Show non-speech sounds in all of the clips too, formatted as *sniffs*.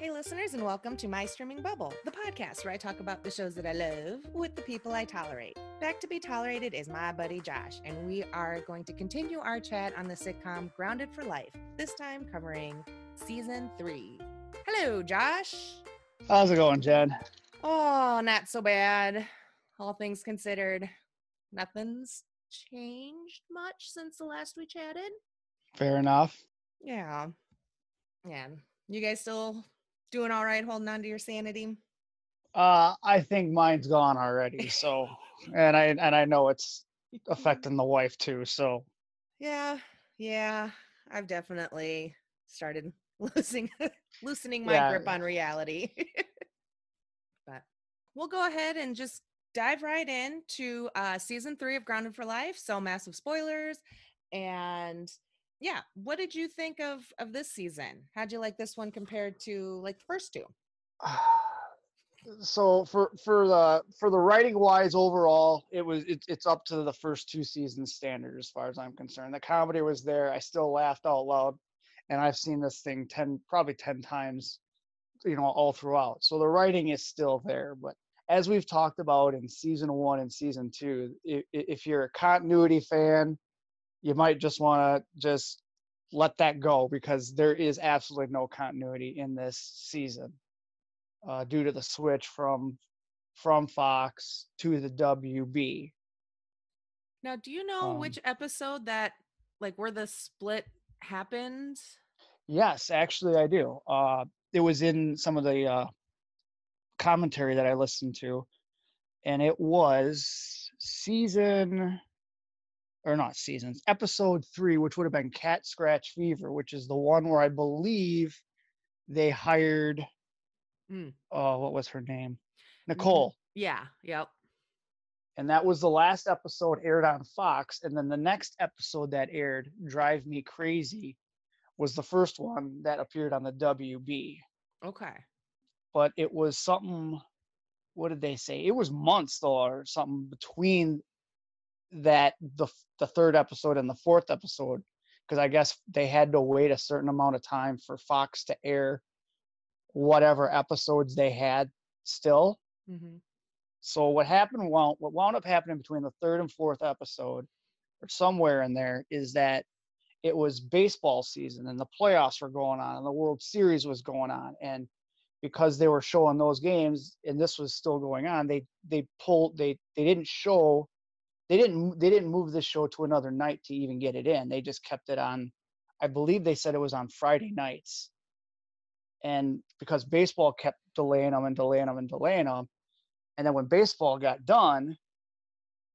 Hey, listeners, and welcome to My Streaming Bubble, the podcast where I talk about the shows that I love with the people I tolerate. Back to be tolerated is my buddy Josh, and we are going to continue our chat on the sitcom Grounded for Life, this time covering season three. Hello, Josh. How's it going, Jen? Oh, not so bad. All things considered, nothing's changed much since the last we chatted. Fair enough. Yeah. Yeah. You guys still doing all right holding on to your sanity? Uh, I think mine's gone already. So, *laughs* and I and I know it's affecting the wife too. So, Yeah. Yeah. I've definitely started *laughs* losing loosening my Yeah. grip on reality. *laughs* but we'll go ahead and just dive right into uh season 3 of Grounded for Life. So massive spoilers and yeah, what did you think of of this season? How'd you like this one compared to like the first two? *sighs* so for for the for the writing wise overall, it was it, it's up to the first two seasons standard as far as I'm concerned. The comedy was there. I still laughed out loud, and I've seen this thing ten probably ten times, you know, all throughout. So the writing is still there, but as we've talked about in season one and season two, if, if you're a continuity fan, you might just want to just let that go because there is absolutely no continuity in this season uh, due to the switch from from Fox to the WB. Now, do you know Um, which episode that like where the split happened? Yes, actually, I do. Uh, it was in some of the uh, commentary that I listened to, and it was season or not seasons, episode three, which would have been Cat Scratch Fever, which is the one where I believe they hired. Mm. Oh, what was her name? Nicole. Yeah, yep. and that was the last episode aired on Fox. And then the next episode that aired, Drive Me Crazy, was the first one that appeared on the WB. Okay. But it was something, what did they say? It was months though, or something between that the the third episode and the fourth episode, because I guess they had to wait a certain amount of time for Fox to air whatever episodes they had still. hmm So what happened? Wound, what wound up happening between the third and fourth episode, or somewhere in there, is that it was baseball season and the playoffs were going on and the World Series was going on, and because they were showing those games and this was still going on, they they pulled they they didn't show they didn't they didn't move this show to another night to even get it in. They just kept it on. I believe they said it was on Friday nights, and because baseball kept delaying them and delaying them and delaying them and then when baseball got done,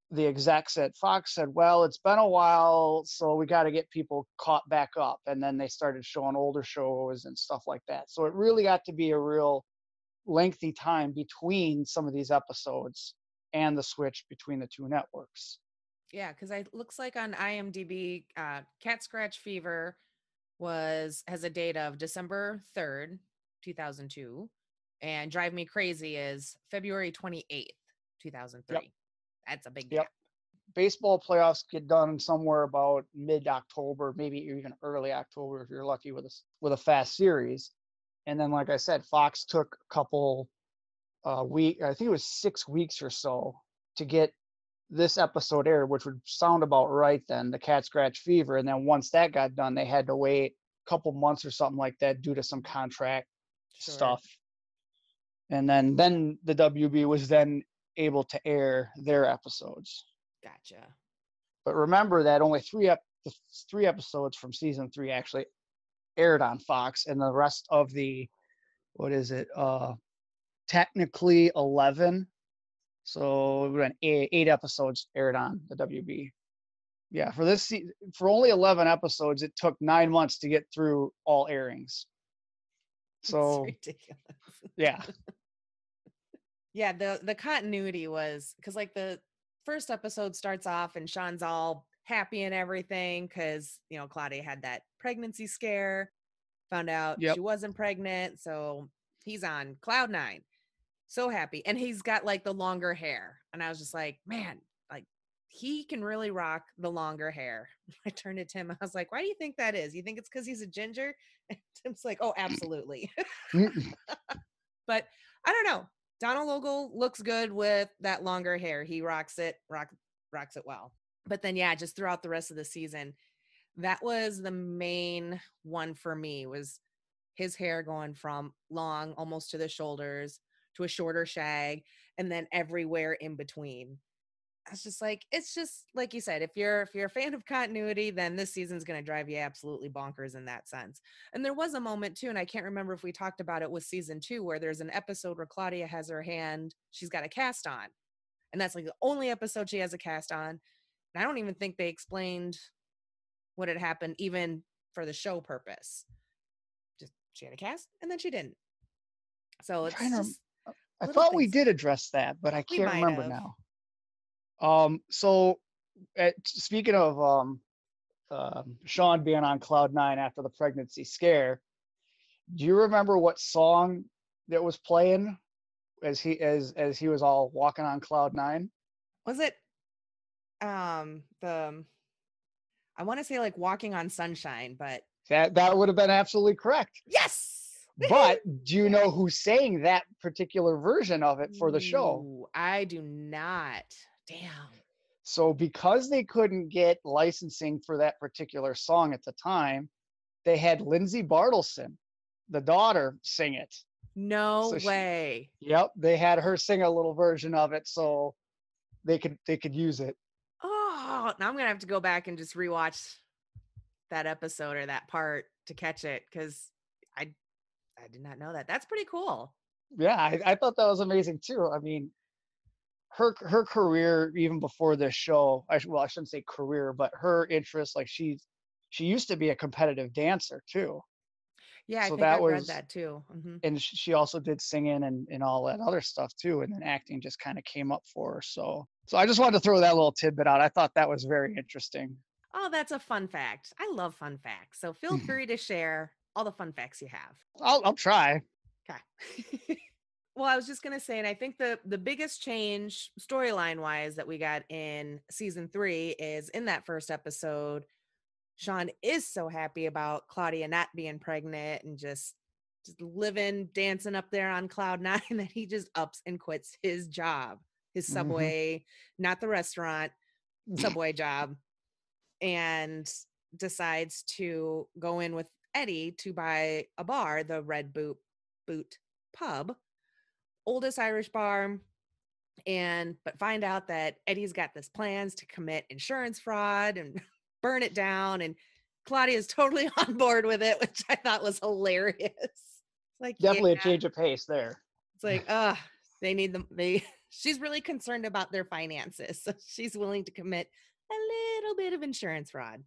the execs at Fox said, Well, it's been a while, so we got to get people caught back up. And then they started showing older shows and stuff like that. So it really got to be a real lengthy time between some of these episodes and the switch between the two networks. Yeah, because it looks like on IMDb, uh, Cat Scratch Fever was has a date of December third, two thousand two, and Drive Me Crazy is February twenty eighth, two thousand three. That's a big Yep. gap. Baseball playoffs get done somewhere about mid October, maybe even early October if you're lucky with a with a fast series. And then, like I said, Fox took a couple uh, week, I think it was six weeks or so to get this episode aired, which would sound about right then, the cat scratch fever. And then once that got done, they had to wait a couple months or something like that due to some contract Sure. stuff. And then then the WB was then able to air their episodes. Gotcha. But remember that only three ep- the three episodes from season three actually aired on Fox, and the rest of the what is it? Uh, technically eleven. So we would've eight, eight episodes aired on the WB. Yeah, for this se- for only eleven episodes, it took nine months to get through all airings. So ridiculous. *laughs* yeah, yeah the the continuity was because like the first episode starts off and sean's all happy and everything because you know claudia had that pregnancy scare found out Yep. she wasn't pregnant so he's on cloud nine so happy and he's got like the longer hair and i was just like man like he can really rock the longer hair. *laughs* I turned to Tim. I was like, why do you think that is? You think it's because he's a ginger? *laughs* And Tim's like, oh, absolutely. Mm. *laughs* but I don't know. Donal Logue looks good with that longer hair. He rocks it, rock, rocks it well. But then, yeah, just throughout the rest of the season, that was the main one for me was his hair going from long almost to the shoulders to a shorter shag and then everywhere in between I was just like, it's just like you said, if you're if you're a fan of continuity, then this season's gonna drive you absolutely bonkers in that sense. And there was a moment too, and I can't remember if we talked about it with season two, where there's an episode where Claudia has her hand, she's got a cast on. And that's like the only episode she has a cast on. And I don't even think they explained what had happened, even for the show purpose. Just she had a cast and then she didn't. So it's just, I thought we did address that, but I can't remember have. now. Um, so at, speaking of um, uh, Sean being on cloud nine after the pregnancy scare, do you remember what song that was playing as he as as he was all walking on cloud nine? Was it um the I want to say like walking on sunshine, but that that would have been absolutely correct. Yes. But *laughs* do you know who's saying that particular version of it for the show? Ooh, I do not. Damn. So because they couldn't get licensing for that particular song at the time, they had Lynsey Bartilson, the daughter, sing it. No so way. She, yep, they had her sing a little version of it so they could they could use it. Oh, now I'm gonna have to go back and just rewatch that episode or that part to catch it because I I did not know that. That's pretty cool. Yeah, I, I thought that was amazing too. I mean, her her career even before this show I, well i shouldn't say career but her interest like she's she used to be a competitive dancer too yeah I so that I was read that too mm-hmm. and she also did singing and, and all that other stuff too and then acting just kind of came up for her so so i just wanted to throw that little tidbit out i thought that was very interesting oh that's a fun fact i love fun facts so feel *laughs* free to share all the fun facts you have i'll, I'll try okay *laughs* well i was just going to say and i think the the biggest change storyline wise that we got in season three is in that first episode sean is so happy about claudia not being pregnant and just just living dancing up there on cloud *laughs* nine that he just ups and quits his job his mm-hmm. subway mm-hmm. not the restaurant subway *laughs* job and decides to go in with eddie to buy a bar the red boot boot pub oldest Irish bar and but find out that Eddie's got this plans to commit insurance fraud and *laughs* burn it down and Claudia is totally *laughs* on board with it, which I thought was hilarious. like definitely yeah. a change of pace there. It's like, uh, they need them. They *laughs* she's really concerned about their finances, so she's willing to commit a little bit of insurance fraud.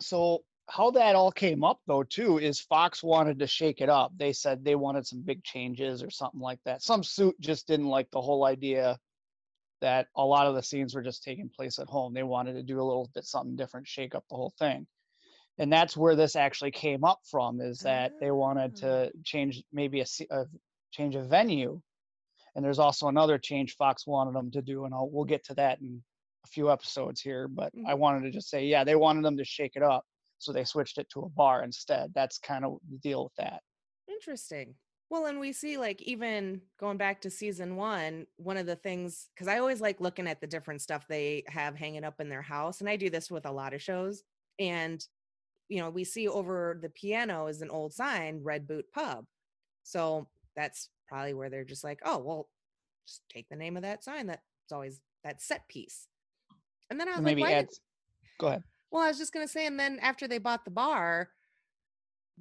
So how that all came up though too is Fox wanted to shake it up. They said they wanted some big changes or something like that. Some suit just didn't like the whole idea that a lot of the scenes were just taking place at home. They wanted to do a little bit something different, shake up the whole thing. And that's where this actually came up from is that they wanted to ah. change maybe a, a change of venue. And there's also another change Fox wanted them to do and I'll, we'll get to that in a few episodes here, but mm-hmm. I wanted to just say yeah, they wanted them to shake it up so they switched it to a bar instead. That's kind of the deal with that. Interesting. Well, and we see like even going back to season one, one of the things, because I always like looking at the different stuff they have hanging up in their house. And I do this with a lot of shows. And, you know, we see over the piano is an old sign, Red Boot Pub. So that's probably where they're just like, oh, well, just take the name of that sign. That's always that set piece. And then I was maybe like, add, did, go ahead. Well, I was just gonna say, and then after they bought the bar,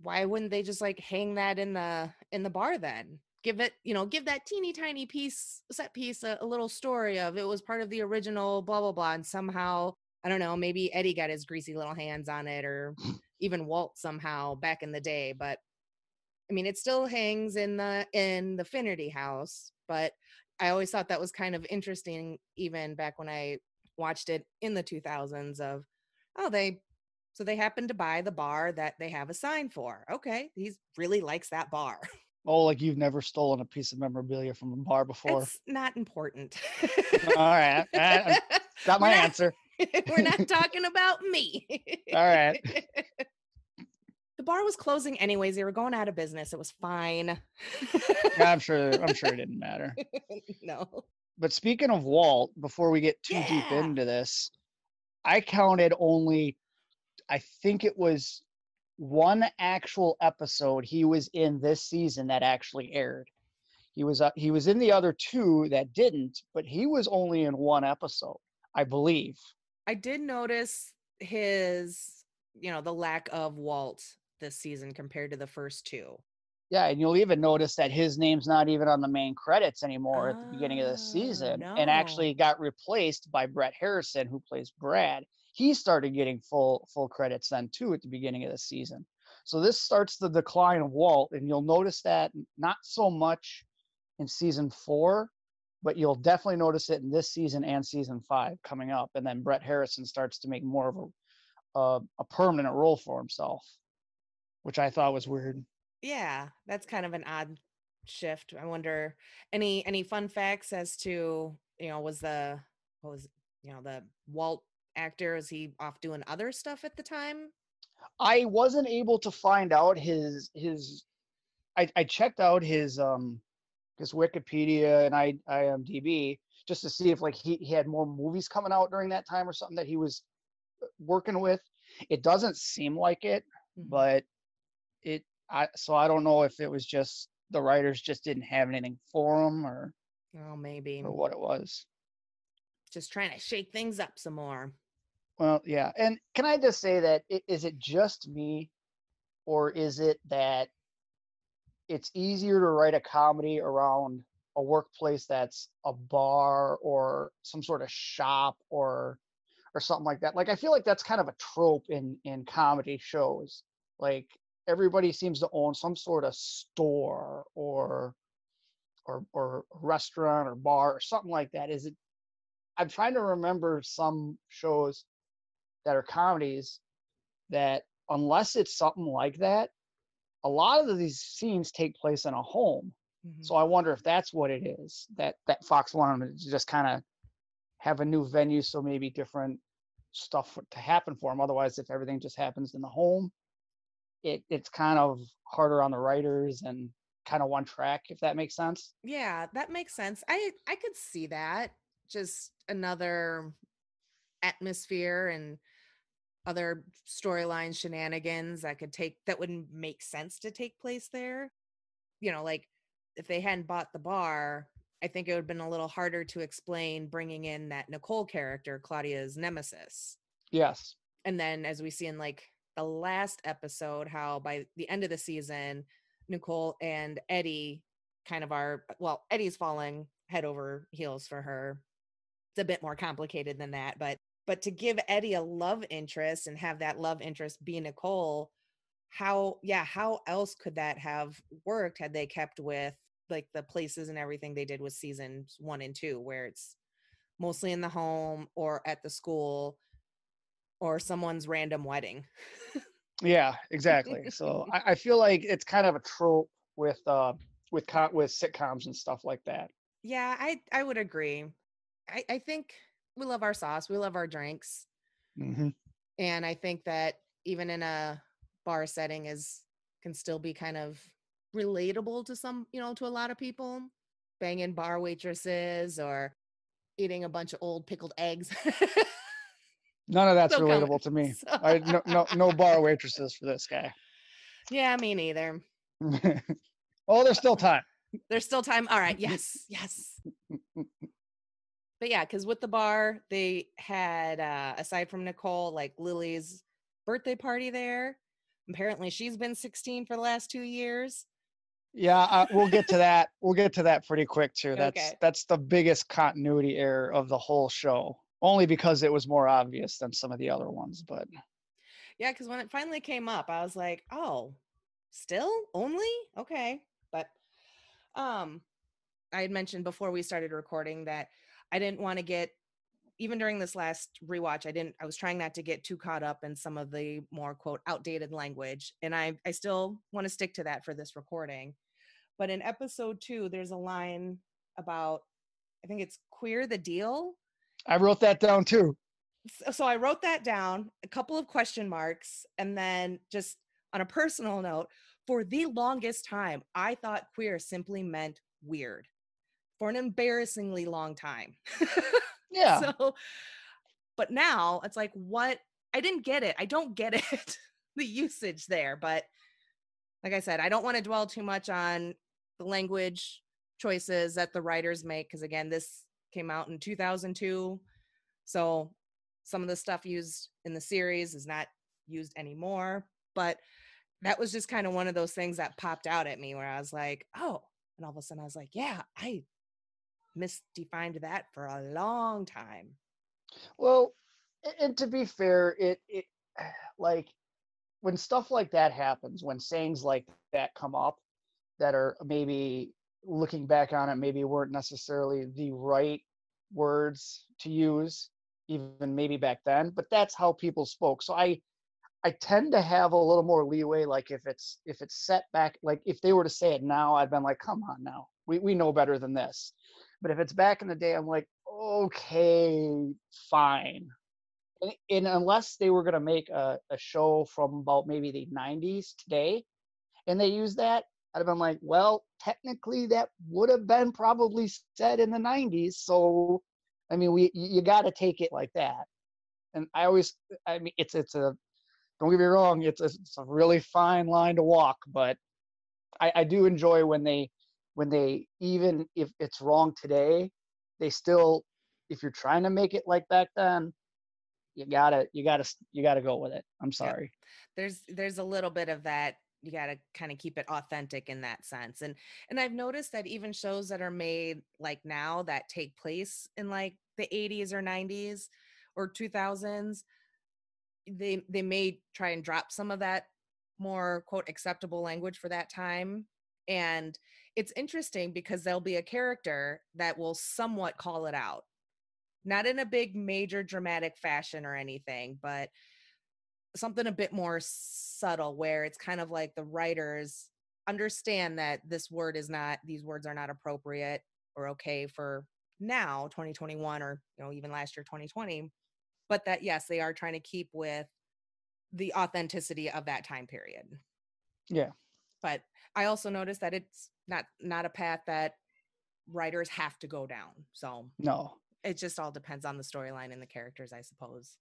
why wouldn't they just like hang that in the in the bar then? Give it, you know, give that teeny tiny piece set piece a, a little story of it was part of the original blah blah blah, and somehow I don't know, maybe Eddie got his greasy little hands on it, or *laughs* even Walt somehow back in the day. But I mean, it still hangs in the in the Finnerty house. But I always thought that was kind of interesting, even back when I watched it in the 2000s. Of oh, they so they happen to buy the bar that they have a sign for. Okay, he really likes that bar. *laughs* Oh, like you've never stolen a piece of memorabilia from a bar before? It's not important. All right, *laughs* I, got my we're not, answer. *laughs* We're not talking about me. All right. the bar was closing anyways. They were going out of business. It was fine. I'm sure. I'm sure it didn't matter. no. But speaking of Walt, before we get too deep into this, I counted only, I think it was one actual episode he was in this season that actually aired. He was uh, he was in the other two that didn't, but he was only in one episode, I believe. I did notice his, you know, the lack of Walt this season compared to the first two. Yeah, and you'll even notice that his name's not even on the main credits anymore at the beginning of the Oh, season, and actually got replaced by Bret Harrison, who plays Brad. He started getting full full credits then too at the beginning of the season. So this starts the decline of Walt, and you'll notice that not so much in season four, but you'll definitely notice it in this season and season five coming up. And then Bret Harrison starts to make more of a a, a permanent role for himself, which I thought was weird. Yeah, that's kind of an odd shift. I wonder any any fun facts as to, you know, was the what was you know, the Walt actor is he off doing other stuff at the time? I wasn't able to find out his his. I, I checked out his um his Wikipedia and I IMDb just to see if like he, he had more movies coming out during that time or something that he was uh, working with. It doesn't seem like it, Mhm. but it I so I don't know if it was just the writers just didn't have anything for him or Oh, maybe or what it was. just trying to shake things up some more. Well, yeah. And can I just say that is it just me or is it that it's easier to write a comedy around a workplace that's a bar or some sort of shop or or something like that. Like I feel like that's kind of a trope in in comedy shows. Like everybody seems to own some sort of store or or or restaurant or bar or something like that. Is it I'm trying to remember some shows that are comedies that unless it's something like that, a lot of these scenes take place in a home. Mhm. So I wonder if that's what it is that that Fox wanted to just kind of have a new venue, so maybe different stuff to happen for them. Otherwise, if everything just happens in the home, it it's kind of harder on the writers and kind of one track, if that makes sense. Yeah, that makes sense. I I could see that. Just another atmosphere and other storyline shenanigans that could take that wouldn't make sense to take place there. You know, like if they hadn't bought the bar, I think it would have been a little harder to explain bringing in that Nicole character, Claudia's nemesis. Yes. And then as we see in like the last episode, how by the end of the season, Nicole and Eddie kind of are well, Eddie's falling head over heels for her. It's a bit more complicated than that, but but to give Eddie a love interest and have that love interest be Nicole, how yeah, how else could that have worked had they kept with like the places and everything they did with seasons one and two, where it's mostly in the home or at the school or someone's random wedding. Yeah, exactly. *laughs* So I, I feel like it's kind of a trope with uh with co- with sitcoms and stuff like that. Yeah, I I would agree. I I think we love our sauce, we love our drinks, hmm and I think that even in a bar setting is can still be kind of relatable to some, you know, to a lot of people. Banging bar waitresses or eating a bunch of old pickled eggs. *laughs* None of that's Still coming. relatable to me. *laughs* So- I no no no bar waitresses for this guy. yeah, me neither. *laughs* oh, there's still time. There's still time. All right. *laughs* Yes. Yes. but yeah, because with the bar, they had, uh, aside from Nicole, like Lily's birthday party there. Apparently, she's been 16 for the last two years. Yeah, uh, we'll get to that. We'll get to that pretty quick too. That's Okay. that's the biggest continuity error of the whole show. Only because it was more obvious than some of the other ones, but Yeah, because when it finally came up, I was like, oh, still only? Okay. But um I had mentioned before we started recording that I didn't want to get even during this last rewatch, I didn't I was trying not to get too caught up in some of the more quote outdated language. And I I still want to stick to that for this recording. But in episode two, there's a line about I think it's queer the deal. I wrote that down too. s- so I wrote that down, a couple of question marks, and then just on a personal note, for the longest time, I thought queer simply meant weird for an embarrassingly long time. *laughs* Yeah. So, but now it's like, what? I didn't get it. I don't get *laughs* it, the usage there. But like I said, I don't want to dwell too much on the language choices that the writers make because, again, this came out in 2002. So some of the stuff used in the series is not used anymore. But that was just kind of one of those things that popped out at me where I was like, oh, and all of a sudden I was like, yeah, I misdefined that for a long time. Well, and to be fair, it it *sighs* like when stuff like that happens, when sayings like that come up that are maybe looking back on it, maybe weren't necessarily the right words to use, even maybe back then, but that's how people spoke. So I I tend to have a little more leeway. Like if it's if it's set back, like if they were to say it now, I'd been like, come on now, we we know better than this. But if it's back in the day, I'm like, okay, fine. And, and unless they were gonna make a, a show from about maybe the 90s today, and they use that, I'd have been like, well, technically that would have been probably said in the 90s. So, I mean, we you, got to take it like that. And I always, I mean, it's it's a don't get me wrong, it's a, it's a really fine line to walk, but I, I do enjoy when they when they even if it's wrong today, they still if you're trying to make it like back then, you gotta you gotta you gotta go with it. I'm sorry. there's there's a little bit of that you got to kind of keep it authentic in that sense and and i've noticed that even shows that are made like now that take place in like the 80s or 90s or 2000s they they may try and drop some of that more quote acceptable language for that time and it's interesting because there'll be a character that will somewhat call it out. Not in a big major dramatic fashion or anything but something a bit more subtle where it's kind of like the writers understand that this word is not these words are not appropriate or okay for now 2021 or you know even last year 2020 but that yes they are trying to keep with the authenticity of that time period Yeah. but i also noticed that it's not not a path that writers have to go down so No. it just all depends on the storyline and the characters i suppose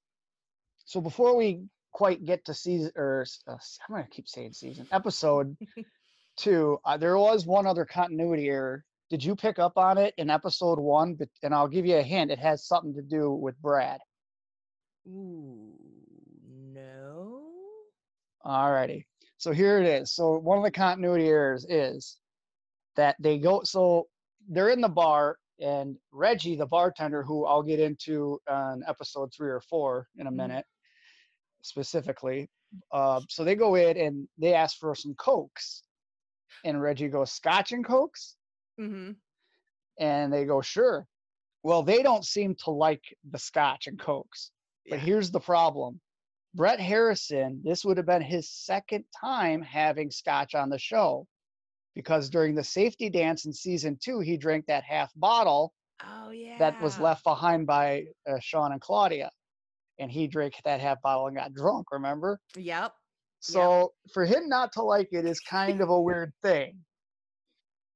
So before we quite get to season or uh, I'm gonna keep saying season *laughs* episode two, uh, there was one other continuity error. Did you pick up on it in episode one? But and I'll give you a hint. It has something to do with Brad. ooh no Alrighty. So here it is. So one of the continuity errors is that they go so they're in the bar and Reggie, the bartender, who I'll get into on episode three or four in a Mhm. minute specifically. Uh, so they go in and they ask for some cokes. And Reggie goes, Scotch and cokes? mm-hmm. And they go, sure. Well, they don't seem to like the scotch and cokes. But Yeah. here's the problem Bret Harrison, this would have been his second time having scotch on the show because during the safety dance in season two, he drank that half bottle Oh yeah. that was left behind by uh, Sean and Claudia. And he drank that half bottle and got drunk, remember? Yep. So for him not to like it is kind of a *laughs* weird thing.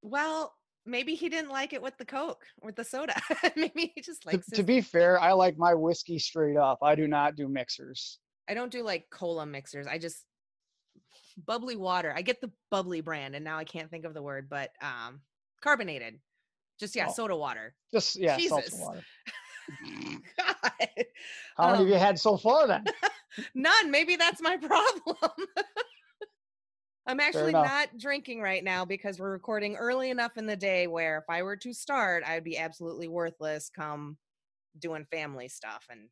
Well, maybe he didn't like it with the Coke, with the soda. *laughs* maybe he just To, likes to his- be fair, I like my whiskey straight up. I do not do mixers. I don't do like cola mixers. I just bubbly water. I get the bubbly brand and now I can't think of the word, but um carbonated. Just yeah, Oh. soda water. Just yeah, Jesus. water. *laughs* *laughs* God. How many have you Um, had so far then? *laughs* None. Maybe that's my *laughs* problem. I'm actually not drinking right now because we're recording early enough in the day where if I were to start, I'd be absolutely worthless come doing family stuff. And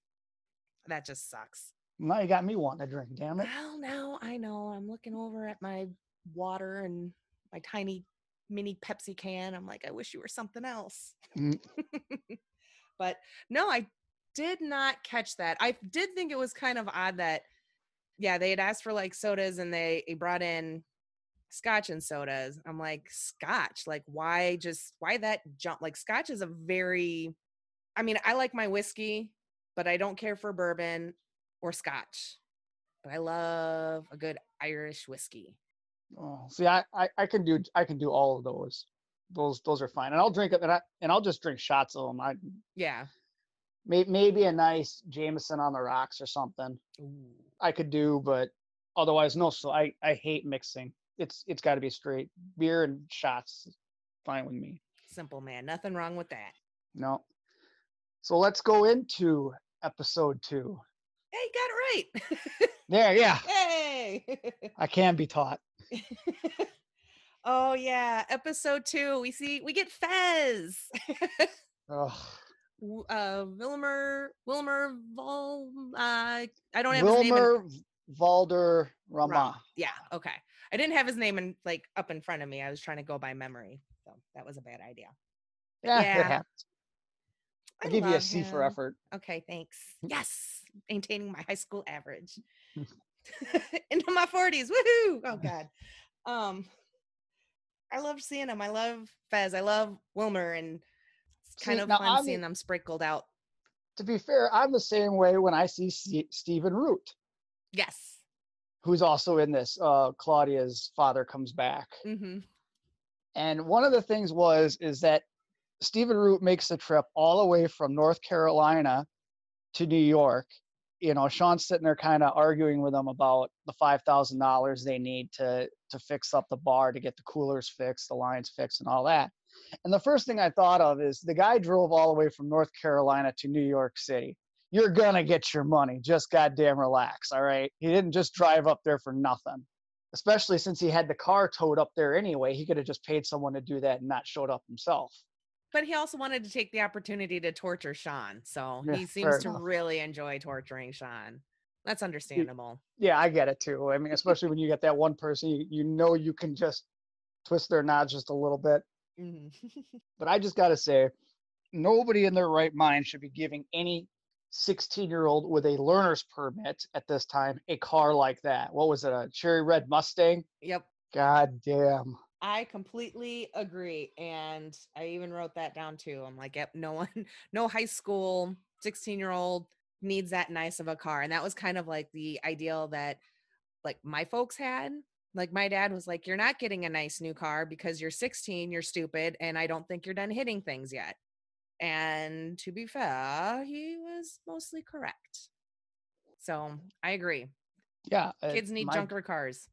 that just sucks. Now you got me wanting to drink, damn it. Well, now I know. I'm looking over at my water and my tiny mini Pepsi can. I'm like, I wish you were something else. Mm. But no, I did not catch that. I did think it was kind of odd that, yeah, they had asked for like sodas and they, brought in scotch and sodas. I'm like, scotch? Like, why just, why that jump? Like, scotch is a very, I mean, I like my whiskey but I don't care for bourbon or scotch. But I love a good Irish whiskey. Oh, see, I, I I can do I can do all of those. Those those are fine, and I'll drink it, and I and I'll just drink shots of them. I Yeah. may, maybe a nice Jameson on the rocks or something. Ooh. I could do, but otherwise, no. So I I hate mixing. It's it's got to be straight beer and shots. Fine with me. Simple man. Nothing wrong with that. No. So let's go into episode two. Hey, you got it right. There, yeah, *laughs* hey. I can be taught. *laughs* oh yeah, episode two. We see we get Fez. *laughs* W- uh Wilmer Wilmer Vol uh I don't have his name in, Wilmer Valder Rum. Rama. Yeah, okay. I didn't have his name in like up in front of me. I was trying to go by memory. So that was a bad idea. Yeah, Yeah. I I'll give you a C C for effort. Okay, thanks. *laughs* Yes, maintaining my high school average. *laughs* Into my 40s. Woohoo! Oh god. Um I love seeing him. I love Fez. I love Wilmer and it's kind See, of fun I'm- seeing them sprinkled out. To be fair, I'm the same way when I see S- Stephen Root, Yes. who's also in this. Uh, Claudia's father comes back. Mm-hmm. And one of the things was is that Stephen Root makes the trip all the way from North Carolina to New York. You know, Sean's sitting there kind of arguing with them about the five thousand dollars they need to to fix up the bar, to get the coolers fixed, the lines fixed, and all that. And the first thing I thought of is the guy drove all the way from North Carolina to New York City. You're gonna get your money. Just goddamn relax, all right? He didn't just drive up there for nothing especially since he had the car towed up there anyway. He could have just paid someone to do that and not showed up himself. But he also wanted to take the opportunity to torture Sean. So Yeah, he seems to enough. really enjoy torturing Sean. That's understandable. Yeah, I get it too. I mean, especially when you get that one person you, you know you can just twist their nods just a little bit. Mhm. *laughs* But I just got to say, nobody in their right mind should be giving any 16 year old with a learner's permit at this time a car like that. What was it? A cherry red Mustang? yep. God damn. I completely agree. And I even wrote that down too. I'm like, yep, no one, *laughs* no high school 16 year old needs that nice of a car. And that was kind of like the ideal that like my folks had. Like my dad was like, you're not getting a nice new car because you're 16, you're stupid, and I don't think you're done hitting things yet. And to be fair, he was mostly correct. So I agree. Yeah. uh, Kids need my- junker cars.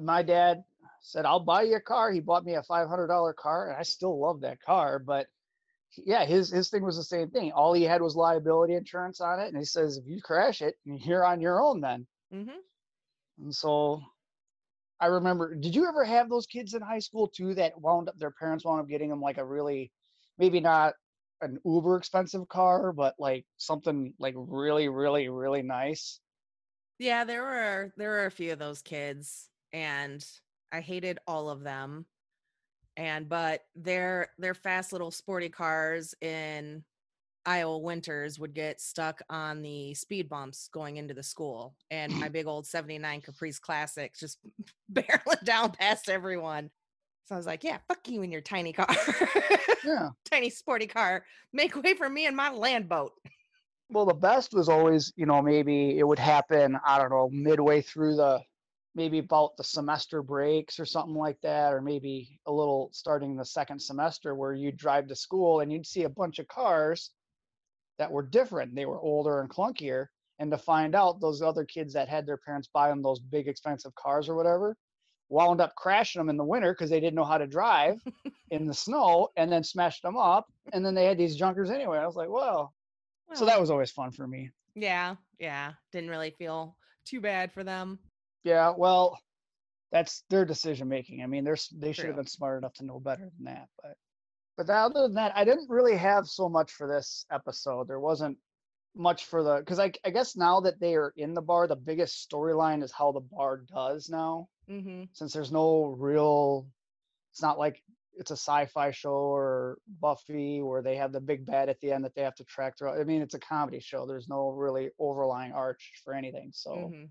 my dad said i'll buy you a car. He bought me a $500 car and i still love that car but yeah his his thing was the same thing. All he had was liability insurance on it and he says if you crash it *laughs* you're on your own then. Hmm and so i remember did you ever have those kids in high school too that wound up their parents wound up getting them like a really maybe not an uber expensive car but like something like really really really nice? Yeah, there were there were a few of those kids and I hated all of them. And but their their fast little sporty cars in Iowa winters would get stuck on the speed bumps going into the school and my big old 79 Caprice Classic just *laughs* barreling down past everyone. So I was like, yeah, fuck you in your tiny car. *laughs* yeah tiny sporty car. Make way for me and my land boat. Well, the best was always, you know, maybe it would happen, I don't know, midway through the, maybe about the semester breaks or something like that, or maybe a little starting the second semester where you'd drive to school and you'd see a bunch of cars that were different. They were older and clunkier. And to find out those other kids that had their parents buy them those big expensive cars or whatever wound up crashing them in the winter because they didn't know how to drive *laughs* in the snow and then smashed them up. And then they had these junkers anyway. I was like, well, so that was always fun for me. yeah, yeah. Didn't really feel too bad for them. Yeah, well, that's their decision making. I mean, they're they should have been smart enough to know better than that. But but that- other than that, I didn't really have so much for this episode. There wasn't much for the because I I guess now that they are in the bar, the biggest storyline is how the bar does now. Mm-hmm. Since there's no real, it's not like it's a sci-fi show or Buffy where they have the big bad at the end that they have to track through. I mean, it's a comedy show. There's no really overlying arch for anything. So. Mhm.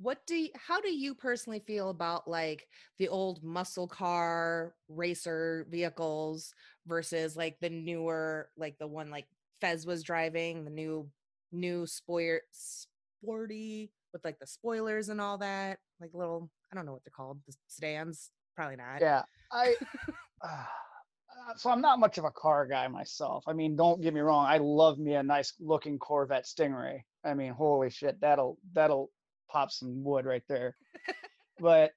What do you, how do you personally feel about like the old muscle car racer vehicles versus like the newer like the one like Fez was driving the new new spoiler sporty with like the spoilers and all that, like little I don't know what they're called, the sedans. Probably not. Yeah, I. uh, so I'm not much of a car guy myself. I mean, don't get me wrong. I love me a nice looking Corvette Stingray. I mean, holy shit, that'll that'll pop some wood right there. *laughs* But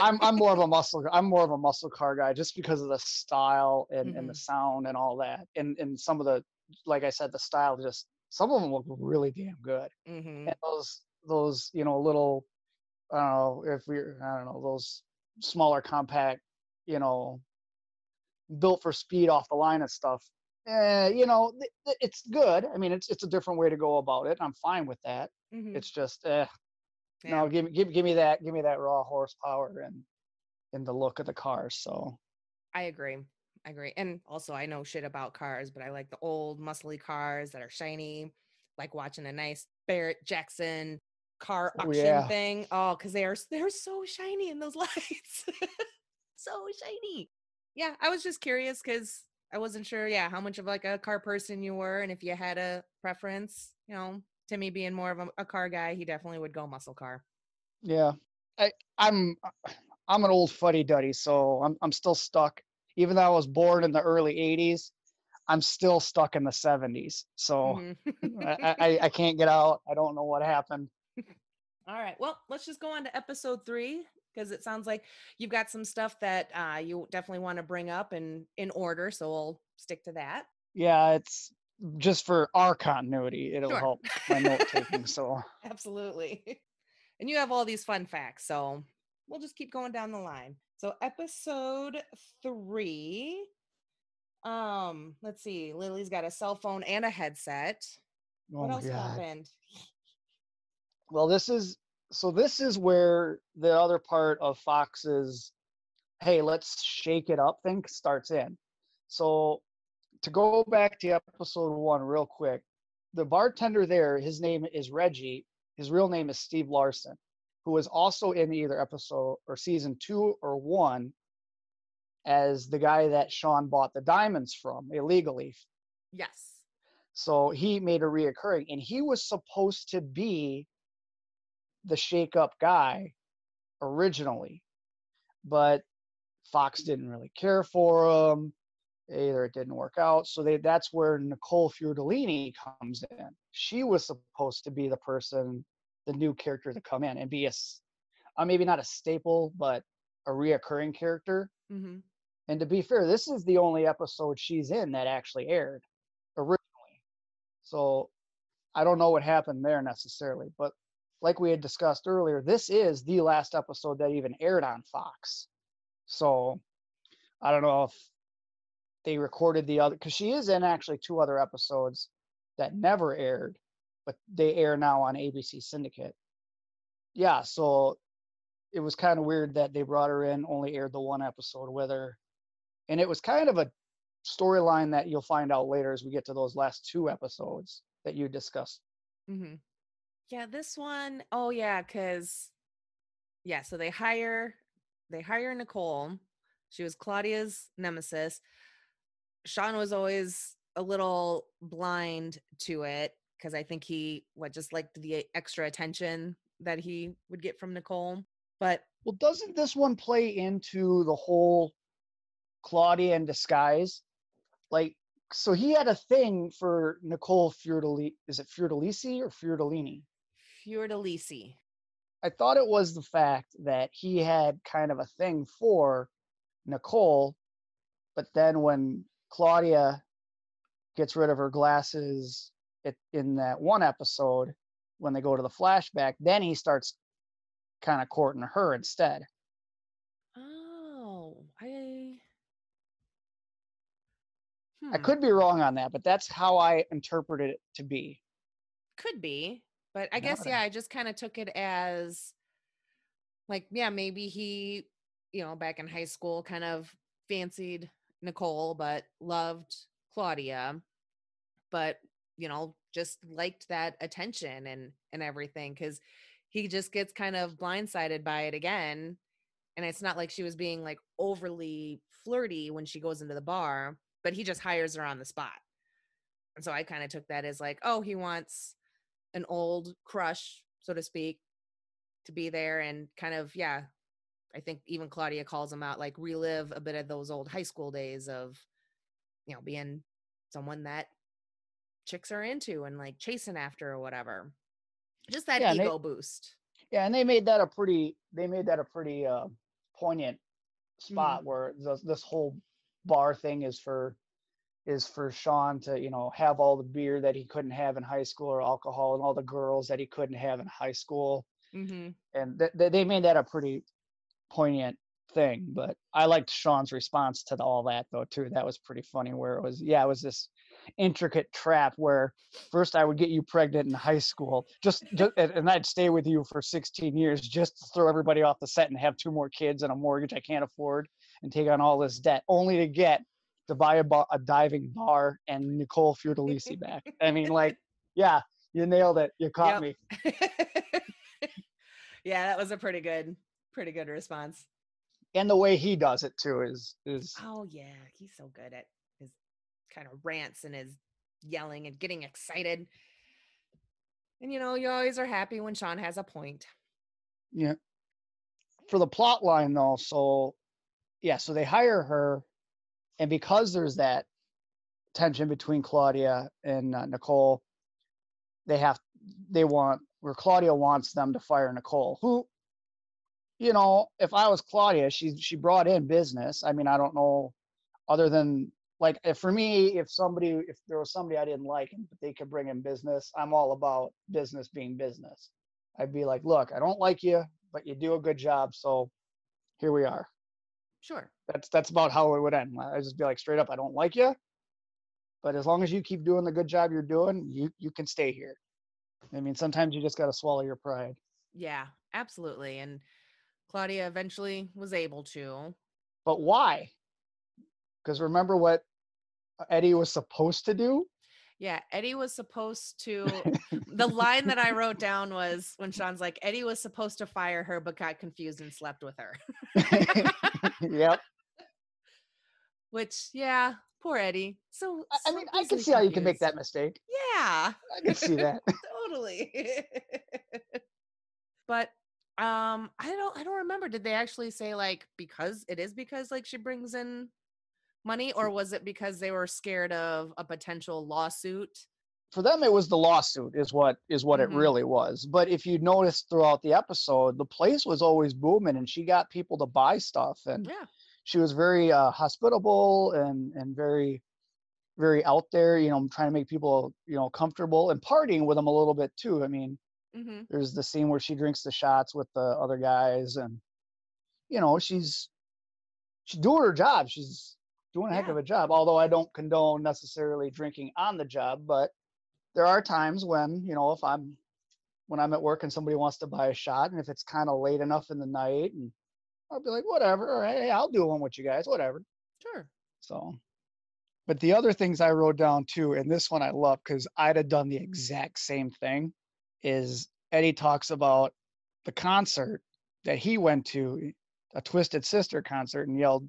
I'm I'm more of a *laughs* muscle I'm more of a muscle car guy just because of the style and, mm-hmm. and the mm-hmm. sound and all that. And and some of the like I said, the style just some of them look really damn good. Mm-hmm. And those those, you know, little I don't know if we're I don't know, those smaller compact, you know, built for speed off the line and stuff. Eh, you know, it's good. I mean, it's it's a different way to go about it. I'm fine with that. Mm-hmm. It's just, eh, yeah. no, give me give give me that, give me that raw horsepower and in the look of the car. So, I agree. I agree. And also, I know shit about cars, but I like the old muscly cars that are shiny. Like watching a nice Barrett Jackson car oh, auction oh, yeah. thing. Oh, because they are they're so shiny in those *laughs* lights. so shiny yeah, I was just curious because I wasn't sure, yeah, how much of like a car person you were, and if you had a preference. You know, Timmy being more of a, a car guy, he definitely would go muscle car. Yeah, I, I'm I'm an old fuddy duddy, so I'm I'm still stuck. Even though I was born in the early '80s, I'm still stuck in the '70s. So mm-hmm. I, I I can't get out. I don't know what happened. *laughs* All right. Well, let's just go on to episode three because it sounds like you've got some stuff that uh, you definitely want to bring up and in order. So we'll stick to that. Yeah, it's just for our continuity. It'll sure. help my *laughs* note taking. So absolutely. *laughs* And you have all these fun facts. So we'll just keep going down the line. So episode three. Um, let's see. Lily's got a cell phone and a headset. Oh what else God. happened? Well, this is so this is where the other part of Fox's hey, let's shake it up thing starts in. So to go back to episode one real quick, the bartender there, his name is Reggie. His real name is Steve Larson, who was also in either episode or season two or one as the guy that Sean bought the diamonds from illegally. Yes. So he made a reoccurring, and he was supposed to be the shake up guy originally, but Fox didn't really care for him. Either it didn't work out. So they, that's where Nicole Fiordolini comes in. She was supposed to be the person, the new character to come in and be a, uh, maybe not a staple, but a reoccurring character. Mm-hmm. And to be fair, this is the only episode she's in that actually aired originally. So I don't know what happened there necessarily, but like we had discussed earlier, this is the last episode that even aired on Fox. So I don't know if they recorded the other because she is in actually two other episodes that never aired, but they air now on ABC Syndicate. Yeah, so it was kind of weird that they brought her in, only aired the one episode with her. And it was kind of a storyline that you'll find out later as we get to those last two episodes that you discussed. Mm-hmm. Yeah, this one, oh yeah, because yeah, so they hire they hire Nicole. She was Claudia's nemesis. Sean was always a little blind to it because I think he what just liked the extra attention that he would get from Nicole. But well, doesn't this one play into the whole Claudia in disguise? Like, so he had a thing for Nicole Fiordoli. Is it Fiordolisi or Fiordolini? Fiordalisi. I thought it was the fact that he had kind of a thing for Nicole, but then when Claudia gets rid of her glasses in that one episode, when they go to the flashback, then he starts kind of courting her instead. Oh, I. Hmm. I could be wrong on that, but that's how I interpreted it to be. Could be. But I guess, yeah, I just kind of took it as like, yeah, maybe he, you know, back in high school kind of fancied Nicole, but loved Claudia, but, you know, just liked that attention and, and everything. Cause he just gets kind of blindsided by it again. And it's not like she was being like overly flirty when she goes into the bar, but he just hires her on the spot. And so I kind of took that as like, oh, he wants an old crush, so to speak, to be there and kind of, yeah, I think even Claudia calls them out, like relive a bit of those old high school days of, you know, being someone that chicks are into and like chasing after or whatever. Just that Yeah, and they- ego boost. Yeah, and they made that a pretty they made that a pretty uh, poignant Mm-hmm. spot where this, this whole bar thing is for is for Sean to you know have all the beer that he couldn't have in high school or alcohol and all the girls that he couldn't have in high school Mm-hmm. and th- th- they made that a pretty poignant thing but i liked sean's response to all that though too. That was pretty funny where it was yeah it was this intricate trap where first i would get you pregnant in high school just, just and i'd stay with you for 16 years just to throw everybody off the set and have two more kids and a mortgage i can't afford and take on all this debt only to get to buy a, a diving bar and nicole fiordalisi back. I mean like *laughs* yeah you nailed it. You caught Yep. me. *laughs* Yeah, that was a pretty good, pretty good response. and the way he does it too is is Oh yeah, he's so good at his kind of rants and his yelling and getting excited. And you know, you always are happy when Sean has a point. Yeah. For the plot line though, so yeah, so they hire her, and because there's that tension between Claudia and uh, Nicole, they have they want where Claudia wants them to fire Nicole, who, you know, if I was Claudia, she she brought in business. I mean, I don't know, other than like if for me, if somebody if there was somebody I didn't like and they could bring in business, I'm all about business being business. I'd be like, look, I don't like you, but you do a good job, so here we are. Sure. That's that's about how it would end. I just be like straight up, I don't like you, but as long as you keep doing the good job you're doing, you you can stay here. I mean, sometimes you just got to swallow your pride. Yeah, absolutely. And Claudia eventually was able to. But why? Because remember what Eddie was supposed to do? Yeah, Eddie was supposed to. *laughs* the line that I wrote down was when Sean's like, Eddie was supposed to fire her, but got confused and slept with her. *laughs* yep. *laughs* Which, yeah, poor Eddie. So, I, so mean, I can see how you can make that mistake. Yeah. I can see that. totally. but um I don't I don't remember did they actually say like because it is because like she brings in money or was it because they were scared of a potential lawsuit? for them it was the lawsuit is what is what Mhm. it really was but if you noticed throughout the episode the place was always booming and she got people to buy stuff and Yeah. she was very uh, hospitable and and very very out there you know trying to make people you know comfortable and partying with them a little bit too i mean Mhm. there's the scene where she drinks the shots with the other guys and you know she's she's doing her job she's doing a heck of a job although i don't condone necessarily drinking on the job but there are times when you know if i'm when i'm at work and somebody wants to buy a shot and if it's kind of late enough in the night and i'll be like whatever all right hey, i'll do one with you guys whatever Sure. so but the other things i wrote down too and this one i love because i'd have done the exact same thing is eddie talks about the concert that he went to a twisted sister concert and yelled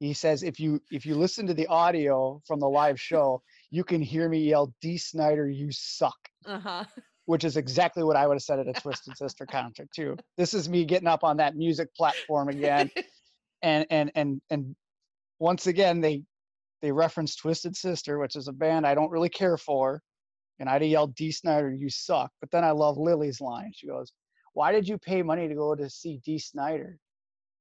he says if you if you listen to the audio from the live show you can hear me yell Dee Snider you suck Uh-huh. which is exactly what i would have said at a twisted *laughs* sister concert too. This is me getting up on that music platform again. *laughs* And and and and once again they they reference twisted sister which is a band i don't really care for and i'd have yelled Dee Snider you suck but then i love lily's line she goes why did you pay money to go to see Dee Snider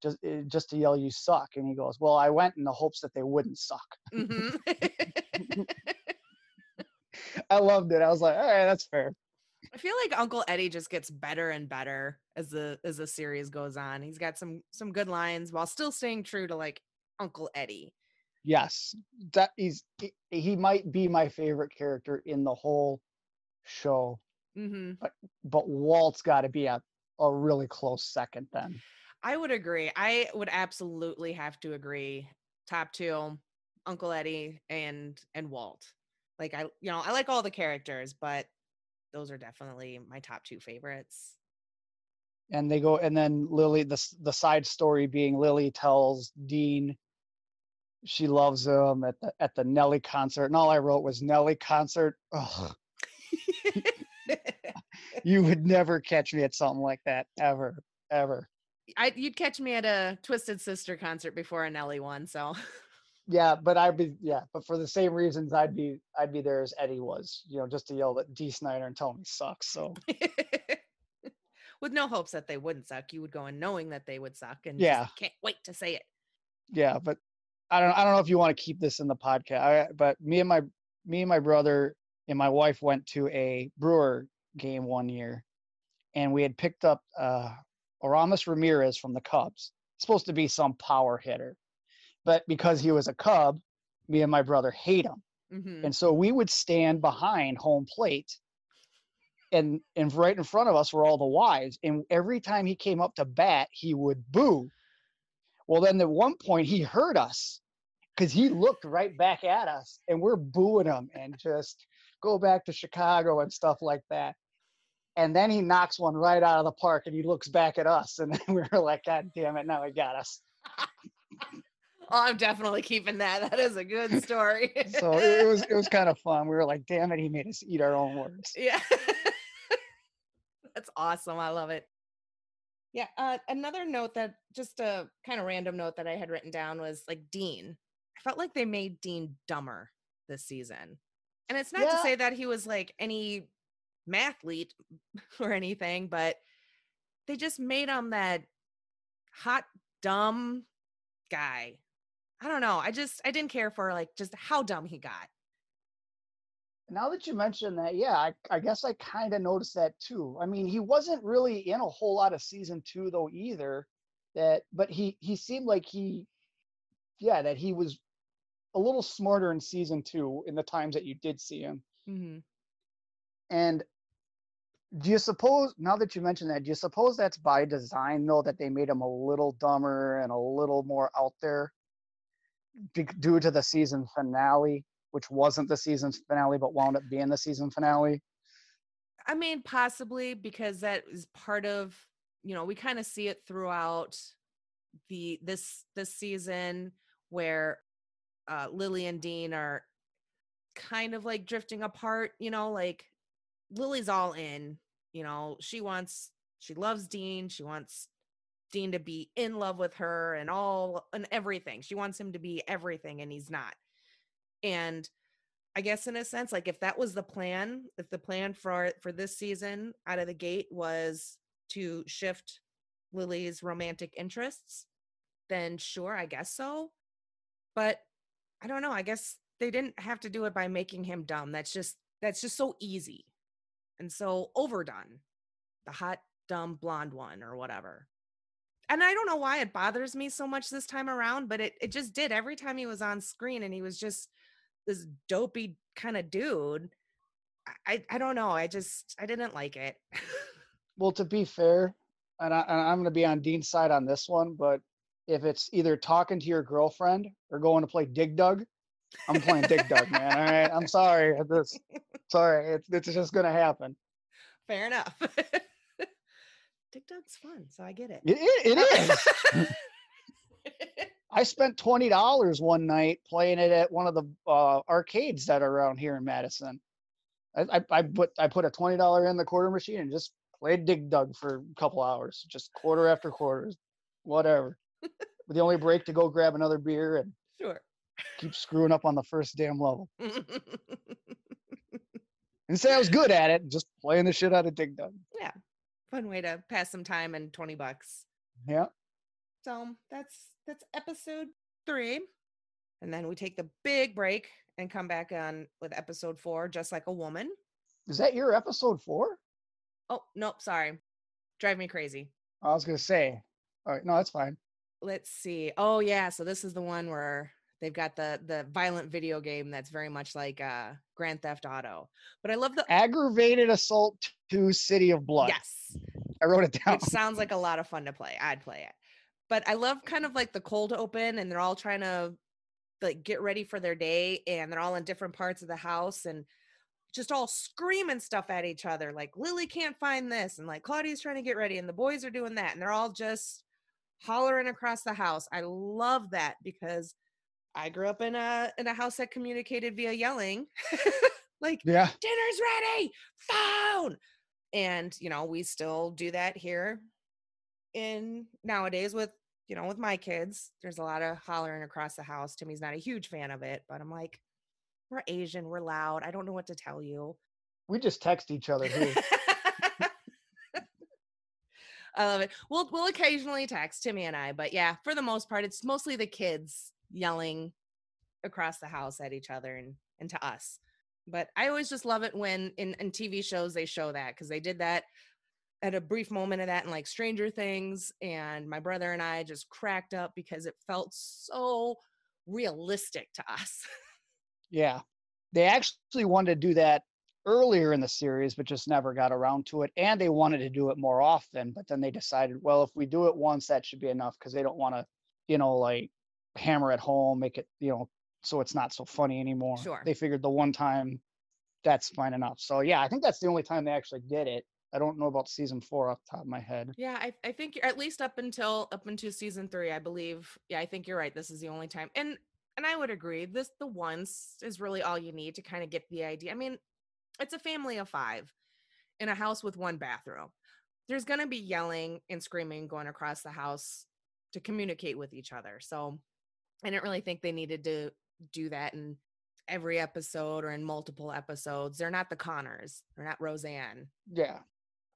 just eh, just to yell you suck and he goes well i went in the hopes that they wouldn't suck Mhm. *laughs* i loved it i was like all right that's fair I feel like Uncle Eddie just gets better and better as the as the series goes on. He's got some some good lines while still staying true to like Uncle Eddie. Yes that he's he, might be my favorite character in the whole show hmm but walt's got to be a, a really close second then I would agree. I would absolutely have to agree. Top two, Uncle Eddie and and Walt. Like I, you know, I like all the characters, but those are definitely my top two favorites. and they go and then lily the, the side story being lily tells dean she loves him at the at the nelly concert and all i wrote was nelly concert *laughs* you would never catch me at something like that ever, ever. I you'd catch me at a Twisted Sister concert before a Nelly one, so Yeah, but I'd be yeah, but for the same reasons I'd be I'd be there as Eddie was, you know, just to yell at Dee Snider and tell him he sucks. So *laughs* with no hopes that they wouldn't suck. You would go in knowing that they would suck and Yeah. just can't wait to say it. yeah, but I don't I don't know if you want to keep this in the podcast. But me and my me and my brother and my wife went to a Brewer game one year, and we had picked up uh, Aramis Ramirez from the Cubs. Supposed to be some power hitter, but because he was a Cub, me and my brother hate him, Mhm. and so we would stand behind home plate. And and right in front of us were all the wives, and every time he came up to bat, he would boo. Well, then at one point he heard us because he looked right back at us, and we're booing him and just go back to Chicago and stuff like that. And then he knocks one right out of the park, and he looks back at us, and then *laughs* we were like, "God damn it! Now he got us." *laughs* Oh, I'm definitely keeping that. That is a good *laughs* story. So it was it was kind of fun. We were like, "Damn it! He made us eat our own words." yeah. That's awesome. I love it. Yeah. Uh, another note that just a kind of random note that I had written down was like Dean. I felt like they made Dean dumber this season. And it's not to say that he was like any mathlete *laughs* or anything, but they just made him that hot, dumb guy. I don't know. I just, I didn't care for like just how dumb he got. Now that you mention that, yeah, I, I guess I kind of noticed that too. I mean, he wasn't really in a whole lot of season two though either. That, but he he seemed like he, yeah, that he was a little smarter in season two in the times that you did see him. Mm-hmm. And do you suppose now that you mention that, do you suppose that's by design though that they made him a little dumber and a little more out there, due to the season finale, which wasn't the season finale but wound up being the season finale? I mean, possibly because that is part of, you know, we kind of see it throughout the this this season where uh Lily and Dean are kind of like drifting apart, you know, like Lily's all in, you know, she wants she loves Dean, she wants Dean to be in love with her and all and everything. She wants him to be everything and he's not. And I guess in a sense, like if that was the plan, if the plan for for this season out of the gate was to shift Lily's romantic interests, then sure, I guess so. But I don't know. I guess they didn't have to do it by making him dumb. That's just that's just so easy and so overdone. The hot, dumb blonde one or whatever. And I don't know why it bothers me so much this time around, but it, it just did every time he was on screen and he was just this dopey kind of dude. I, I don't know. I just I didn't like it. *laughs* Well, to be fair, and, I, and I'm going to be on Dean's side on this one, but if it's either talking to your girlfriend or going to play Dig Dug, I'm playing Dig Dug, *laughs* man. All right, I'm sorry. This, sorry, it's it's just going to happen. Fair enough. *laughs* Dig Dug's fun, so I get it. It, it, it is. I spent twenty dollars one night playing it at one of the uh, arcades that are around here in Madison. I, I, I put I put a twenty dollar in the quarter machine and just played Dig Dug for a couple hours, just quarter after quarter, whatever. With *laughs* the only break to go grab another beer and Sure. keep screwing up on the first damn level. *laughs* And say I was good at it, just playing the shit out of Dig Dug. yeah. Fun way to pass some time and 20 bucks. Yeah. So that's that's episode three. And then we take the big break and come back on with episode four, just like a woman. Is that your episode four? Oh, nope, sorry. Drive me crazy. I was gonna say. All right, no, that's fine. Let's see. Oh yeah, so this is the one where they've got the the violent video game that's very much like uh Grand Theft Auto. But I love the Aggravated assault to City of Blood. yes, I wrote it down. It sounds like a lot of fun to play. I'd play it. But I love kind of like the cold open and they're all trying to like get ready for their day and they're all in different parts of the house and just all screaming stuff at each other like Lily can't find this and like Claudia's trying to get ready and the boys are doing that and they're all just hollering across the house. I love that because I grew up in a in a house that communicated via yelling. *laughs* like Yeah. dinner's ready phone And, you know, we still do that here in nowadays with, you know, with my kids. There's a lot of hollering across the house. Timmy's not a huge fan of it, but I'm like, we're Asian, we're loud. I don't know what to tell you. We just text each other here. *laughs* I love it. We'll we'll occasionally text Timmy and I, but yeah, for the most part, it's mostly the kids yelling across the house at each other and and to us. But I always just love it when in, in TV shows they show that because they did that at a brief moment of that in like Stranger Things, and my brother and I just cracked up because it felt so realistic to us. yeah. They actually wanted to do that earlier in the series, but just never got around to it. And they wanted to do it more often, but then they decided, well, if we do it once, that should be enough because they don't want to, you know, like hammer it home, make it, you know, so it's not so funny anymore. Sure. They figured the one time that's fine enough. So yeah, I think that's the only time they actually did it. I don't know about season four off the top of my head. Yeah, I, I think at least up until up until season three, I believe. Yeah, I think you're right. This is the only time. And and I would agree. This the once is really all you need to kind of get the idea. I mean, it's a family of five in a house with one bathroom. There's gonna be yelling and screaming going across the house to communicate with each other. So I didn't really think they needed to do that in every episode or in multiple episodes. They're not the Connors. They're not Roseanne. Yeah.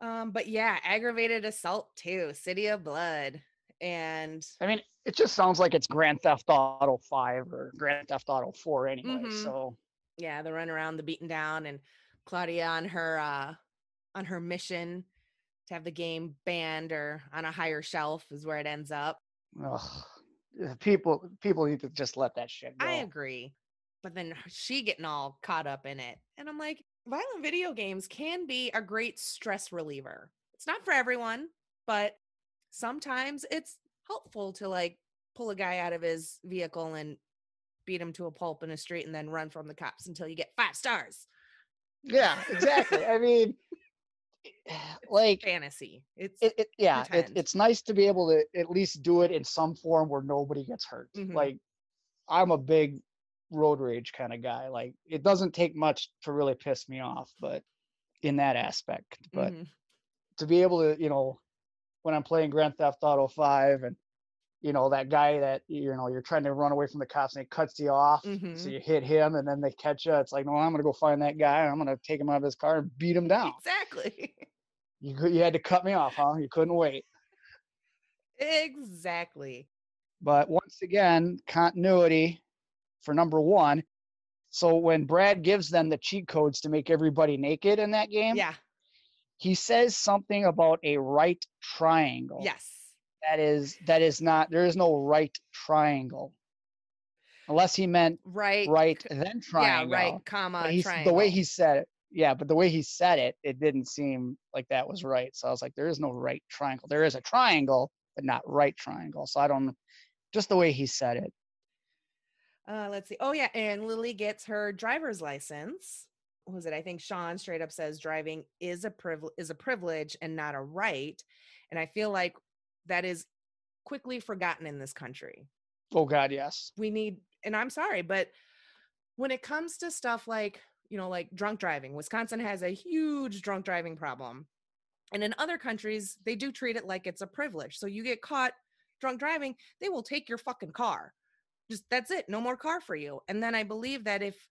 Um, but yeah, aggravated assault too, City of Blood. And I mean, it just sounds like it's Grand Theft Auto 5 or Grand Theft Auto 4 anyway. Mhm. So yeah, the run around, the beaten down, and Claudia on her uh on her mission to have the game banned or on a higher shelf is where it ends up. ugh, people people need to just let that shit go. I agree. But then she getting all caught up in it. And I'm like, violent video games can be a great stress reliever. It's not for everyone, but sometimes it's helpful to like pull a guy out of his vehicle and beat him to a pulp in a street and then run from the cops until you get five stars. Yeah, exactly. I mean, *sighs* like Fantasy. It's it, it yeah, it, it's nice to be able to at least do it in some form where nobody gets hurt. Mhm. Like I'm a big road rage kind of guy. Like it doesn't take much to really piss me off, but in that aspect. But Mhm. to be able to, you know, when I'm playing Grand Theft Auto 5 and you know that guy that you know you're trying to run away from the cops and he cuts you off, so Mhm. you hit him and then they catch you. It's like, no, I'm gonna go find that guy. I'm gonna take him out of his car and beat him down. exactly. *laughs* You you had to cut me off, huh? You couldn't wait. exactly. But once again, continuity for number one. So when Brad gives them the cheat codes to make everybody naked in that game, Yeah. he says something about a right triangle. Yes. That is that is not there is no right triangle. Unless he meant Right. right then triangle. Yeah, right, comma, triangle. the way he said it, yeah, but the way he said it, it didn't seem like that was right. So I was like, there is no right triangle. There is a triangle, but not right triangle. So I don't just the way he said it. Uh, let's see. Oh yeah, and Lily gets her driver's license. What was it? I think Sean straight up says driving is a privilege is a privilege and not a right. And I feel like that is quickly forgotten in this country. Oh God, yes. We need, and I'm sorry, but when it comes to stuff like, you know, like drunk driving, Wisconsin has a huge drunk driving problem. And in other countries, they do treat it like it's a privilege. So you get caught drunk driving, they will take your fucking car. Just that's it, no more car for you. And then I believe that if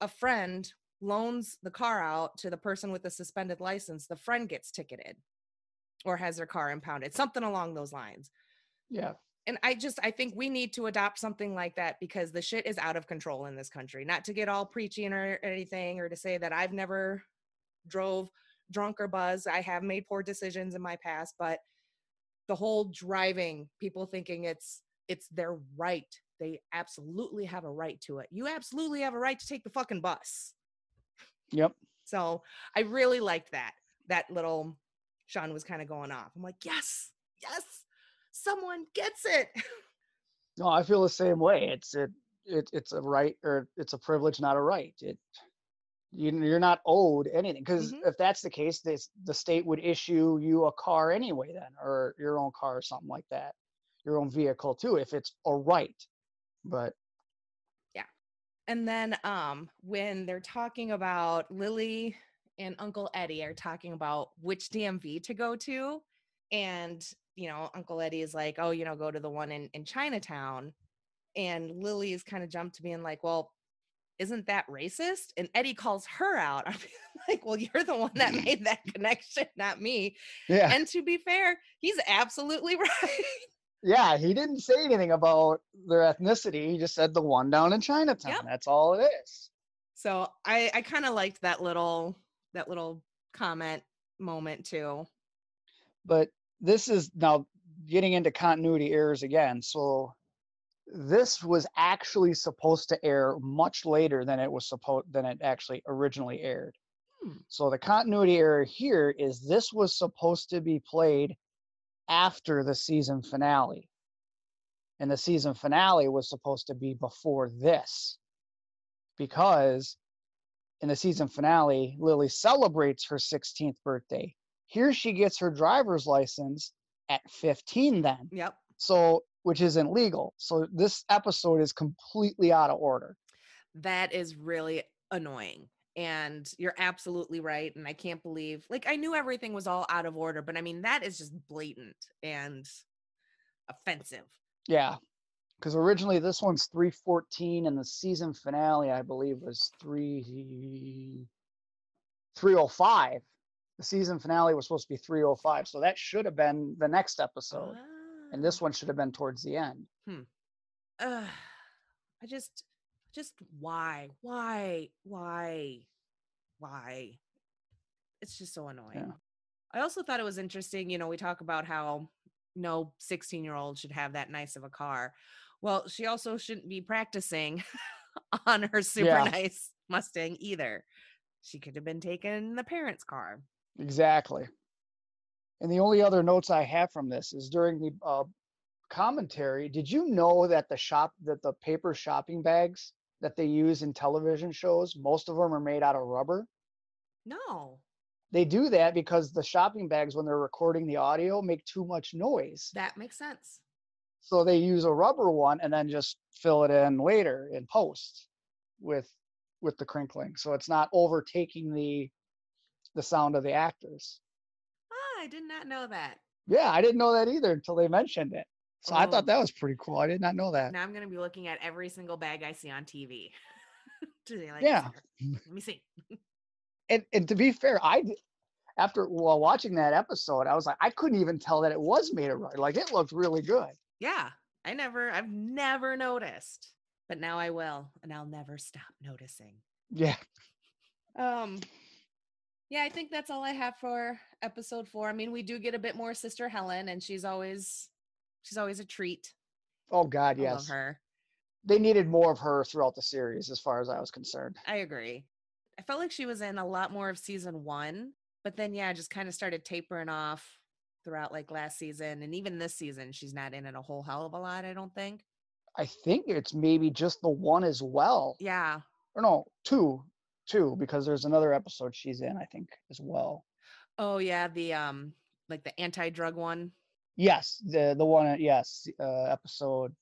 a friend loans the car out to the person with the suspended license, the friend gets ticketed or has their car impounded, something along those lines Yeah. and I just I think we need to adopt something like that because the shit is out of control in this country. Not to get all preachy or anything or to say that I've never drove drunk or buzzed. I have made poor decisions in my past, but the whole driving, people thinking it's it's their right. They absolutely have a right to it. You absolutely have a right to take the fucking bus. Yep. So I really liked that. That little Sean was kind of going off. I'm like, yes, yes, someone gets it. *laughs* No, I feel the same way. It's it, it it's a right or it's a privilege, not a right. It you, you're not owed anything because Mhm. if that's the case, this the state would issue you a car anyway, then or your own car or something like that, your own vehicle too, if it's a right. But yeah. And then um when they're talking about Lily and Uncle Eddie are talking about which DMV to go to. And, you know, Uncle Eddie is like, oh, you know, go to the one in, in Chinatown. And Lily is kind of jumped to being like, well, isn't that racist? And Eddie calls her out. *laughs* I'm like, well, you're the one that made that *laughs* connection, not me. Yeah. And to be fair, he's absolutely *laughs* right. Yeah, he didn't say anything about their ethnicity. He just said the one down in Chinatown. Yep. That's all it is. So I, I kind of liked that little that little comment moment too. But this is now getting into continuity errors again. So this was actually supposed to air much later than it was supposed than it actually originally aired. Hmm. So the continuity error here is this was supposed to be played after the season finale. And the season finale was supposed to be before this. Because in the season finale, Lily celebrates her 16th birthday. Here she gets her driver's license at 15 then. Yep. So which isn't legal. So this episode is completely out of order. That is really annoying. And you're absolutely right. And I can't believe, like, I knew everything was all out of order, but I mean, that is just blatant and offensive. Yeah. Because originally this one's 314 and the season finale, I believe, was 3 305. The season finale was supposed to be 305. So that should have been the next episode. And this Ah. one should have been towards the end. Ugh, I just, just why, why, why, why? It's just so annoying. I also thought it was interesting. You know, we talk about how no 16 year old should have that nice of a car. Well, she also shouldn't be practicing *laughs* on her super Yeah. nice Mustang either. She could have been taking the parents' car. Exactly. And the only other notes I have from this is during the uh, commentary. Did you know that the shop that the paper shopping bags that they use in television shows, most of them are made out of rubber? No, They do that because the shopping bags, when they're recording the audio, make too much noise. that makes sense. So they use a rubber one and then just fill it in later in post with with the crinkling. So it's not overtaking the the sound of the actors. Ah, I did not know that. Yeah, I didn't know that either until they mentioned it. So I Oh. thought that was pretty cool. I did not know that. Now I'm going to be looking at every single bag I see on TV. *laughs* like, Yeah. Let me see. And and to be fair, I after while watching that episode, I was like, I couldn't even tell that it was made of rubber. Like it looked really good. Yeah. I never, I've never noticed, but now I will, and I'll never stop noticing. Yeah. Um, yeah, I think that's all I have for episode four. I mean, we do get a bit more Sister Helen, and she's always, she's always a treat. Oh God, I love yes. her. They needed more of her throughout the series, as far as I was concerned. I agree. I felt like she was in a lot more of season one, but then yeah, just kind of started tapering off throughout like last season and even this season. She's not in it a whole hell of a lot, I don't think. I think it's maybe just the one as well. Yeah. Or no, two, two, because there's another episode she's in, I think, as well. Oh yeah, the um like the anti-drug one. Yes, the the one, yes, uh, episode.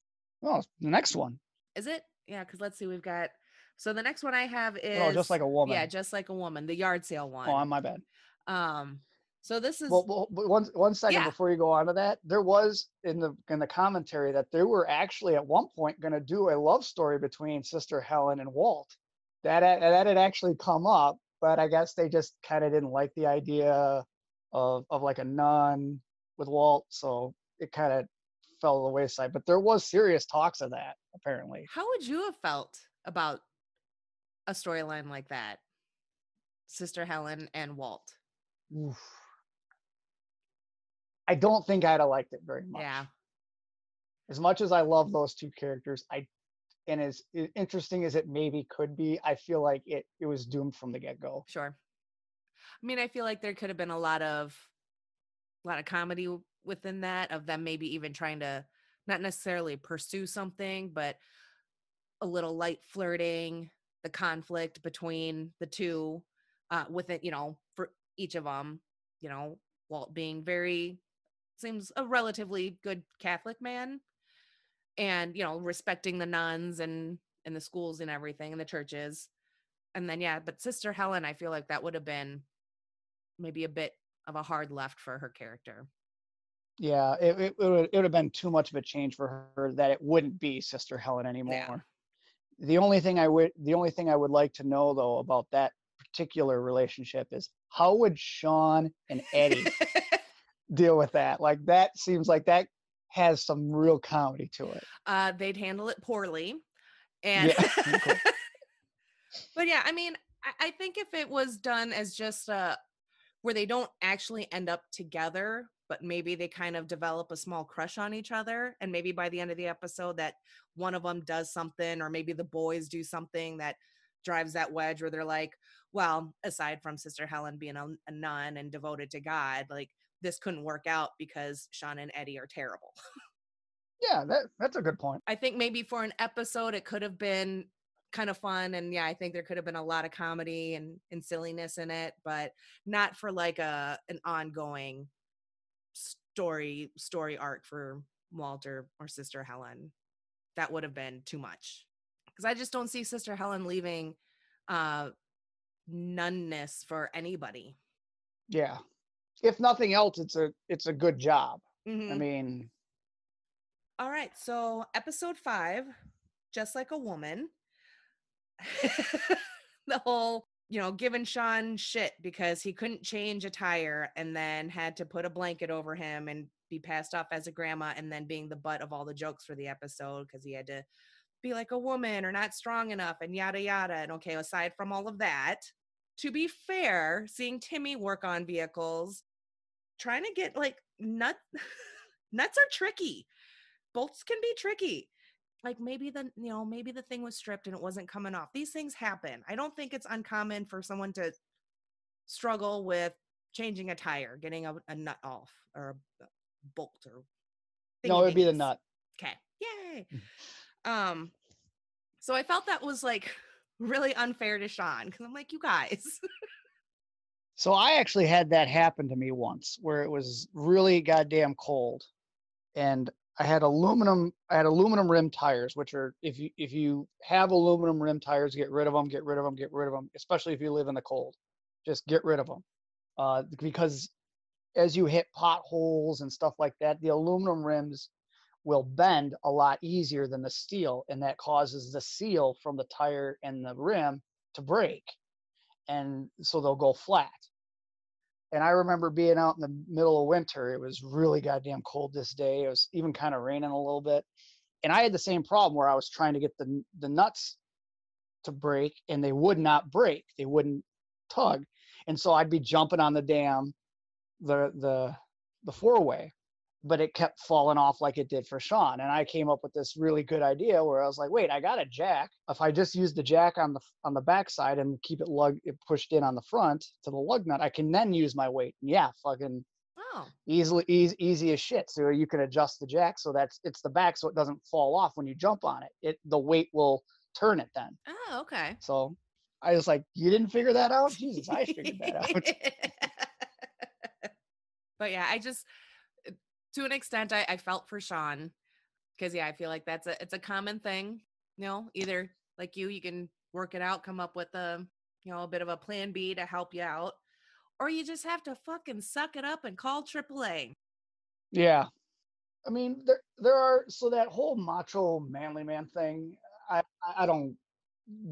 Oh, the next one. Is it? Yeah, because let's see, we've got so the next one I have is Oh, just like a woman. Yeah, just like a woman, the yard sale one. Oh, my bad. um so this is Well, well one one second Yeah. before you go on to that, there was in the in the commentary that they were actually at one point going to do a love story between Sister Helen and Walt. That that had actually come up, but I guess they just kind of didn't like the idea of of like a nun with Walt, so it kind of fell to the wayside. But there was serious talks of that apparently. how would you have felt about a storyline like that? Sister Helen and Walt. Oof. I don't think I'd have liked it very much. Yeah. as much as I love those two characters, I and as interesting as it maybe could be, I feel like it it was doomed from the get go. Sure. I mean, I feel like there could have been a lot of a lot of comedy within that of them maybe even trying to not necessarily pursue something, but a little light flirting, the conflict between the two uh with it, you know, for each of them, you know, Walt being very seems a relatively good Catholic man and, you know, respecting the nuns and and the schools and everything and the churches. And then yeah, but Sister Helen, I feel like that would have been maybe a bit of a hard left for her character. Yeah, it, it, it would it would have been too much of a change for her that it wouldn't be Sister Helen anymore. The only thing I would the only thing I would like to know though about that particular relationship is how would Sean and Eddie *laughs* deal with that? Like that seems like that has some real comedy to it. Uh, they'd handle it poorly, and Yeah. *laughs* but yeah, I mean, I, I think if it was done as just uh where they don't actually end up together, but maybe they kind of develop a small crush on each other, and maybe by the end of the episode that one of them does something, or maybe the boys do something that drives that wedge where they're like, well, aside from Sister Helen being a, a nun and devoted to God, like this couldn't work out because Sean and Eddie are terrible. *laughs* yeah, that that's a good point. I think maybe for an episode it could have been kind of fun and yeah, I think there could have been a lot of comedy and, and silliness in it, but not for like a an ongoing story story arc for Walter or Sister Helen. That would have been too much. Cuz I just don't see Sister Helen leaving uh nunness for anybody. Yeah. If nothing else, it's a it's a good job. I Mhm. mean, All right, so episode five, just like a woman. *laughs* the whole, you know, giving Sean shit because he couldn't change a tire and then had to put a blanket over him and be passed off as a grandma and then being the butt of all the jokes for the episode because he had to be like a woman or not strong enough and yada yada. And okay, aside from all of that, to be fair, seeing Timmy work on vehicles, trying to get like nut *laughs* nuts are tricky bolts can be tricky like maybe the you know maybe the thing was stripped and it wasn't coming off. These things happen. I don't think it's uncommon for someone to struggle with changing a tire getting a, a nut off or a bolt or no, it'd be the nut. okay. Yay. Um so i felt that was like really unfair to sean because i'm like you guys. *laughs* So I actually had that happen to me once where it was really goddamn cold. And I had aluminum I had aluminum rim tires which are if you if you have aluminum rim tires get rid of them get rid of them get rid of them especially if you live in the cold. Just get rid of them. Uh because as you hit potholes and stuff like that the aluminum rims will bend a lot easier than the steel and that causes the seal from the tire and the rim to break and so they'll go flat and I remember being out in the middle of winter. It was really goddamn cold this day. It was even kind of raining a little bit, and I had the same problem where I was trying to get the the nuts to break, and they would not break. They wouldn't tug, and so I'd be jumping on the dam, the the the four way, but it kept falling off like it did for Sean. And I came up with this really good idea where I was like, wait, I got a jack. If I just use the jack on the on the backside and keep it lug it pushed in on the front to the lug nut, I can then use my weight. And yeah, fucking oh easily easy, easy as shit. So you can adjust the jack so that's it's the back so it doesn't fall off when you jump on it. It the weight will turn it then. oh okay So I was like, you didn't figure that out? Jesus, I figured that out. *laughs* but yeah, I just to an extent I, I felt for Sean because yeah, I feel like that's a it's a common thing. You know, either like you, you can work it out, come up with a you know a bit of a plan B to help you out, or you just have to fucking suck it up and call AAA. Yeah. I mean, there there are so that whole macho manly man thing. I I- I don't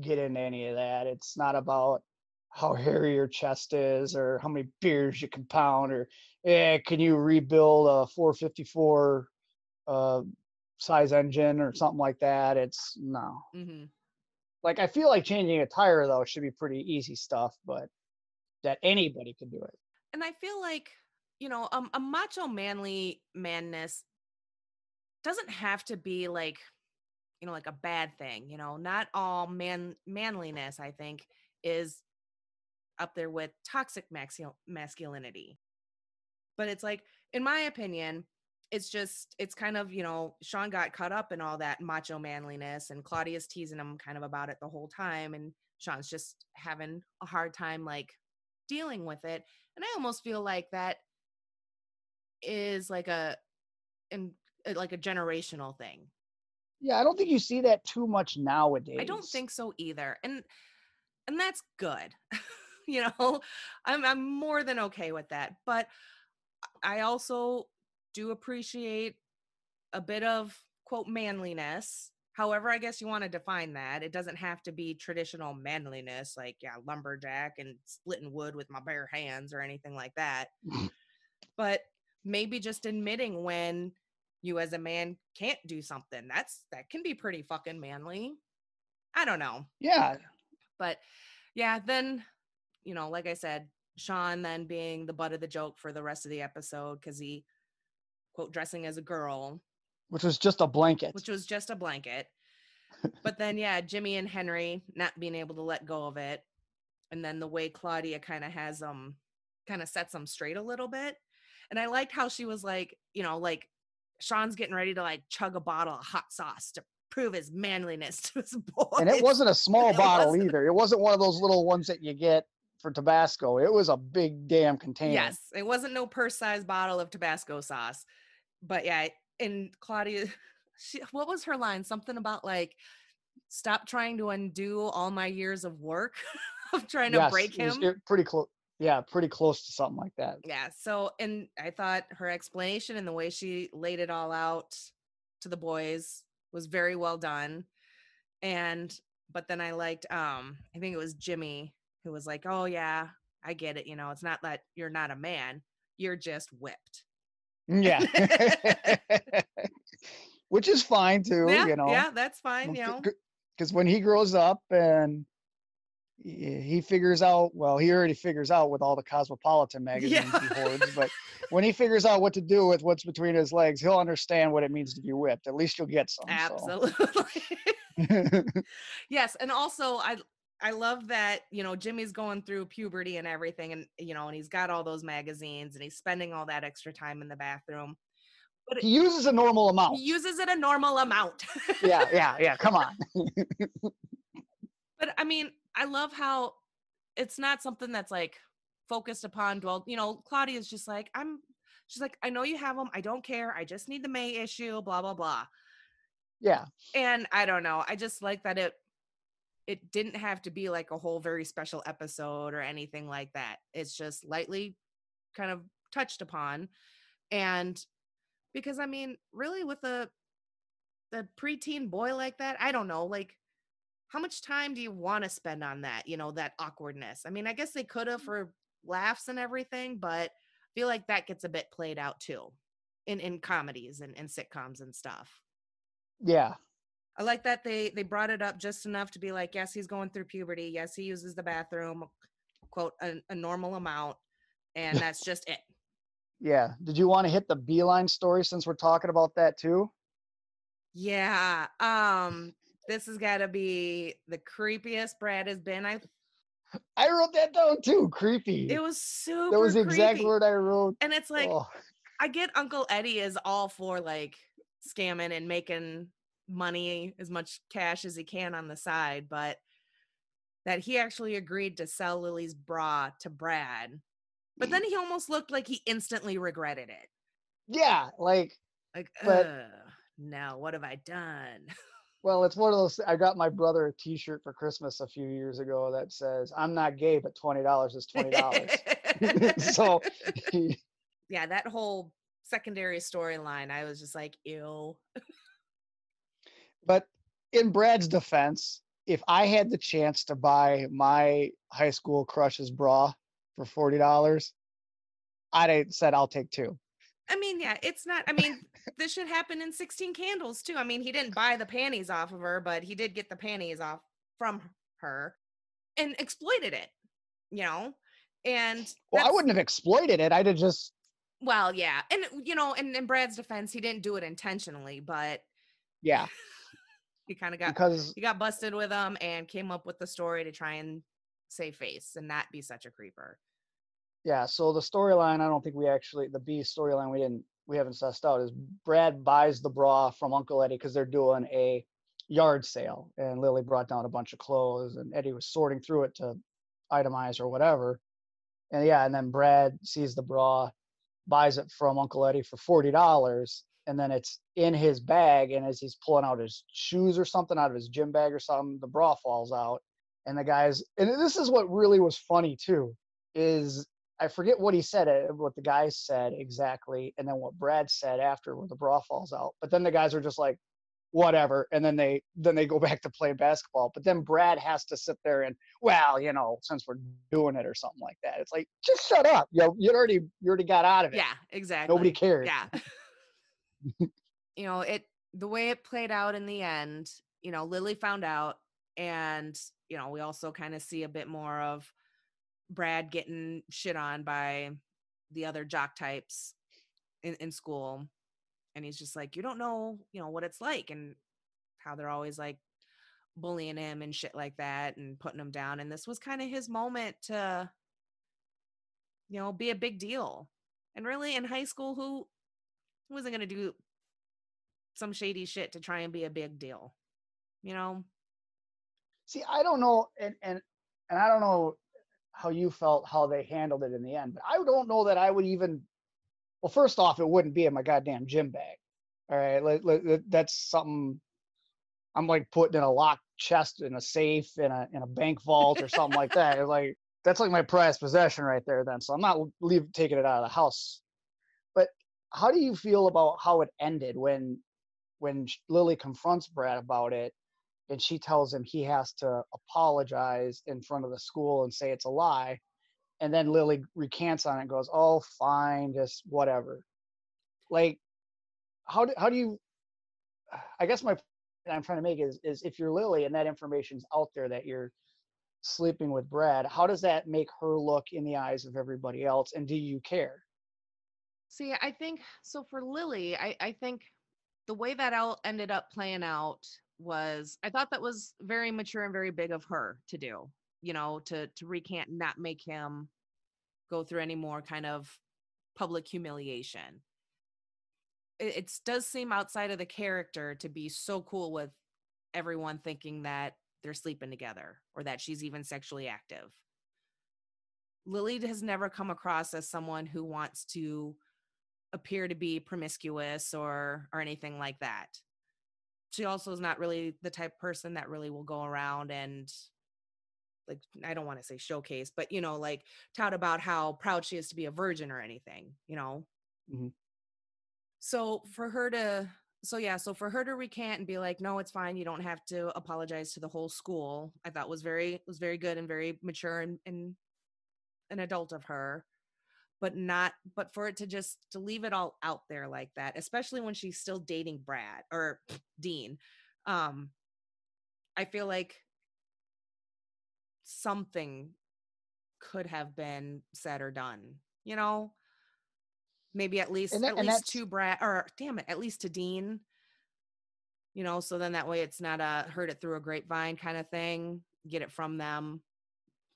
get into any of that. It's not about how hairy your chest is or how many beers you can pound or yeah, can you rebuild a 454 uh, size engine or something like that. It's no. hmm Like I feel like changing a tire though should be pretty easy stuff, but that anybody can do it. And I feel like you know um, a macho manly manness doesn't have to be like you know like a bad thing you know not all man manliness i think is up there with toxic maxi- masculinity but it's like in my opinion it's just it's kind of you know sean got caught up in all that macho manliness and claudia's teasing him kind of about it the whole time and sean's just having a hard time like dealing with it and i almost feel like that is like a in uh, like a generational thing Yeah, I don't think you see that too much nowadays. I don't think so either. And and that's good. *laughs* you know, I'm I'm more than okay with that. But I also do appreciate a bit of quote manliness. However, I guess you want to define that. It doesn't have to be traditional manliness, like yeah, lumberjack and splitting wood with my bare hands or anything like that. *laughs* but maybe just admitting when you as a man can't do something. That's that can be pretty fucking manly. I don't know. Yeah. But yeah, then you know, like I said, Sean then being the butt of the joke for the rest of the episode because he quote dressing as a girl, which was just a blanket, which was just a blanket. *laughs* but then yeah, Jimmy and Henry not being able to let go of it, and then the way Claudia kind of has um kind of sets them straight a little bit. And I liked how she was like, you know, like Sean's getting ready to like chug a bottle of hot sauce to prove his manliness *laughs* to his boy. And it wasn't a *laughs* small bottle either. It wasn't one of those little ones that you get for Tabasco. It was a big damn container. Yes, it wasn't no purse size bottle of Tabasco sauce. But yeah, and Claudia, *laughs* she, what was her line? Something about like, stop trying to undo all my years of work *laughs* of trying yes, to break him. pretty close. Yeah, pretty close to something like that. Yeah. So, and I thought her explanation and the way she laid it all out to the boys was very well done. And, but then I liked, um, I think it was Jimmy who was like, "Oh yeah, I get it. You know, it's not that you're not a man; you're just whipped." Mm, yeah, *laughs* which is fine *laughs* too. Yeah, you know, yeah, that's fine. You know, because when he grows up and he figures out well he already figures out with all the cosmopolitan *laughs* magazines yeah. he hoards but when he figures out what to do with what's between his legs he'll understand what it means to be whipped at least you'll get some absolutely so. yes and also i I love that, you know, Jimmy's going through puberty and everything and you know, and he's got all those magazines and he's spending all that extra time in the bathroom. But he uses a normal amount. He uses it a normal amount. *laughs* yeah, yeah, yeah, come on. but I mean, I love how it's not something that's like focused upon dwell, you know, Claudia's just like, I'm she's like, I know you have them. I don't care. I just need the May issue, blah blah blah. Yeah. And I don't know. I just like that it it didn't have to be like a whole very special episode or anything like that. It's just lightly kind of touched upon. And because I mean, really with a the preteen boy like that, I don't know, like how much time do you want to spend on that, you know, that awkwardness? I mean, I guess they could have mm. for laughs and everything, but I feel like that gets a bit played out too in in comedies and, and sitcoms and stuff. Yeah, I like that they they brought it up just enough to be like, yes, he's going through puberty. Yes, he uses the bathroom, quote, a, a normal amount, and *laughs* that's just it. Yeah. Did you want to hit the beeline story since we're talking about that too? Yeah. Um, this has got to be the creepiest Brad has been. I I wrote that down too. Creepy. It was super. That was the exact word I wrote. And it's like, oh. I get Uncle Eddie is all for like scamming and making money, as much cash as he can on the side, but that he actually agreed to sell Lily's bra to Brad. But then he almost looked like he instantly regretted it. Yeah, like like but, now what have I done? *laughs* Well, it's one of those I got my brother a t-shirt for Christmas a few years ago that says I'm not gay, but twenty dollars is twenty dollars. *laughs* *laughs* so yeah, that whole secondary storyline, I was just like, ew. But in Brad's defense, if I had the chance to buy my high school crush's bra for forty dollars, I'd have said I'll take two. I mean, yeah, it's not. I mean, this should happen in 16 Candles too. I mean, he didn't buy the panties off of her, but he did get the panties off from her and exploited it, you know? And well, I wouldn't have exploited it. I'd have just. Well, yeah. And, you know, and in Brad's defense, he didn't do it intentionally, but. Yeah. He kind of got because he got busted with them and came up with the story to try and save face and not be such a creeper. Yeah, so the storyline I don't think we actually the B storyline we didn't we haven't sussed out is Brad buys the bra from Uncle Eddie because they're doing a yard sale and Lily brought down a bunch of clothes and Eddie was sorting through it to itemize or whatever. And yeah, and then Brad sees the bra, buys it from Uncle Eddie for forty dollars, and then it's in his bag and as he's pulling out his shoes or something out of his gym bag or something the bra falls out and the guys and this is what really was funny too is I forget what he said, uh, what the guys said exactly, and then what Brad said after when the bra falls out. But then the guys are just like, whatever, and then they then they go *laughs* back to play basketball. But then Brad has to sit there and, well, you know, since we're doing it or something like that. It's like, just shut up. You know, you already you already got out of it. Yeah, exactly. Nobody cares. Yeah. *laughs* you know, it the way it played out in the end, you know, Lily found out and you know, we also kind of see a bit more of Brad getting shit on by the other jock types in, in school. And he's just like, you don't know, you know, what it's like and how they're always like bullying him and shit like that and putting him down. And this was kind of his moment to, you know, be a big deal. And really in high school, who wasn't going to do some shady shit to try and be a big deal, you know? See, I don't know. And, and, and I don't know how you felt how they handled it in the end. But I don't know that I would even. Well, first off, it wouldn't be in my goddamn gym bag. All right, like, like, that's something I'm like putting in a locked chest in a safe in a in a bank vault or something like that. It's *laughs* like that's like my prized possession right there. Then, so I'm not leave taking it out of the house. How do you feel about how it ended when when Lily confronts Brad about it and she tells him he has to apologize in front of the school and say it's a lie and then lily recants on it and goes oh fine just whatever. Like how do, how do you i guess my i'm trying to make is is if you're lily and that information's out there that you're sleeping with brad how does that make her look in the eyes of everybody else and do you care see i think so for lily i i think the way that all ended up playing out was I thought that was very mature and very big of her to do, you know, to to recant and not make him go through any more kind of public humiliation. It, it does seem outside of the character to be so cool with everyone thinking that they're sleeping together or that she's even sexually active. Lily has never come across as someone who wants to appear to be promiscuous or or anything like that she also is not really the type person that really will go around and like I don't want to say showcase, but you know, like tout about how proud she is to be a virgin or anything, you know. Mm-hmm. So for her to so yeah, so for her to recant and be like, no, it's fine, you don't have to apologize to the whole school, I thought was very was very good and very mature and, and an adult of her but not but for it to just to leave it all out there like that especially when she's still dating brad or *sniffs* dean um i feel like something could have been said or done you know? Maybe at least that, at least to brad or damn it at least to dean you know so then that way it's not a heard it through a grapevine kind of thing get it from them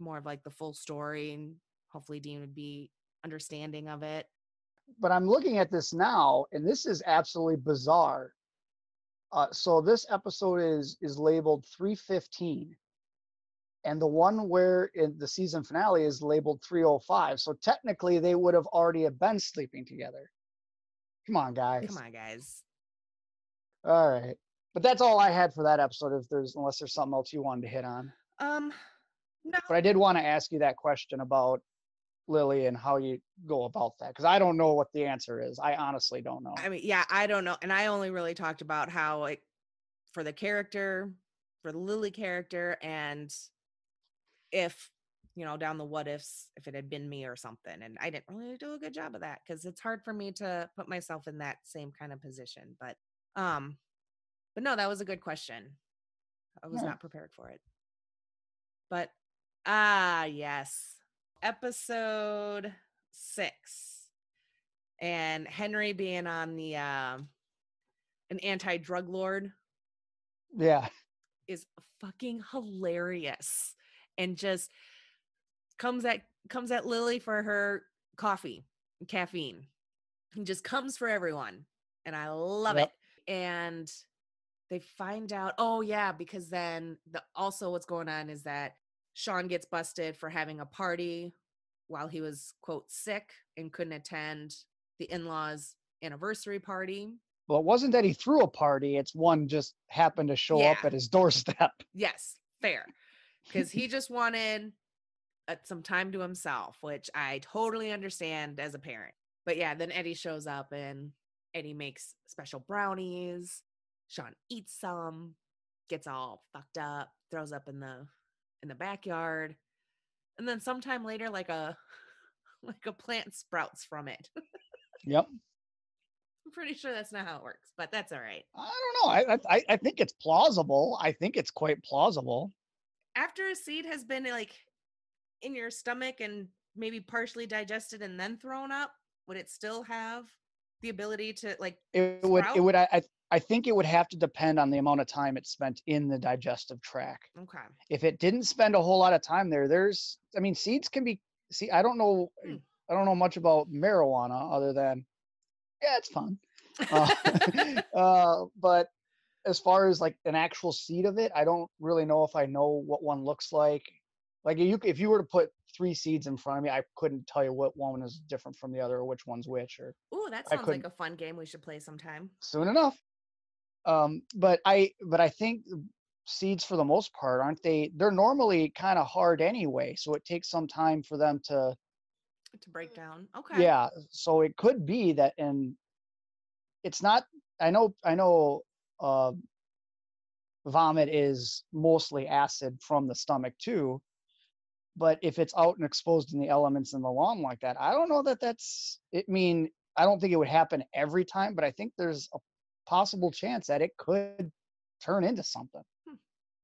more of like the full story and hopefully dean would be understanding of it. But I'm looking at this now, and this is absolutely bizarre. Uh, so this episode is is labeled 315, and the one where in the season finale is labeled 305. So technically, they would have already have been sleeping together. Come on, guys. Come on, guys. All right, but that's all I had for that episode. If there's unless there's something else you wanted to hit on. Um, no. But I did want to ask you that question about Lily and how you go about that because I don't know what the answer is. I honestly don't know. I mean, yeah, I don't know. And I only really talked about how like for the character, for the Lily character, and if you know down the what ifs if it had been me or something and i didn't really do a good job of that because it's hard for me to put myself in that same kind of position but um but no that was a good question i was yeah. not prepared for it but ah yes episode six and Henry being on the uh, an anti-drug lord. Yeah. Is fucking hilarious and just comes at comes at Lily for her coffee, caffeine. He just comes for everyone. And I love yep. it. And they find out, oh yeah, because then the also what's going on is that Sean gets busted for having a party while he was, quote, sick and couldn't attend the in laws' anniversary party. Well, it wasn't that he threw a party, it's one just happened to show yeah. up at his doorstep. *laughs* Yes, fair. because he just wanted uh, some time to himself, which I totally understand as a parent. But yeah, then Eddie shows up and Eddie makes special brownies. Sean eats some, gets all fucked up, throws up in the in the backyard, and then sometime later, like a *laughs* like a plant sprouts from it. *laughs* Yep. I'm pretty sure that's not how it works, but that's all right. I don't know. I I I think it's plausible. I think it's quite plausible. After a seed has been like in your stomach and maybe partially digested and then thrown up, would it still have the ability to like It would it would I I- I think it would have to depend on the amount of time it spent in the digestive tract. okay. If it didn't spend a whole lot of time there, there's I mean seeds can be see I don't know Hmm. I don't know much about marijuana other than yeah, it's fun. *laughs* Uh, *laughs* uh, but as far as like an actual seed of it, I don't really know if I know what one looks like. Like you, if you were to put three seeds in front of me, I couldn't tell you what one is different from the other or which one's which. Or Ooh, that sounds like a fun game we should play sometime. soon enough. Um, but I, but I think seeds for the most part aren't they? They're normally kind of hard anyway, so it takes some time for them to To break down. Okay. yeah so it could be that and it's not i know i know uh vomit is mostly acid from the stomach too but if it's out and exposed in the elements in the lawn like that i don't know that that's it mean i don't think it would happen every time but i think there's a possible chance that it could turn into something hmm.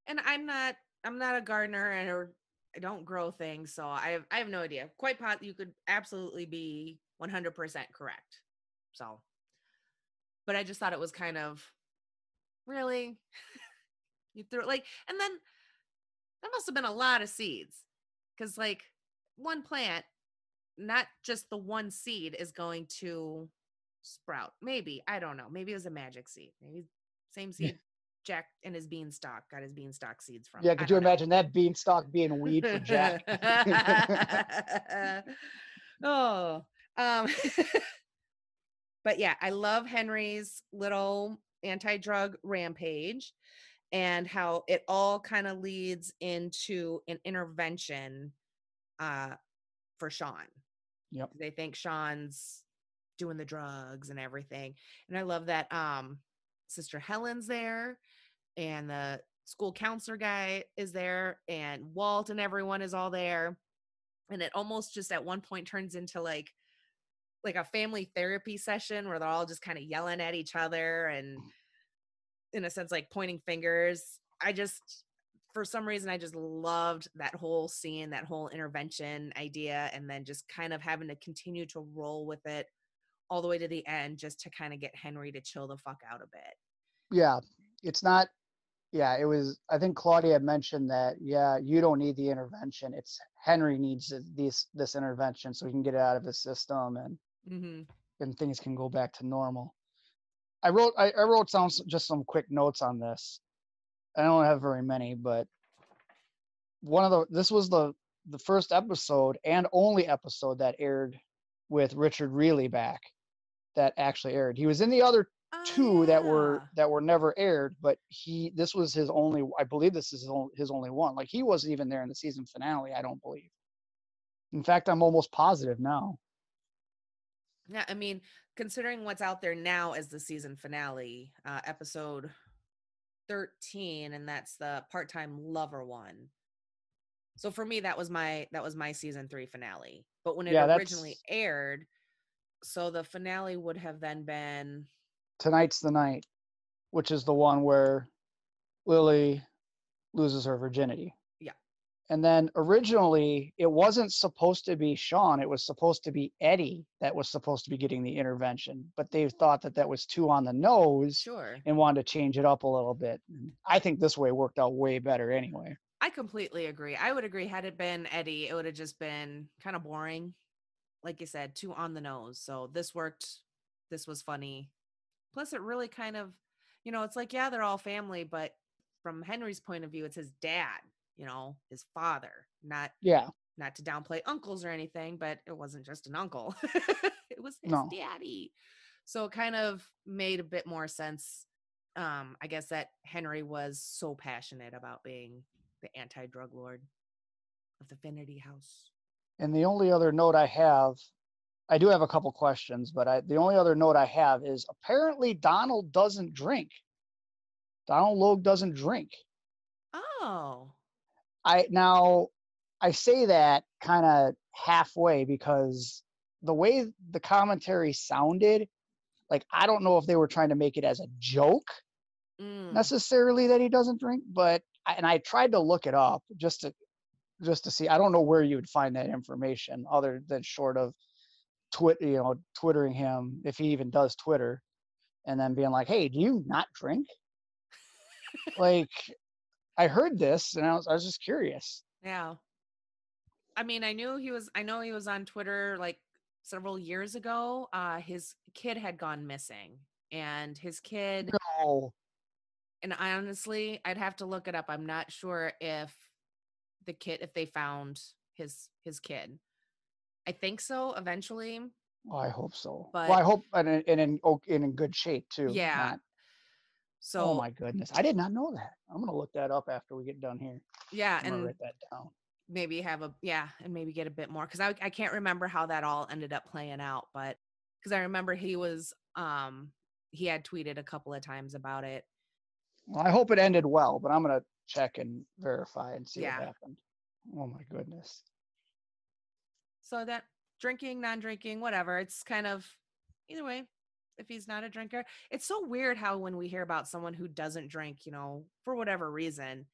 And I'm not I'm not a gardener and I don't grow things, so I have I have no idea. Quite pot you could absolutely be 100% correct. So but I just thought it was kind of really *laughs* you threw it like and then that must have been a lot of seeds cuz like one plant not just the one seed is going to sprout. Maybe, I don't know. Maybe it was a magic seed. Maybe same Yeah. seed Jack and his beanstalk got his beanstalk seeds from. yeah could you know. imagine that beanstalk being weed for jack *laughs* *laughs* oh, um, *laughs* but yeah, I love Henry's little anti-drug rampage and how it all kind of leads into an intervention uh for Sean. Yep. They think Sean's doing the drugs and everything. And I love that um Sister Helen's there and the school counselor guy is there and Walt and everyone is all there. And it almost just at one point turns into like like a family therapy session where they're all just kind of yelling at each other and in a sense like pointing fingers. I just for some reason I just loved that whole scene, that whole intervention idea and then just kind of having to continue to roll with it all the way to the end just to kind of get Henry to chill the fuck out a bit. yeah it's not yeah it was i think claudia mentioned that yeah you don't need the intervention it's henry needs th- this this intervention so he can get it out of his system and Mm-hmm. and things can go back to normal i wrote i, I wrote down s- just some quick notes on this i don't have very many but one of the this was the the first episode and only episode that aired with richard Riehle back that actually aired. He was in the other two that were that were never aired but he this was his only i believe this is his only, his only one. Like he wasn't even there in the season finale i don't believe. In fact i'm almost positive now. Yeah, I mean, considering what's out there now as the season finale, uh, episode 13, and that's the part-time lover one. So for me, that was my that was my season three finale. But when it Yeah, originally aired, so the finale would have then been tonight's the night which is the one where lily loses her virginity Yeah. and then originally it wasn't supposed to be sean it was supposed to be eddie that was supposed to be getting the intervention but they thought that that was too on the nose sure. and wanted to change it up a little bit i think this way worked out way better anyway I completely agree. I would agree had it been Eddie, it would have just been kind of boring. Like you said, too on the nose. So this worked. This was funny. Plus, it really kind of, you know, it's like, yeah, they're all family, but from Henry's point of view, it's his dad, you know, his father, not yeah not to downplay uncles or anything, but it wasn't just an uncle. *laughs* it was his No. daddy. So it kind of made a bit more sense. Um, I guess that Henry was so passionate about being the anti-drug lord of the Finnerty House. And the only other note I have, I do have a couple questions, but I the only other note I have is apparently Donal doesn't drink. Donal Logue doesn't drink. Oh. I now I say that kind of halfway because the way the commentary sounded, like I don't know if they were trying to make it as a joke Mm. necessarily that he doesn't drink, but and I tried to look it up just to just to see. I don't know where you would find that information other than short of twit, you know, twittering him if he even does Twitter, and then being like, "Hey, do you not drink?" like, I heard this and I was I was just curious. Yeah. I mean, I knew he was I know he was on Twitter like several years ago. Uh his kid had gone missing and his kid No, and I honestly I'd have to look it up. I'm not sure if the kid if they found his his kid. I think so eventually. oh, I hope so. But- well, I hope and in, and in and in good shape too. Yeah, not- So oh my goodness, I did not know that. I'm gonna look that up after we get done here. yeah, I'm and write that down. maybe have a yeah and maybe get a bit more because I, I can't remember how that all ended up playing out but because i remember he was um he had tweeted a couple of times about it Well, I hope it ended well, but I'm gonna check and verify and see Yeah. what happened. Oh my goodness. so that drinking non-drinking whatever it's kind of either way if he's not a drinker it's so weird how when we hear about someone who doesn't drink you know for whatever reason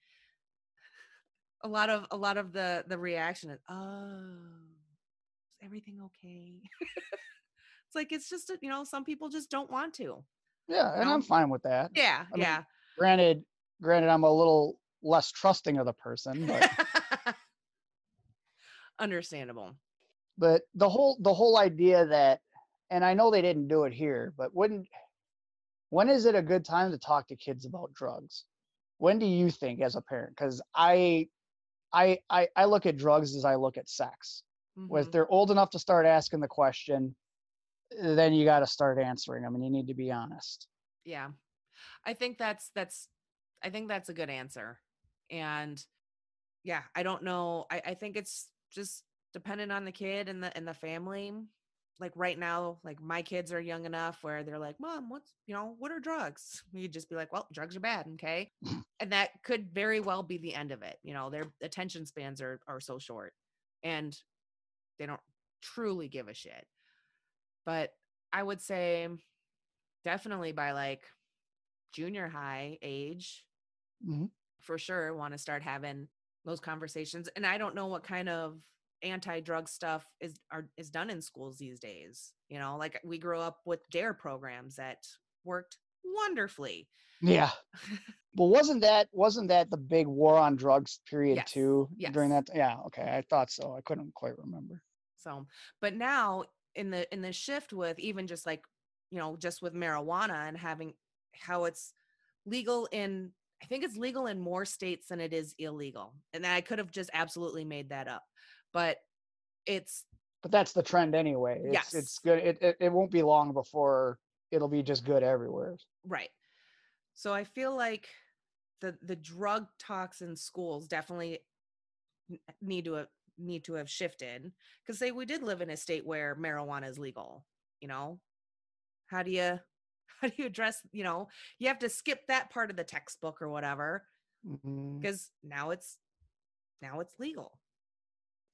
a lot of a lot of the the reaction is oh is everything okay *laughs* it's like it's just you know some people just don't want to Yeah, and know? I'm fine with that. yeah I mean, yeah Granted, granted, I'm a little less trusting of the person, but *laughs* understandable but the whole the whole idea that, and I know they didn't do it here, but when when is it a good time to talk to kids about drugs? When do you think, as a parent? Because I, I, I, I look at drugs as I look at sex. If Mhm. they're old enough to start asking the question, then you got to start answering them, and you need to be honest. yeah i think that's that's i think that's a good answer and yeah i don't know. I, I think it's just dependent on the kid and the and the family. Like right now like my kids are young enough where they're like mom what's you know what are drugs? *laughs* You'd just be like well drugs are bad okay? *laughs* And that could very well be the end of it. You know their attention spans are are so short and they don't truly give a shit. But i would say definitely by like junior high age Mhm. For sure want to start having those conversations and i don't know what kind of anti-drug stuff is are is done in schools these days you know like we grew up with dare programs that worked wonderfully Yeah. *laughs* Well, wasn't that wasn't that the big war on drugs period Yes, too during that? Yeah. Okay, I thought so. I couldn't quite remember. So, but now in the in the shift with even just like, you know, just with marijuana and having how it's legal in I think it's legal in more states than it is illegal. And I could have just absolutely made that up. But it's But that's the trend anyway. It's Yes. it's good. It, it it won't be long before it'll be just good everywhere. right. So I feel like the the drug talks in schools definitely need to have, need to have shifted because say we did live in a state where marijuana is legal, you know, how do you *laughs* how do you address you know you have to skip that part of the textbook or whatever because now it's now it's legal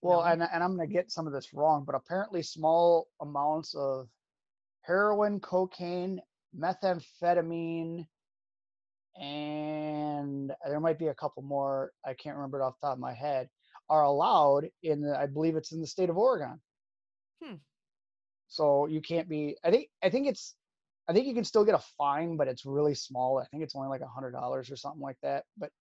Well, No. and and I'm gonna get some of this wrong, but apparently small amounts of heroin, cocaine, methamphetamine, and there might be a couple more. I can't remember it off the top of my head. Are allowed in the, I believe it's in the state of Oregon. Hmm. So you can't be. I think I think it's. I think you can still get a fine, but it's really small. I think it's only like a hundred dollars or something like that. But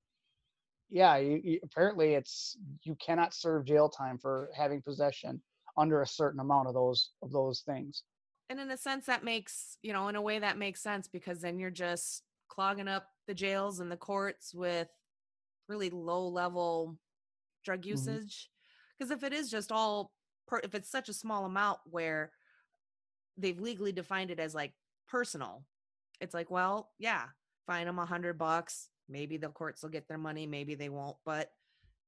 yeah, you, you, apparently it's you cannot serve jail time for having possession under a certain amount of those of those things. and in a sense that makes you know in a way that makes sense because then you're just clogging up the jails and the courts with really low level drug Mhm. usage because if it is just all per, if it's such a small amount where they've legally defined it as like personal it's like well yeah fine them a hundred bucks maybe the courts will get their money, maybe they won't, but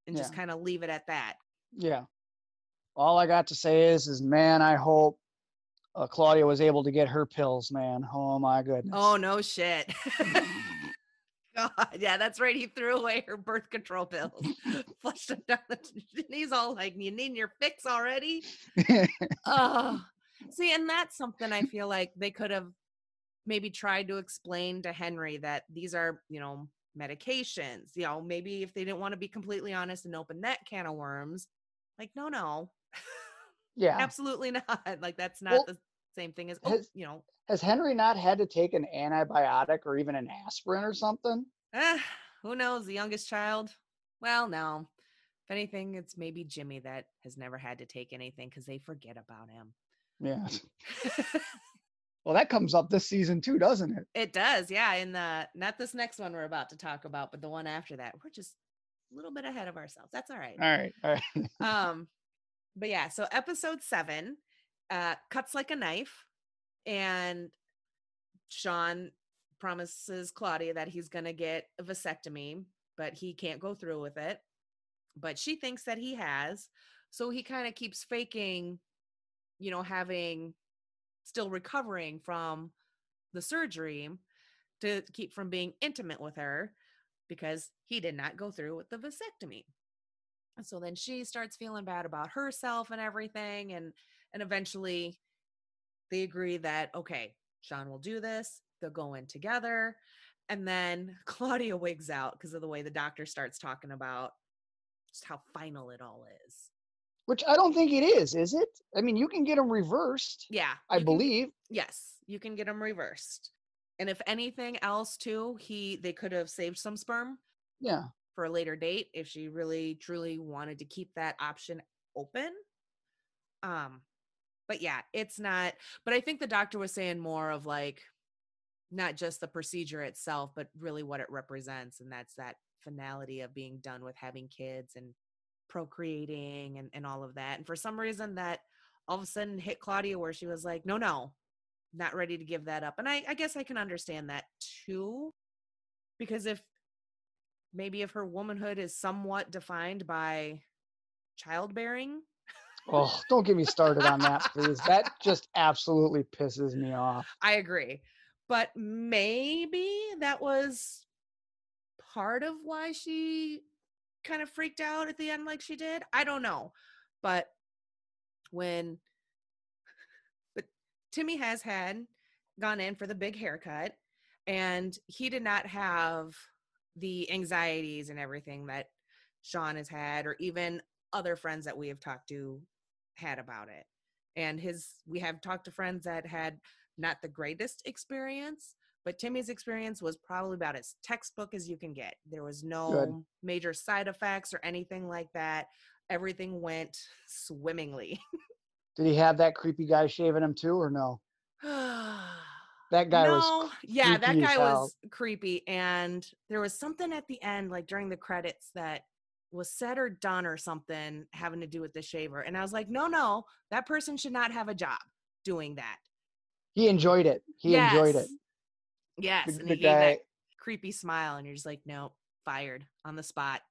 and just kind of leave it at that. Yeah. All I got to say is, is man, I hope uh, Claudia was able to get her pills, man. Oh my goodness. Oh no shit. *laughs* *laughs* God, yeah, that's right. He threw away her birth control pills, *laughs* flushed them down the. He's all like, "You need your fix already." Oh, see, and that's something I feel like they could have maybe tried to explain to Henry that these are, you know, medications. You know, maybe if they didn't want to be completely honest and open that can of worms, like, no, no, *laughs* yeah. absolutely not. *laughs* Like, that's not Well, the same thing as, oh, has- you know, Has Henry not had to take an antibiotic or even an aspirin or something? eh, who knows? The youngest child? Well, no. If anything, it's maybe Jimmy that has never had to take anything because they forget about him. Yeah. *laughs* Well, that comes up this season too, doesn't it? It does, yeah. In the not this next one we're about to talk about, but the one after that, we're just a little bit ahead of ourselves. That's all right. All right. All right. *laughs* Um, but yeah, so episode seven, uh, cuts like a knife, and Sean promises Claudia that he's gonna get a vasectomy, but he can't go through with it. But she thinks that he has, so he kind of keeps faking, you know, having still recovering from the surgery to keep from being intimate with her because he did not go through with the vasectomy. And so then she starts feeling bad about herself and everything and and eventually they agree that okay, Sean will do this. They'll go in together. And then *laughs* Claudia wigs out because of the way the doctor starts talking about just how final it all is. Which I don't think it is, is it? I mean, you can get them reversed, Yeah. I you can- believe. Yes, you can get them reversed. And if anything else too, he they could have saved some sperm Yeah. for a later date if she really truly wanted to keep that option open. Um but yeah, it's not but I think the doctor was saying more of like not just the procedure itself, but really what it represents and that's that finality of being done with having kids and procreating and, and all of that. And for some reason that all of a sudden hit Claudia where she was like, no, no, not ready to give that up. And I, I guess I can understand that too. Because if maybe if her womanhood is somewhat defined by childbearing, Oh, don't get me started on that, please. That just absolutely pisses me off. I agree. But maybe that was part of why she kind of freaked out at the end like she did. I don't know. But when *laughs* but Timmy has had gone in for the big haircut and he did not have the anxieties and everything that Sean has had or even other friends that we have talked to had about it. And his we have talked to friends that had not the greatest experience, but Timmy's experience was probably about as textbook as you can get. There was no major side effects or anything like that. Everything went swimmingly. *laughs* Did he have that creepy guy shaving him too, or no? *sighs* That guy was no, yeah, that guy was creepy. And there was something at the end, like during the credits, that was said or done or something having to do with the shaver. And I was like, no, no, that person should not have a job doing that. he enjoyed it. He enjoyed it. Yes. The, and the he gave that creepy smile, and you're just like, no, fired on the spot.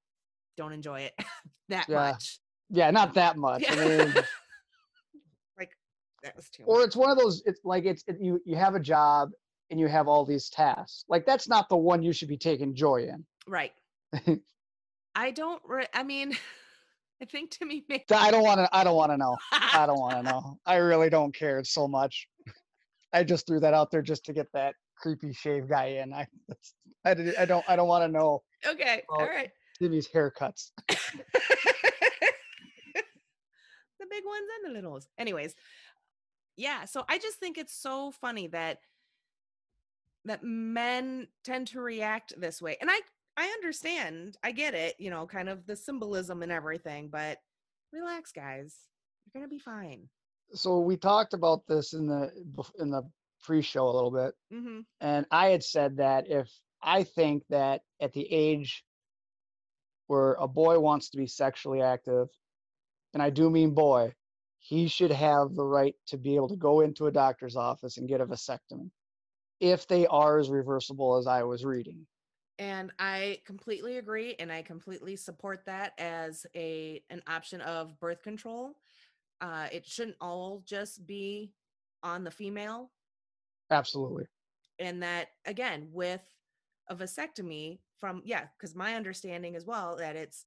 Don't enjoy it *laughs* that Yeah. much. yeah, not that much. I mean, *laughs* like that was too. or much. it's one of those. It's like it's it, you you have a job and you have all these tasks. Like that's not the one you should be taking joy in. Right. *laughs* I don't. Re- I mean, I think Timmy made. I don't want to. I don't want to know. I don't want to know. I really don't care so much. I just threw that out there just to get that creepy shave guy in. I *laughs* I, I don't I don't want to know okay. All right. Timmy's haircuts. *laughs* the big ones and the little ones. Anyways, yeah. So I just think it's so funny that that men tend to react this way, and I I understand. I get it. You know, kind of the symbolism and everything, but relax, guys. You're gonna be fine. So we talked about this in the in the pre-show a little bit, hmm and I had said that if I think that at the age where a boy wants to be sexually active, and I do mean boy, he should have the right to be able to go into a doctor's office and get a vasectomy if they are as reversible as I was reading. And I completely agree and I completely support that as a an option of birth control. Uh, it shouldn't all just be on the female Absolutely. and that again with a vasectomy from yeah because my understanding as well that it's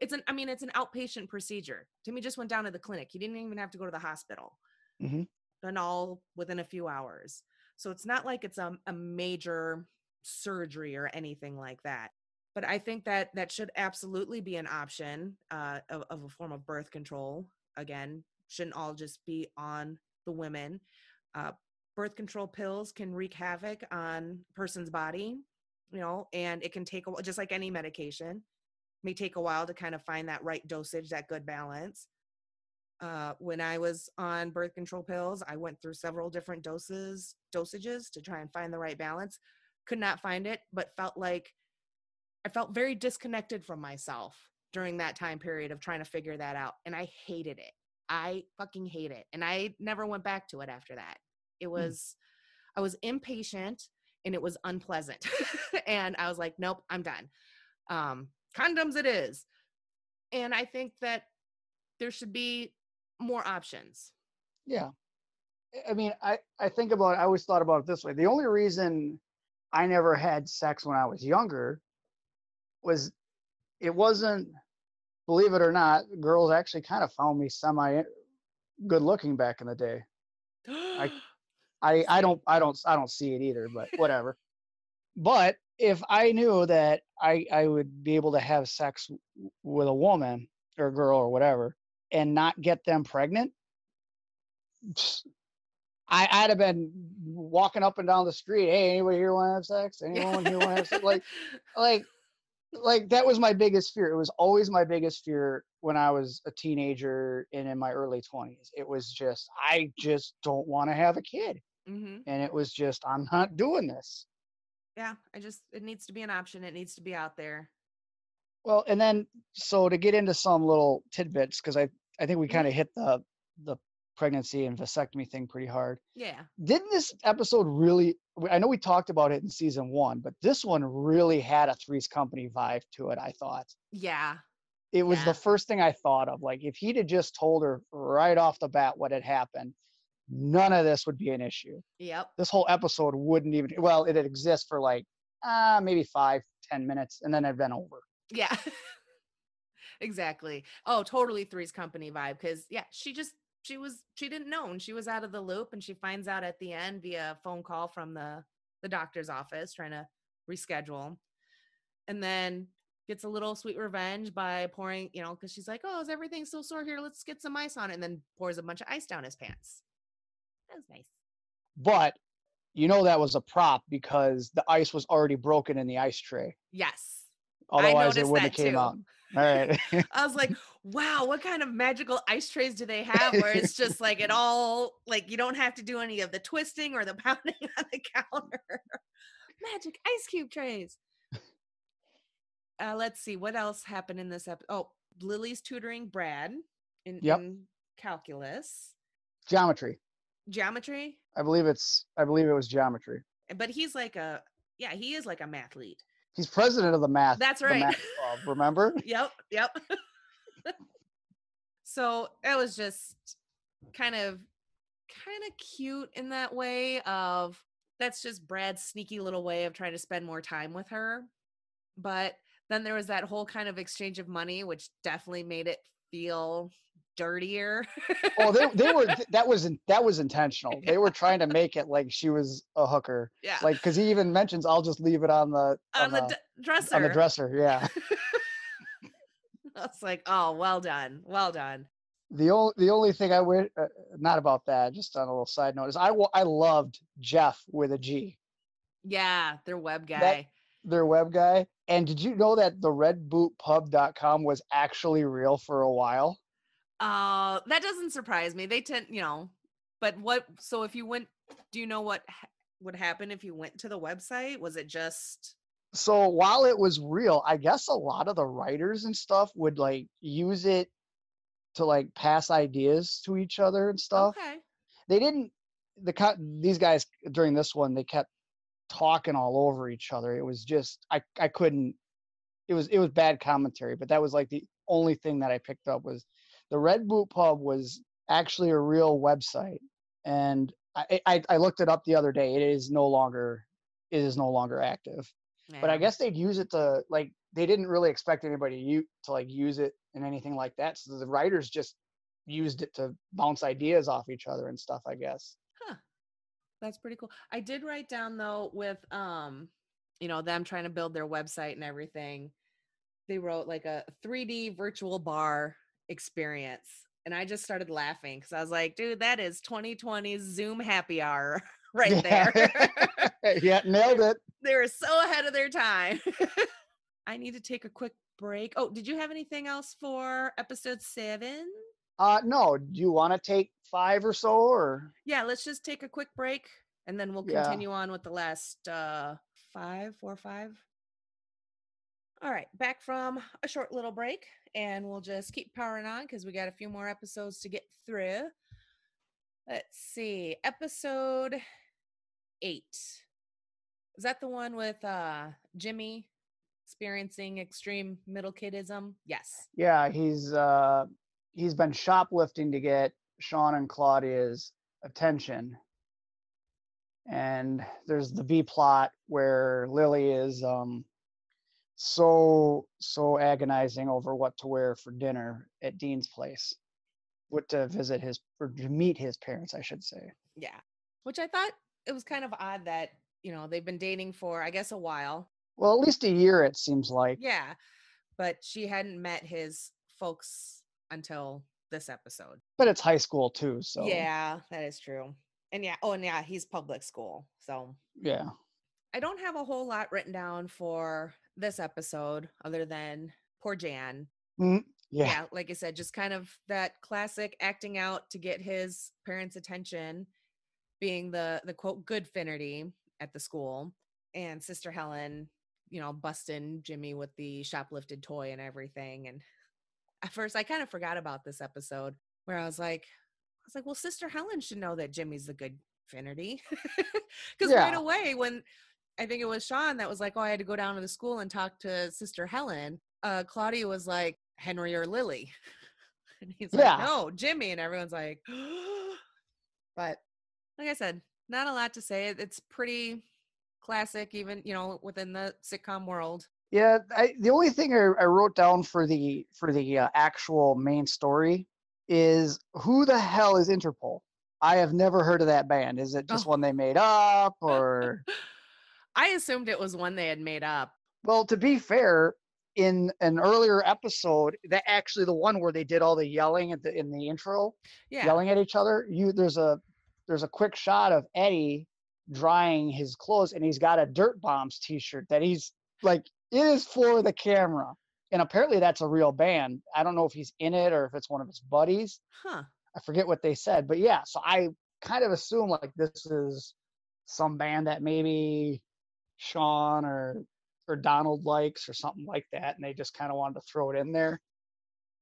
it's an i mean it's an outpatient procedure. Timmy just went down to the clinic. He didn't even have to go to the hospital. Mhm. done all within a few hours. So it's not like it's a, a major surgery or anything like that. But i think that that should absolutely be an option uh, of, of a form of birth control. Again shouldn't all just be on the women. Uh, birth control pills can wreak havoc on a person's body you know and it can take a while just like any medication may take a while to kind of find that right dosage that good balance. Uh, when i was on birth control pills i went through several different doses dosages to try and find the right balance. Could not find it but felt like i felt very disconnected from myself during that time period of trying to figure that out and i hated it. I fucking hate it and i never went back to it after that it was i was impatient and it was unpleasant *laughs* and i was like nope i'm done um condoms it is and i think that there should be more options Yeah. I- I mean, I, I think about I always thought about it this way. The only reason I never had sex when I was younger was it wasn't believe it or not, girls actually kind of found me semi good looking back in the day. *gasps* I I I don't I don't I don't see it either, but whatever. *laughs* but if I knew that I I would be able to have sex with a woman or a girl or whatever and not get them pregnant, I, I'd have been walking up and down the street. Hey, anybody here want to have sex? Anyone here want to have sex? Like, *laughs* like, like that was my biggest fear. It was always my biggest fear when I was a teenager and in my early twenties. It was just, I just don't want to have a kid, hmm and it was just, I'm not doing this. yeah i just it needs to be an option it needs to be out there Well, and then so to get into some little tidbits, because I I think we kind of hit the the pregnancy and vasectomy thing pretty hard. yeah Didn't this episode really? I know we talked about it in season one, but this one really had a Three's Company vibe to it. I thought yeah it was Yeah. the first thing I thought of. Like if he'd have just told her right off the bat what had happened, none of this would be an issue. yep This whole episode wouldn't even. Well, it'd exist for like uh, maybe five, ten minutes, and then it'd been over. yeah *laughs* exactly oh totally three's company vibe because yeah she just she was she didn't know and she was out of the loop and she finds out at the end via phone call from the the doctor's office trying to reschedule and then gets a little sweet revenge by pouring you know because she's like oh is everything still sore here let's get some ice on it and then pours a bunch of ice down his pants that was nice But you know that was a prop because the ice was already broken in the ice tray. yes Otherwise, it wouldn't have came too. out. All right. *laughs* I was like, wow, what kind of magical ice trays do they have where it's *laughs* just like it all like you don't have to do any of the twisting or the *laughs* pounding on the counter. Magic ice cube trays. Uh, let's see what else happened in this episode. Oh, Lily's tutoring Brad in, Yep. in calculus, geometry. Geometry, I believe it's. I believe it was geometry. but he's like a yeah, he is like a mathlete. He's president of the math. That's right. math club, remember? *laughs* yep, yep. *laughs* so it was just kind of kind of cute in that way of that's just Brad's sneaky little way of trying to spend more time with her. But then there was that whole kind of exchange of money, which definitely made it feel dirtier. Oh, they they were. *laughs* That was in, that was intentional. They were trying to make it like she was a hooker. yeah. Like because he even mentions, "I'll just leave it on the on the d- dresser. on the dresser." Yeah. *laughs* That's like, oh, well done. Well done. The only the only thing I wish uh, not about that, just on a little side note, is I I loved Jeff with a G, Yeah, their web guy. That- their web guy. And did you know that the redbootpub.com was actually real for a while? Uh, that doesn't surprise me. They tend, you know, but what? So if you went, do you know what ha- would happen if you went to the website? Was it just So while it was real, I guess a lot of the writers and stuff would like use it to like pass ideas to each other and stuff. okay? They didn't the co- these guys during this one they kept talking all over each other. It was just I I couldn't. It was it was bad commentary, but that was like the only thing that I picked up was the Red Boot Pub was actually a real website, and I I, I looked it up the other day. It is no longer it is no longer active. But I guess they'd use it to like they didn't really expect anybody to, u- to like use it and anything like that. So the writers just used it to bounce ideas off each other and stuff. I guess. Huh. That's pretty cool. I did write down though with um, you know, them trying to build their website and everything. They wrote like a 3D virtual bar experience. And I just started laughing because I was like, dude, that is 2020 Zoom happy hour *laughs* right Yeah. there. *laughs* yeah, nailed it. *laughs* they were so ahead of their time. I need to take a quick break. Oh, did you have anything else for episode seven? Uh, no, do you want to take five or so, or Yeah, let's just take a quick break and then we'll Yeah. continue on with the last uh five, four, five. All right, back from a short little break, and we'll just keep powering on because we got a few more episodes to get through. Let's see, episode eight. Is that the one with uh Jimmy experiencing extreme middle kidism? Yes. yeah, he's uh he's been shoplifting to get Sean and Claudia's attention. And there's the B plot where Lily is um so so agonizing over what to wear for dinner at Dean's place. What to visit his or to meet his parents, I should say. Yeah. Which I thought it was kind of odd that, you know, they've been dating for, I guess, a while. Well, at least a year it seems like. Yeah. But she hadn't met his folks until this episode. But it's high school too, so Yeah, that is true. And yeah, oh, and yeah, he's public school. So yeah. I don't have a whole lot written down for this episode other than poor Jan. Mm, yeah. yeah. like I said, just kind of that classic acting out to get his parents' attention, being the the quote good Finnerty at the school, and Sister Helen, you know, busting Jimmy with the shoplifted toy and everything. And at first, I kind of forgot about this episode where I was like, I was like, well, Sister Helen should know that Jimmy's the good Finnerty, because *laughs* right away when I think it was Sean that was like, oh, I had to go down to the school and talk to Sister Helen. Uh, Claudia was like, Henry or Lily. *laughs* and he's Yeah. like, no, Jimmy. And everyone's like, *gasps* but like I said, not a lot to say. It's pretty classic, even, you know, within the sitcom world. Yeah, I, the only thing I, I wrote down for the for the uh, actual main story is who the hell is Interpol? I have never heard of that band. Is it just Oh. one they made up *laughs* or I assumed it was one they had made up. well, to be fair, in an earlier episode, that actually the one where they did all the yelling at the in the intro, Yeah. yelling at each other, you there's a there's a quick shot of Eddie drying his clothes and he's got a Dirtbombs t-shirt that he's like it is for the camera. And apparently that's a real band. I don't know if he's in it or if it's one of his buddies. Huh. I forget what they said, but yeah, so I kind of assume like this is some band that maybe Sean or or Donal likes or something like that, and they just kind of wanted to throw it in there.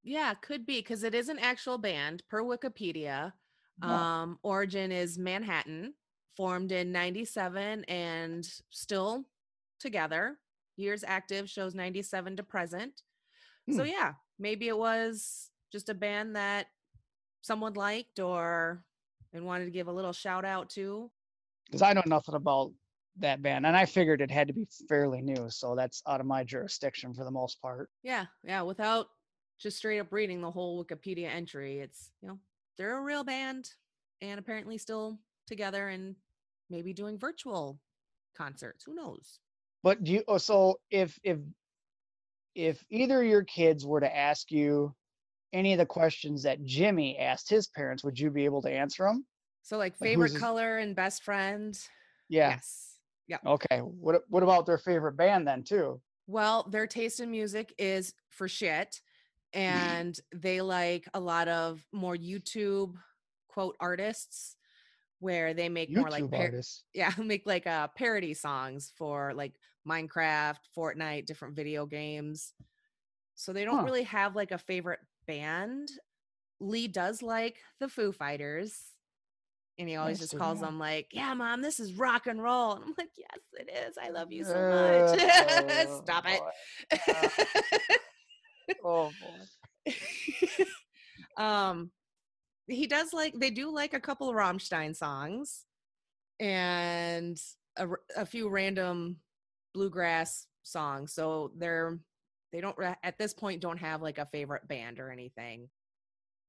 Yeah, could be because it is an actual band per Wikipedia. Um, origin is Manhattan, formed in 97 and still together. Years active shows 97 to present. So Hmm. yeah, maybe it was just a band that someone liked or and wanted to give a little shout out to. because I know nothing about that band, and I figured it had to be fairly new, so that's out of my jurisdiction for the most part. Yeah, yeah, without just straight up reading the whole Wikipedia entry, it's, you know, they're a real band and apparently still together and maybe doing virtual concerts. Who knows? But do you? Oh, so if if if either of your kids were to ask you any of the questions that Jimmy asked his parents, would you be able to answer them? So like Like, favorite color and best friend. Yeah. Yes. Yeah. Okay. What what about their favorite band then too? Well, their taste in music is for shit. And they like a lot of more YouTube quote artists where they make more like par- artists. *laughs* yeah, make like uh parody songs for like Minecraft, Fortnite, different video games. So they don't Huh. really have like a favorite band. Lee does like the Foo Fighters. And he always Nice just calls them like, "Yeah, mom, this is rock and roll." And I'm like, "Yes, it is. I love you so much." *laughs* oh, Stop boy. it. *laughs* Oh boy. *laughs* um he does like they do like a couple of Rammstein songs and a, a few random bluegrass songs. So they're they don't at this point don't have like a favorite band or anything.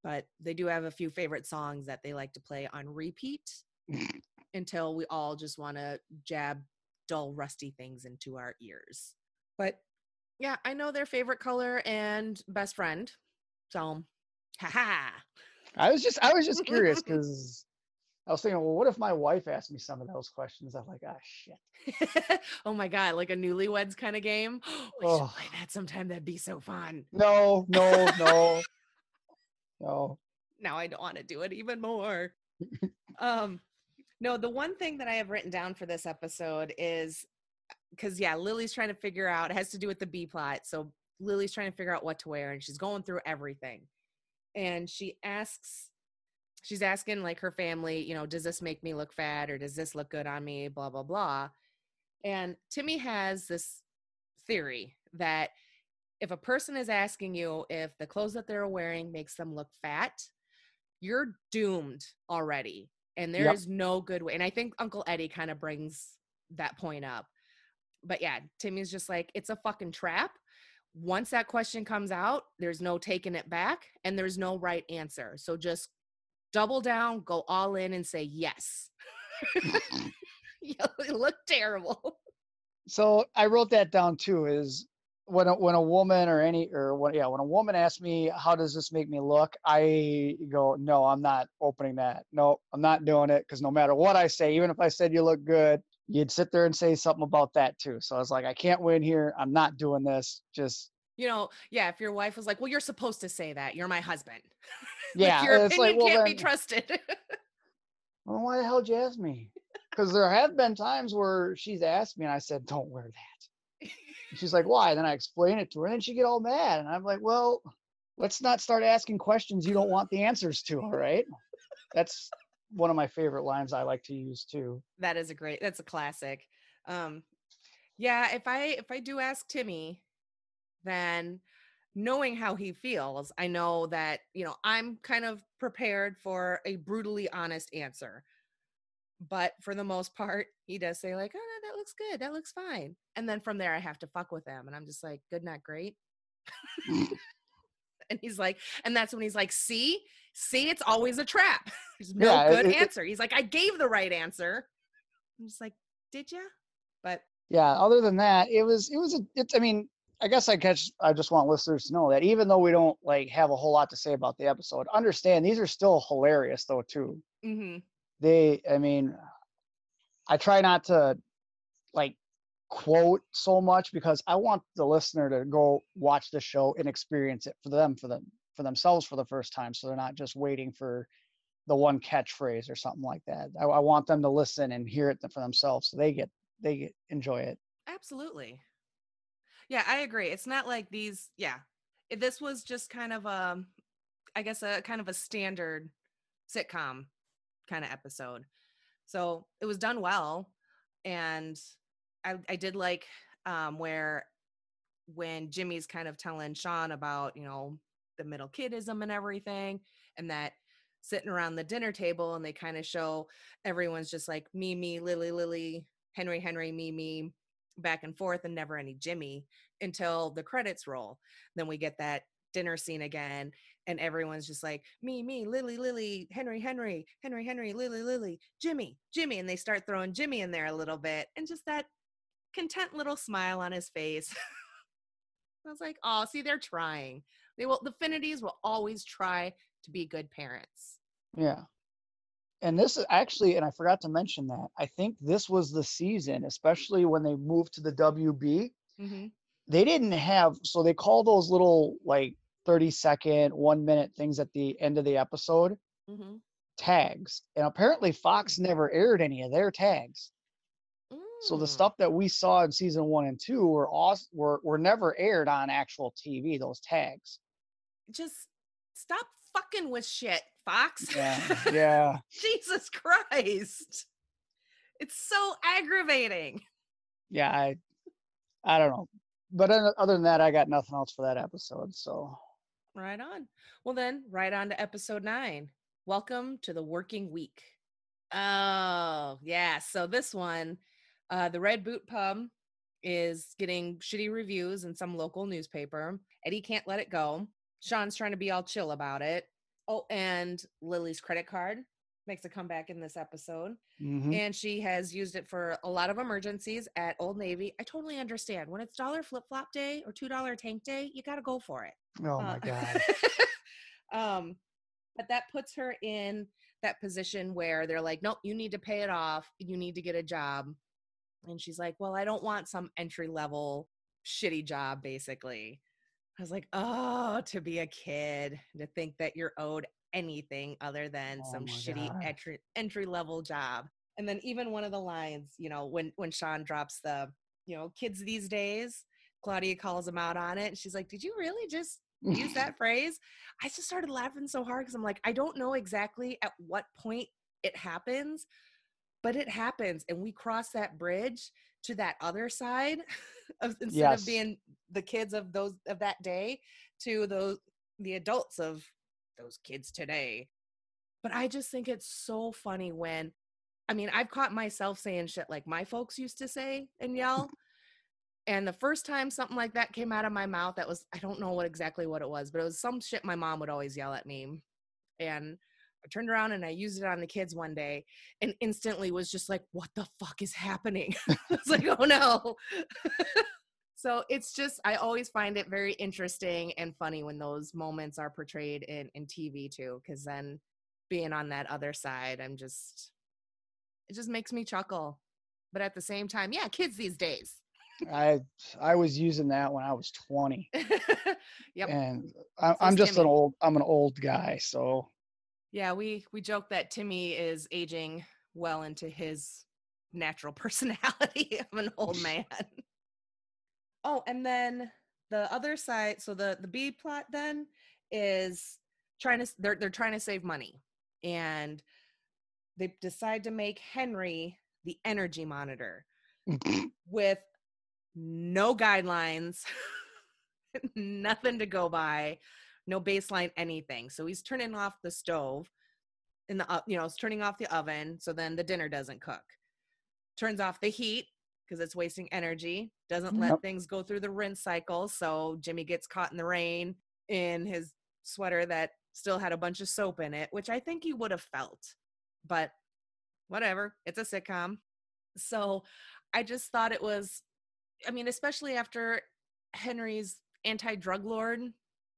But they do have a few favorite songs that they like to play on repeat *laughs* until we all just want to jab dull rusty things into our ears. But yeah, I know their favorite color and best friend. So, haha. I was just I was just curious *laughs* because I was thinking, well, what if my wife asked me some of those questions? I'm like, ah, shit. *laughs* oh my god, like a newlyweds kind of game. *gasps* we should Oh. play that sometime. That'd be so fun. No, no, no, no. Now I don't want to do it even more. um, no, the one thing that I have written down for this episode is because yeah, Lily's trying to figure out. It has to do with the B plot. So Lily's trying to figure out what to wear, and she's going through everything. And she asks, she's asking like her family, you know, does this make me look fat or does this look good on me? Blah blah blah. And Timmy has this theory that if a person is asking you if the clothes that they're wearing makes them look fat, you're doomed already. And there is Yep. no good way. And I think Uncle Eddie kind of brings that point up. But yeah, Timmy's just like, it's a fucking trap. Once that question comes out, there's no taking it back and there's no right answer. So just double down, go all in and say yes. *laughs* *laughs* you look terrible. So I wrote that down too. Is when a, when a woman or any or when yeah when a woman asks me how does this make me look, I go no, I'm not opening that. No, I'm not doing it because no matter what I say, even if I said you look good, you'd sit there and say something about that too. So I was like, I can't win here. I'm not doing this. Just You know, yeah, if your wife was like, well, you're supposed to say that. You're my husband. *laughs* yeah, like, your it's opinion like well can't then, be trusted. *laughs* well, why the hell did you ask me? Because there have been times where she's asked me and I said, don't wear that. And she's like, why? Then I explain it to her and then she get all mad. And I'm like, well, let's not start asking questions you don't want the answers to. All right. That's one of my favorite lines I like to use too. that is a great that's a classic. Um yeah, if I if I do ask Timmy, then knowing how he feels, I know that, you know, I'm kind of prepared for a brutally honest answer. But for the most part, he does say like, "Oh, no, that looks good. That looks fine." And then from there I have to fuck with him and I'm just like, "Good, not great." *laughs* *laughs* and he's like, and that's when he's like, "See? See, it's *laughs* always a trap. There's no Yeah, good it- it- answer." He's like, "I gave the right answer." I'm just like, "Did you?" But Yeah. Other than that, it was, it was, a, it's, I mean, I guess I catch, I just want listeners to know that even though we don't like have a whole lot to say about the episode, understand these are still hilarious though too. mhm. they i mean i try not to like quote so much because i want the listener to go watch the show and experience it for them for them for themselves for the first time so they're not just waiting for the one catchphrase or something like that i, I want them to listen and hear it for themselves so they get they get enjoy it Absolutely. Yeah, I agree. It's not like these, yeah. This was just kind of a I guess a kind of a standard sitcom kind of episode. So, it was done well and I I did like um where when Jimmy's kind of telling Sean about, you know, the middle kidism and everything and that sitting around the dinner table and they kind of show everyone's just like me me Lily Lily Henry Henry me me back and forth and never any Jimmy until the credits roll. Then we get that dinner scene again and everyone's just like me me Lily Lily Henry Henry Henry Henry Lily Lily Jimmy Jimmy and they start throwing Jimmy in there a little bit and just that content little smile on his face. *laughs* I was like, "Oh, see they're trying. They will the Finnertys will always try to be good parents." yeah and this is actually and i forgot to mention that i think this was the season especially when they moved to the wb Mhm. they didn't have so they call those little like 30 second one minute things at the end of the episode Mhm. tags and apparently fox never aired any of their tags so the Mm. stuff that we saw in season one and two were awesome were, were never aired on actual tv those tags just stop fucking with shit, Fox. Yeah, *laughs* yeah. Jesus Christ. It's so aggravating. Yeah, I I don't know. But other than that, I got nothing else for that episode. So Right on. Well, then, right on to episode nine. Welcome to the working week. Oh, yeah. So, this one, uh, the Red Boot Pub is getting shitty reviews in some local newspaper. Eddie can't let it go. Sean's trying to be all chill about it. Oh, and Lily's credit card makes a comeback in this episode. mhm. And she has used it for a lot of emergencies at Old Navy. I totally understand. When it's dollar flip flop day or $2 tank day, you got to go for it. oh my Uh, god. *laughs* um, but that puts her in that position where they're like, nope, you need to pay it off. You need to get a job. And she's like, well, I don't want some entry level shitty job, basically. I was like, oh, to be a kid, to think that you're owed anything other than Oh some shitty God. entry entry level job. And then even one of the lines, you know, when when Sean drops the, you know, kids these days, Claudia calls him out on it. And she's like, Did you really just use *laughs* that phrase? I just started laughing so hard because I'm like, I don't know exactly at what point it happens, but it happens. And we cross that bridge to that other side *laughs* of instead Yes. of being the kids of those of that day to those the adults of those kids today. But I just think it's so funny when I mean, I've caught myself saying shit like my folks used to say and yell. *laughs* And the first time something like that came out of my mouth, that was I don't know what exactly what it was, but it was some shit my mom would always yell at me. And I turned around and I used it on the kids one day and instantly was just like, what the fuck is happening? *laughs* I was like, oh no. *laughs* so it's just I always find it very interesting and funny when those moments are portrayed in, in TV too, because then being on that other side, I'm just it just makes me chuckle. But at the same time, yeah, kids these days. I I was using that when I was 20, *laughs* yep. and I, is just an old I'm an old guy. So Yeah, we we joke that Timmy is aging well into his natural *laughs* personality of an old *laughs* man. Oh, and then the other side, so the the B plot then is trying to they're they're trying to save money and they decide to make Henry the energy monitor *laughs* with no guidelines, *laughs* nothing to go by, no baseline anything. So he's turning off the stove in the you know, it's turning off the oven so then the dinner doesn't cook. Turns off the heat because it's wasting energy. Doesn't let Yep. things go through the rinse cycle. So Jimmy gets caught in the rain in his sweater that still had a bunch of soap in it, which I think he would have felt. But whatever, it's a sitcom. So I just thought it was, I mean, especially after Henry's anti drug lord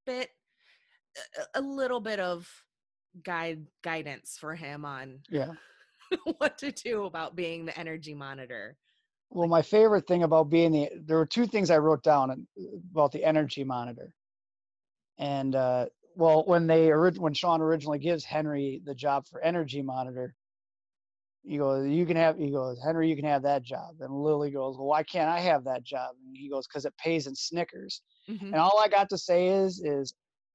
bit, a, a little bit of guide guidance for him on yeah. *laughs* what to do about being the energy monitor. Well, my favorite thing about being the there were two things I wrote down about the energy monitor. And uh, well, when they when Sean originally gives Henry the job for energy monitor, he goes, "You can have." He goes, "Henry, you can have that job." And Lily goes, "Well, why can't I have that job?" And he goes, "Because it pays in Snickers." Mhm. And all I got to say is, is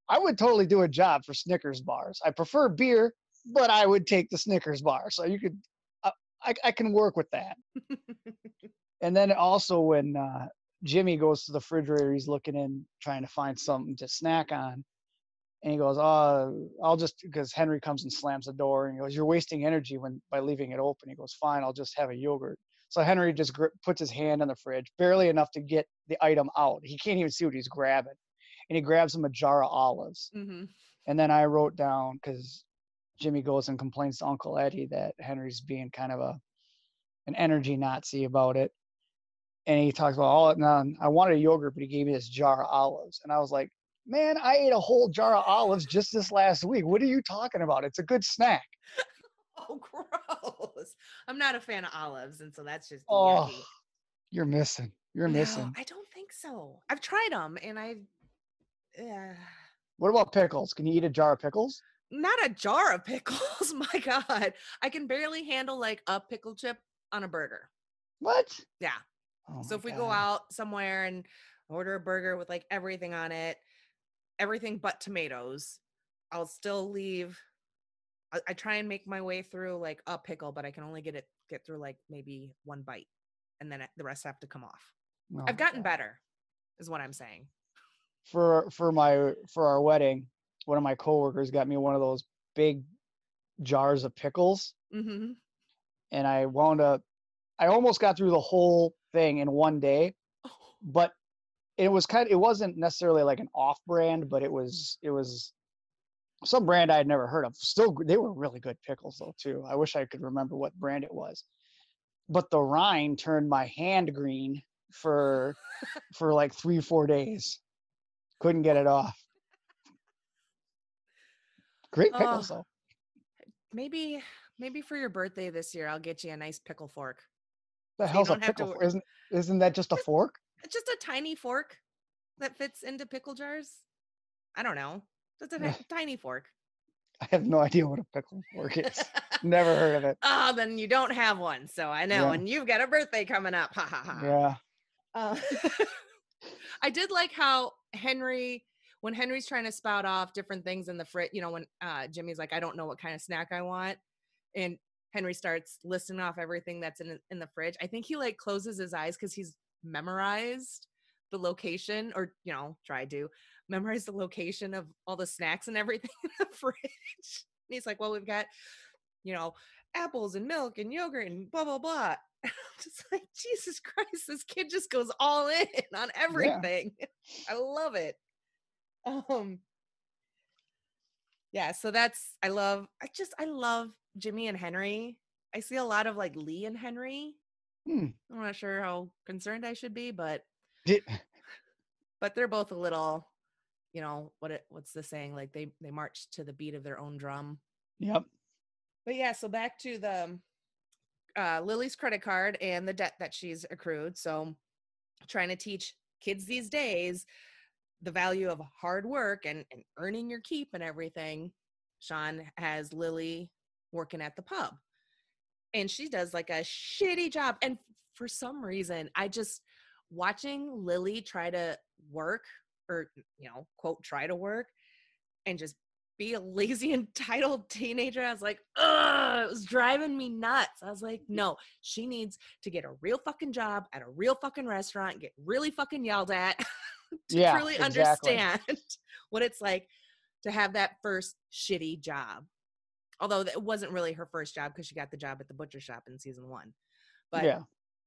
I would totally do a job for Snickers bars. I prefer beer, but I would take the Snickers bar. So you could, I, I, I can work with that. *laughs* And then also when uh, Jimmy goes to the refrigerator, he's looking in, trying to find something to snack on. And he goes, "Oh, I'll just," because Henry comes and slams the door, and he goes, "You're wasting energy when by leaving it open." He goes, "Fine, I'll just have a yogurt." So Henry just gri puts his hand in the fridge, barely enough to get the item out. He can't even see what he's grabbing, and he grabs him a jar of olives. Mhm. And then I wrote down because Jimmy goes and complains to Uncle Eddie that Henry's being kind of a an energy Nazi about it. And he talks about all now um, I wanted a yogurt, but he gave me this jar of olives. And I was like, Man, I ate a whole jar of olives just this last week. What are you talking about? It's a good snack. *laughs* Oh, gross. I'm not a fan of olives, and so that's just Oh, yucky. you're missing. You're No, missing. I don't think so. I've tried them, and I, yeah, What about pickles? Can you eat a jar of pickles? not a jar of pickles. *laughs* My God, I can barely handle like a pickle chip on a burger. What? Yeah. Oh so if we go out somewhere and order a burger with like everything on it, everything but tomatoes, I'll still leave. I, I try and make my way through like a pickle, but I can only get it get through like maybe one bite, and then the rest have to come off. Oh I've gotten God. better, is what I'm saying. For for my for our wedding, one of my coworkers got me one of those big jars of pickles, hmm and I wound up. I almost got through the whole thing in one day, oh. but it was kind of it wasn't necessarily like an off brand but it was it was some brand i had never heard of. Still they were really good pickles though too. I wish i could remember what brand it was. But the rind turned my hand green for *laughs* for like three four days. Couldn't get it off. Great pickles Oh. though. Maybe maybe for your birthday this year, I'll get you a nice pickle fork. The hell's a to pickle wor- isn't isn't that just a fork It's just a tiny fork that fits into pickle jars. I don't know. Just a *laughs* tiny fork. i have no idea what a pickle fork is *laughs* never heard of it oh, then you don't have one. So I know. Yeah. And you've got a birthday coming up. Ha ha ha. yeah Uh, *laughs* I did like how Henry, when Henry's trying to spout off different things in the fridge, you know, when uh, Jimmy's like, I don't know what kind of snack I want. And Henry starts listing off everything that's in, in the fridge. I think he like closes his eyes because he's memorized the location or, you know, tried to memorize the location of all the snacks and everything *laughs* in the fridge. And he's like, well, we've got, you know, apples and milk and yogurt and blah, blah, blah. *laughs* I'm just like, Jesus Christ, this kid just goes all in *laughs* on everything. I love it. Um yeah, so that's I love I just I love Jimmy and Henry. I see a lot of like Lee and Henry. Hmm. I'm not sure how concerned I should be, but Did, *laughs* but they're both a little, you know, what it what's the saying? Like they they march to the beat of their own drum. yep But yeah, so back to the uh, Lily's credit card and the debt that she's accrued. So trying to teach kids these days the value of hard work and, and earning your keep and everything. Sean has Lily working at the pub and she does like a shitty job. And for some reason, I just watching Lily try to work or, you know, quote, try to work and just be a lazy, *laughs* entitled teenager. I was like, ugh, it was driving me nuts. I was like, no, she needs to get a real fucking job at a real fucking restaurant, get really fucking yelled at *laughs* to Yeah, truly exactly. understand *laughs* what it's like to have that first shitty job. Although it wasn't really her first job because she got the job at the butcher shop in season one. But yeah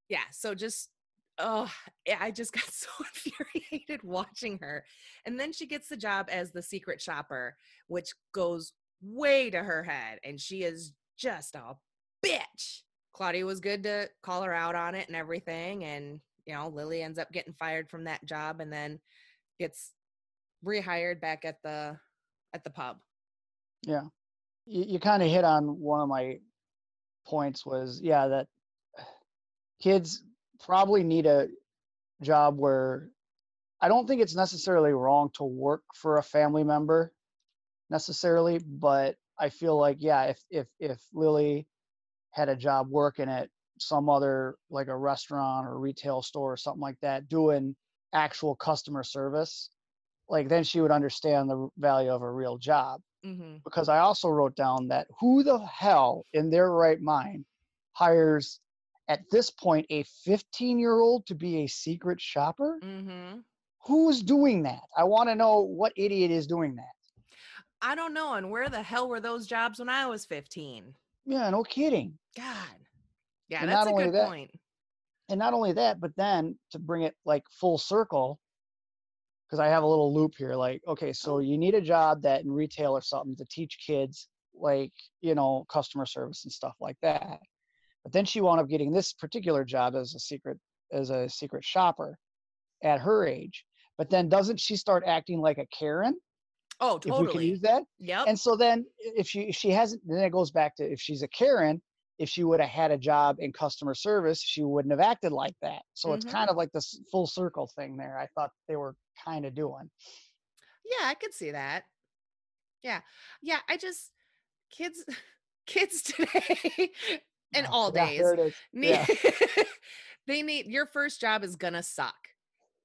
yeah so just oh yeah, i just *laughs* got so *laughs* infuriated watching her and then she gets the job as the secret shopper which goes way to her head and she is just a bitch claudia was good to call her out on it and everything and you know lily ends up getting fired from that job and then gets rehired back at the at the pub Yeah. You, you kind of hit on one of my points was, yeah, that *sighs* kids probably need a job where I don't think it's necessarily wrong to work for a family member necessarily, but I feel like, yeah, if, if, if Lily had a job working at some other, like a restaurant or retail store or something like that, doing actual customer service, like then she would understand the value of a real job mm-hmm. because I also wrote down that who the hell in their right mind hires at this point a 15 year old to be a secret shopper? Mm-hmm. Who's doing that? I want to know what idiot is doing that. i don't know and where the hell were those jobs when i was 15 Yeah, no kidding. God. Yeah, And that's a good that- point. And not only that, but then to bring it like full circle, because I have a little loop here. Like, okay, so you need a job that in retail or something to teach kids, like, you know, customer service and stuff like that. But then she wound up getting this particular job as a secret as a secret shopper at her age. But then doesn't she start acting like a Karen? Oh, totally. If we can use that. Yep. And so then if she if she hasn't then it goes back to if she's a Karen, if she would have had a job in customer service, she wouldn't have acted like that. So it's Mhm. kind of like this full circle thing there. I thought they were kind of doing. yeah, I could see that. Yeah. Yeah, I just kids *laughs* kids today *laughs* and oh, Yeah, all days is. need Yeah. *laughs* they need your first job is gonna suck.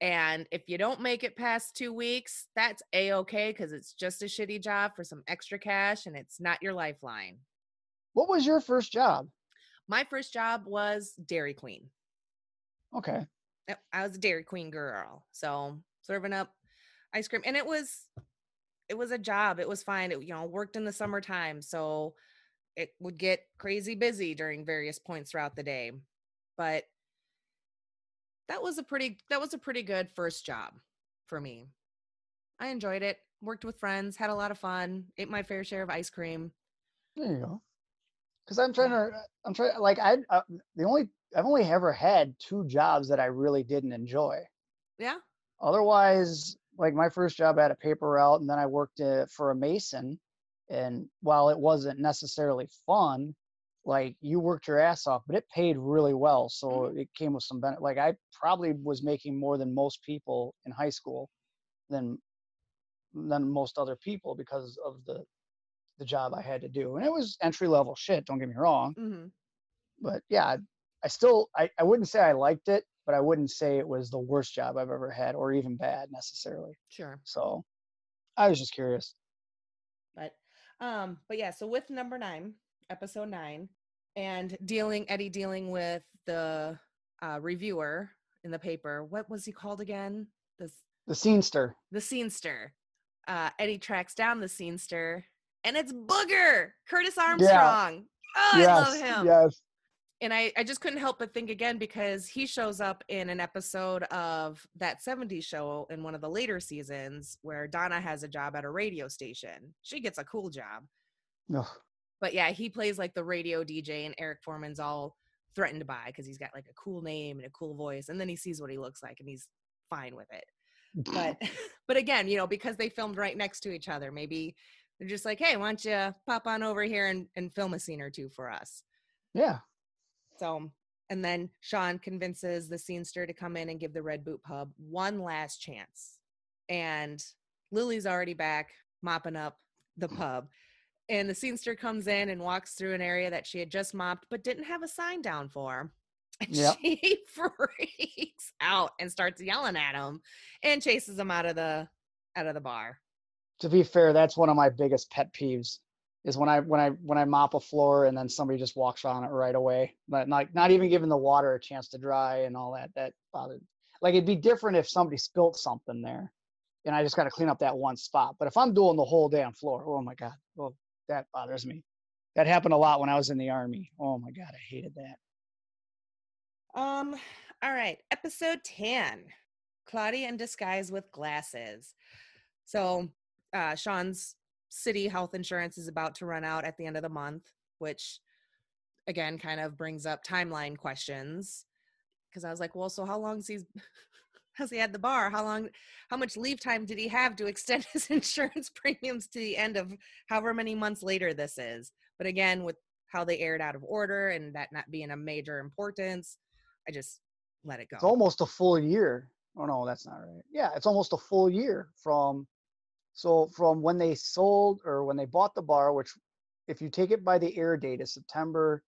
And if you don't make it past two weeks, that's a okay because it's just a shitty job for some extra cash and it's not your lifeline. What was your first job? My first job was Dairy Queen. Okay. I was a Dairy Queen girl. So serving up ice cream. And it was it was a job. It was fine. It, you know, worked in the summertime. So it would get crazy busy during various points throughout the day. But that was a pretty that was a pretty good first job for me. I enjoyed it. Worked with friends, had a lot of fun, ate my fair share of ice cream. There you go. Because I'm trying to, I'm trying like I uh, the only I've only ever had two jobs that I really didn't enjoy. Yeah. Otherwise, like my first job I had a paper route, and then I worked uh, for a mason. And while it wasn't necessarily fun, like you worked your ass off, but it paid really well. So Mhm. it came with some benefit. Like I probably was making more than most people in high school than than most other people because of the the job I had to do. And it was entry level shit, don't get me wrong. hmm But yeah, I, I still I, I wouldn't say I liked it, but I wouldn't say it was the worst job I've ever had or even bad necessarily. Sure. So I was just curious. But um, but yeah, so with number nine, episode nine, and dealing Eddie dealing with the uh reviewer in the paper. What was he called again? This The scenester. the scenester. Uh Eddie tracks down the scenester and it's Booger, Curtis Armstrong. Oh, I love him. Yes. And I, I just couldn't help but think again because he shows up in an episode of that 70s show in one of the later seasons where Donna has a job at a radio station. She gets a cool job. Ugh. But yeah, he plays like the radio DJ, and Eric Forman's all threatened by because he's got like a cool name and a cool voice. And then he sees what he looks like and he's fine with it. But *laughs* *laughs* but again, you know, because they filmed right next to each other, maybe they're just like, hey, why don't you pop on over here and, and film a scene or two for us? yeah. So, and then Sean convinces the scenester to come in and give the Red Boot Pub one last chance. And Lily's already back mopping up the pub. And the scenester comes in and walks through an area that she had just mopped but didn't have a sign down for. And Yep. she *laughs* freaks out and starts yelling at him and chases him out of the out of the bar. To be fair, that's one of my biggest pet peeves is when I when I when I mop a floor and then somebody just walks on it right away. But not not even giving the water a chance to dry and all that. That bothered. Like it'd be different if somebody spilt something there and I just got to clean up that one spot. But if I'm doing the whole damn floor, oh my god, well that bothers me. That happened a lot when I was in the army. Oh my god, I hated that. Um, all right, episode 10. Claudia in disguise with glasses. So uh Sean's city health insurance is about to run out at the end of the month, which again kind of brings up timeline questions. Because I was like, well, so how long has he *laughs* has he had the bar? How long how much leave time did he have to extend *laughs* his insurance premiums to the end of however many months later this is? But again, with how they aired out of order and that not being a major importance, I just let it go. It's almost a full year. Oh no, that's not right. Yeah, it's almost a full year from so from when they sold or when they bought the bar, which if you take it by the air date is September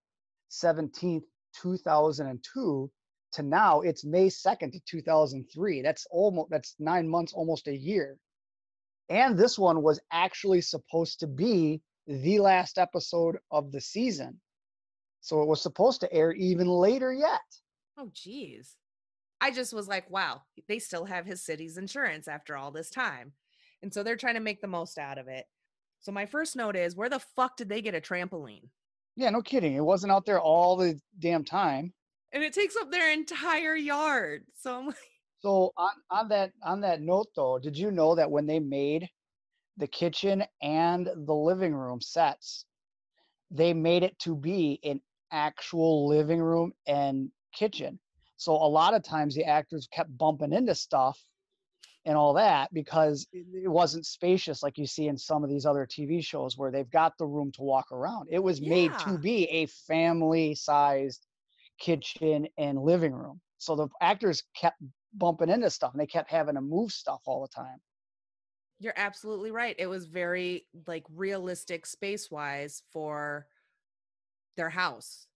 17th, 2002 to now it's May 2nd to 2003. That's almost that's 9 months almost a year. And this one was actually supposed to be the last episode of the season. So it was supposed to air even later yet. Oh, geez. I just was like, wow, they still have his city's insurance after all this time. And so they're trying to make the most out of it. So my first note is where the fuck did they get a trampoline? Yeah, no kidding. It wasn't out there all the damn time. And it takes up their entire yard. So I'm like, So on, on that on that note though, did you know that when they made the kitchen and the living room sets, they made it to be an actual living room and kitchen. So a lot of times the actors kept bumping into stuff and all that because it wasn't spacious like you see in some of these other TV shows where they've got the room to walk around. It was made to be a family sized kitchen and living room. So the actors kept bumping into stuff and they kept having to move stuff all the time. you're absolutely right. It was very like realistic space wise for their house.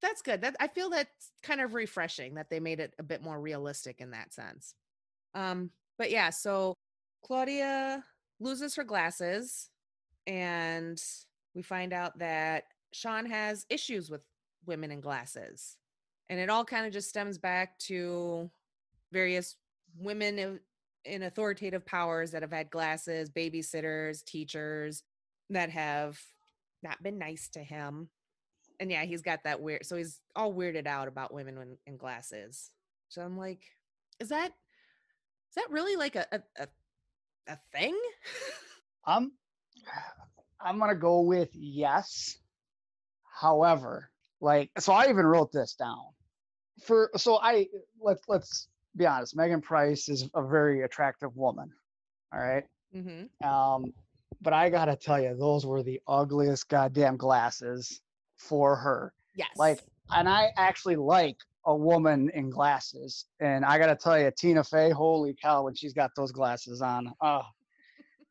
that's good. That I feel that's kind of refreshing that they made it a bit more realistic in that sense. Um, but yeah, so Claudia loses her glasses, and we find out that Sean has issues with women in glasses. And it all kind of just stems back to various women in, authoritative powers that have had glasses, babysitters, teachers that have not been nice to him. And yeah, he's got that weird. So he's all weirded out about women in glasses. So I'm like, is that is that really like a a, a, thing? I'm I'm gonna go with yes. However, like so I even wrote this down. For so I let's let's be honest, Megyn Price is a very attractive woman. All right. Mm-hmm. Um, but I gotta tell you, those were the ugliest goddamn glasses for her. Yes. Like, and I actually like a woman in glasses. And I gotta tell you, Tina Fey, holy cow, when she's got those glasses on, oh,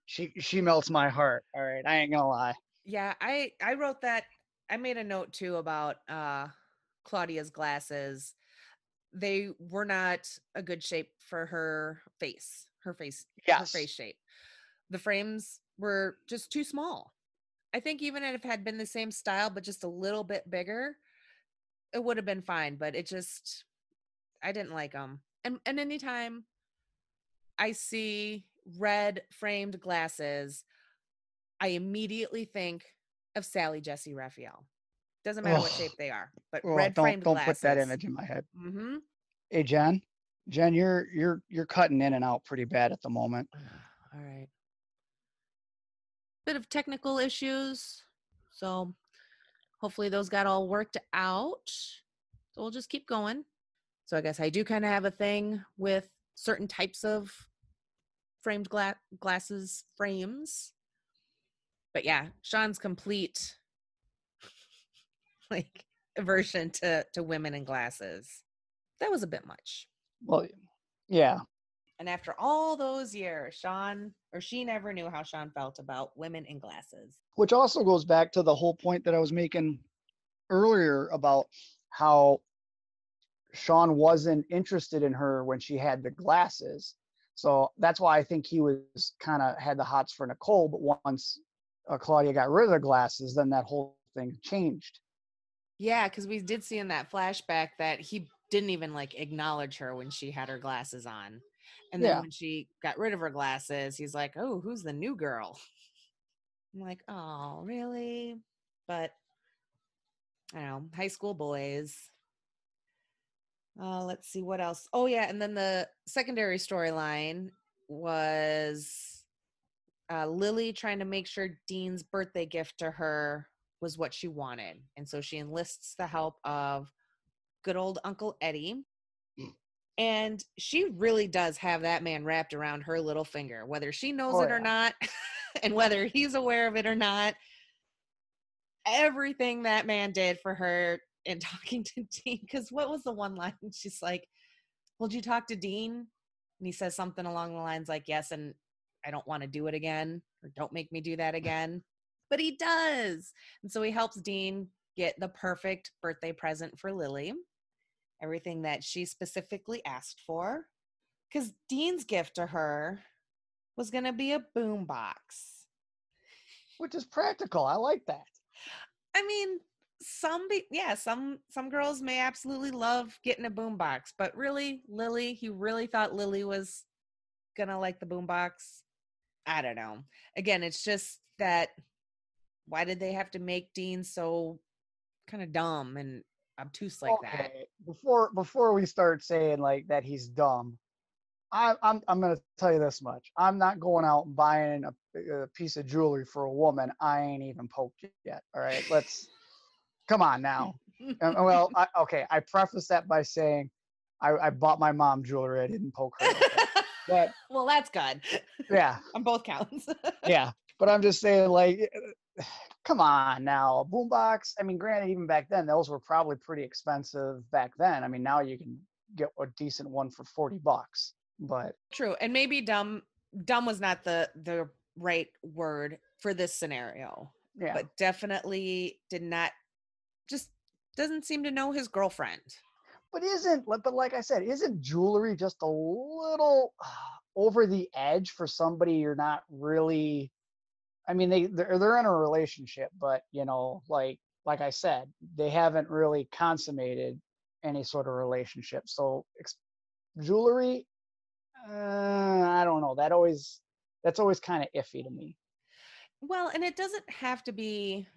she she melts my heart. All right, I ain't gonna lie. Yeah, I I wrote that. I made a note too about uh Claudia's glasses. They were not a good shape for her face. Her face, her Yes. face shape. The frames were just too small. I think even if it had been the same style but just a little bit bigger, it would have been fine. But it just, I didn't like them. And and anytime I see red framed glasses, I immediately think of Sally Jessy Raphael. Doesn't matter what shape they are, but Oh, red don't framed don't glasses. put that image in my head. Mm-hmm. Hey Jen, Jen, you're you're you're cutting in and out pretty bad at the moment. All right. Bit of technical issues. So hopefully those got all worked out. So we'll just keep going. So I guess I do kind of have a thing with certain types of framed gla- glasses frames. But yeah, Sean's complete *laughs* like aversion to to women in glasses. That was a bit much. Well, yeah, And after all those years, Sean or she never knew how Sean felt about women in glasses. which also goes back to the whole point that I was making earlier about how Sean wasn't interested in her when she had the glasses. So that's why I think he was kind of had the hots for Nicole. But once uh, Claudia got rid of the glasses, then that whole thing changed. Yeah, because we did see in that flashback that he didn't even like acknowledge her when she had her glasses on. And then Yeah. when she got rid of her glasses, he's like, Oh, who's the new girl? *laughs* I'm like, Oh, really? But I don't know, high school boys. Uh, let's see what else. Oh, yeah. And then the secondary storyline was uh, Lily trying to make sure Dean's birthday gift to her was what she wanted. And so she enlists the help of good old Uncle Eddie. And she really does have that man wrapped around her little finger, whether she knows Oh, it or yeah. not, *laughs* and whether he's aware of it or not. Everything that man did for her in *laughs* talking to Dean. Because what was the one line? *laughs* She's like, Well, did you talk to Dean? And he says something along the lines like, Yes, and I don't want to do it again, or don't make me do that again. But he does. And so he helps Dean get the perfect birthday present for Lily. Everything that she specifically asked for. Because Dean's gift to her was going to be a boom box. which is practical. I like that. I mean, some be- yeah, some some girls may absolutely love getting a boombox, but really, Lily, he really thought Lily was gonna like the boombox. I don't know. Again, it's just that why did they have to make Dean so kind of dumb and obtuse like that? okay, before before we start saying like that he's dumb, I, am I'm I'm gonna tell you this much: I'm not going out and buying a, a piece of jewelry for a woman I ain't even poked yet. All right, let's come on now. And, well, I, okay, I preface that by saying I, I bought my mom jewelry. I didn't poke her. But *laughs* well, that's good yeah, on both counts. yeah. But I'm just saying, like, *sighs* come on now, a boombox. I mean, granted, even back then, those were probably pretty expensive back then. I mean, now you can get a decent one for forty bucks. But True, and maybe dumb dumb was not the the right word for this scenario. yeah, but definitely did not just doesn't seem to know his girlfriend. But isn't but like I said, isn't jewelry just a little *sighs* over the edge for somebody you're not really I mean they they're, they're in a relationship, but you know, like like I said, they haven't really consummated any sort of relationship. So ex- jewelry uh, I don't know. That always that's always kind of iffy to me. Well, and it doesn't have to be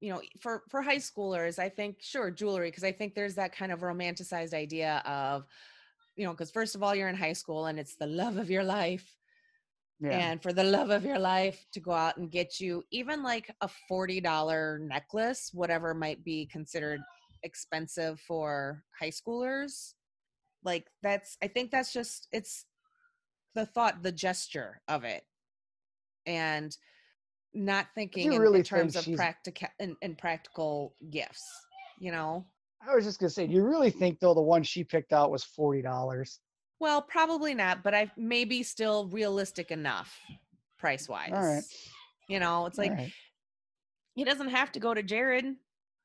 you know for for high schoolers i think sure jewelry because i think there's that kind of romanticized idea of you know because first of all you're in high school and it's the love of your life yeah. and for the love of your life to go out and get you even like a $40 necklace whatever might be considered expensive for high schoolers like that's i think that's just it's the thought the gesture of it. And not thinking in, really in terms of practical and, and practical gifts you know? I was just gonna say do you really think though the one she picked out was $40 well probably not but i maybe still realistic enough price wise all right you know it's like right. he doesn't have to go to jared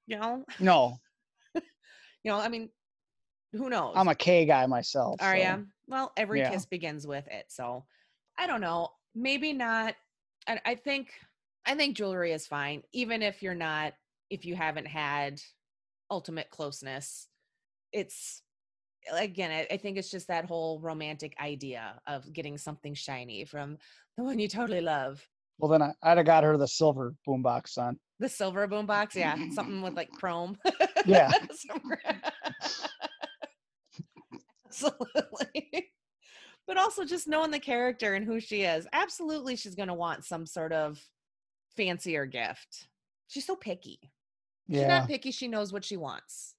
you know no *laughs* you know i mean who knows i'm a Kay guy myself are so. you well every yeah. kiss begins with it so i don't know maybe not I, I think I think jewelry is fine, even if you're not, if you haven't had ultimate closeness. It's again, I, I, think it's just that whole romantic idea of getting something shiny from the one you totally love. Well, then I, would have got her the silver boombox son. The silver boombox, yeah, something with like chrome. Yeah. *laughs* *laughs* Absolutely. but also just knowing the character and who she is. Absolutely, she's going to want some sort of fancier gift. She's so picky. Yeah. She's not picky. She knows what she wants.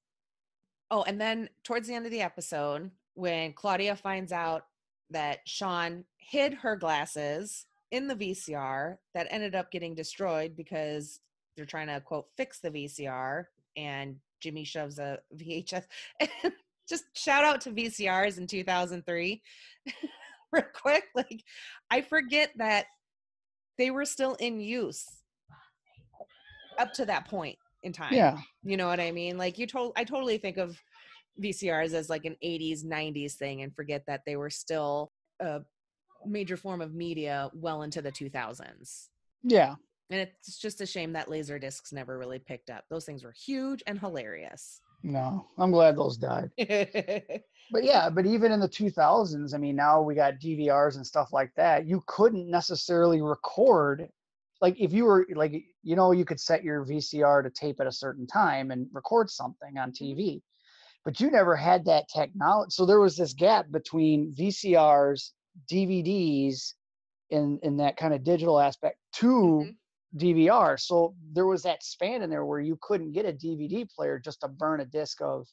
Oh, and then towards the end of the episode, when Claudia finds out that Sean hid her glasses in the VCR that ended up getting destroyed because they're trying to quote fix the VCR and Jimmy shoves a *laughs* VHS. *laughs* Just shout out to VCRs in 2003 *laughs* real quick. Like I forget that they were still in use up to that point in time. Yeah. You know what I mean? Like you told I totally think of VCRs as like an 80s 90s thing and forget that they were still a major form of media well into the 2000s. Yeah. And it's just a shame that laser discs never really picked up. Those things were huge and hilarious. No, I'm glad those died. *laughs* but yeah, but even in the 2000s, I mean, now we got DVRs and stuff like that. You couldn't necessarily record, like if you were like, you know, you could set your VCR to tape at a certain time and record something on mm-hmm. TV, but you never had that technology. So there was this gap between VCRs, DVDs, in in that kind of digital aspect to mm-hmm. DVR. So there was that span in there where you couldn't get a DVD player just to burn a disc of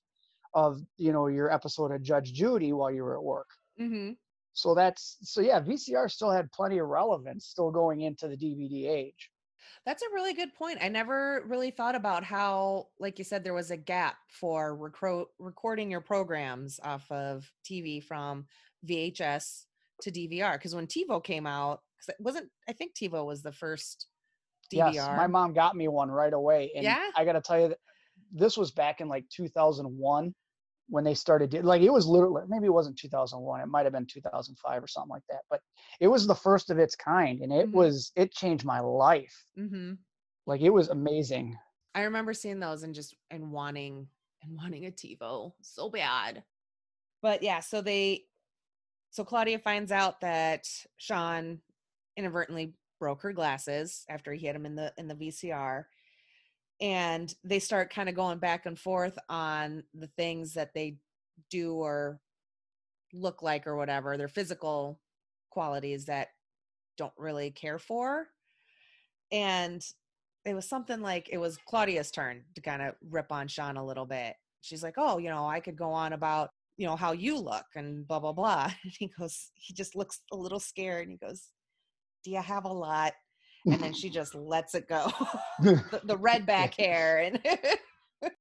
of you know your episode of Judge Judy while you were at work. Mm-hmm. So that's so yeah, VCR still had plenty of relevance still going into the DVD age. That's a really good point. I never really thought about how, like you said, there was a gap for recro- recording your programs off of TV from VHS to DVR. Because when TiVo came out, because it wasn't, I think TiVo was the first DVR. Yes, my mom got me one right away. And yeah. I got to tell you that this was back in like 2001 when they started like it was literally maybe it wasn't 2001 it might have been 2005 or something like that but it was the first of its kind and it mm-hmm. was it changed my life mm-hmm. like it was amazing i remember seeing those and just and wanting and wanting a tivo so bad but yeah so they so claudia finds out that sean inadvertently broke her glasses after he hit him in the in the VCR and they start kind of going back and forth on the things that they do or look like or whatever their physical qualities that don't really care for and it was something like it was Claudia's turn to kind of rip on Sean a little bit. She's like, "Oh, you know, I could go on about, you know, how you look and blah blah blah." *laughs* And he goes, he just looks a little scared and he goes, do you have a lot? And then *laughs* she just lets it go. *laughs* the, the red back hair. And *laughs*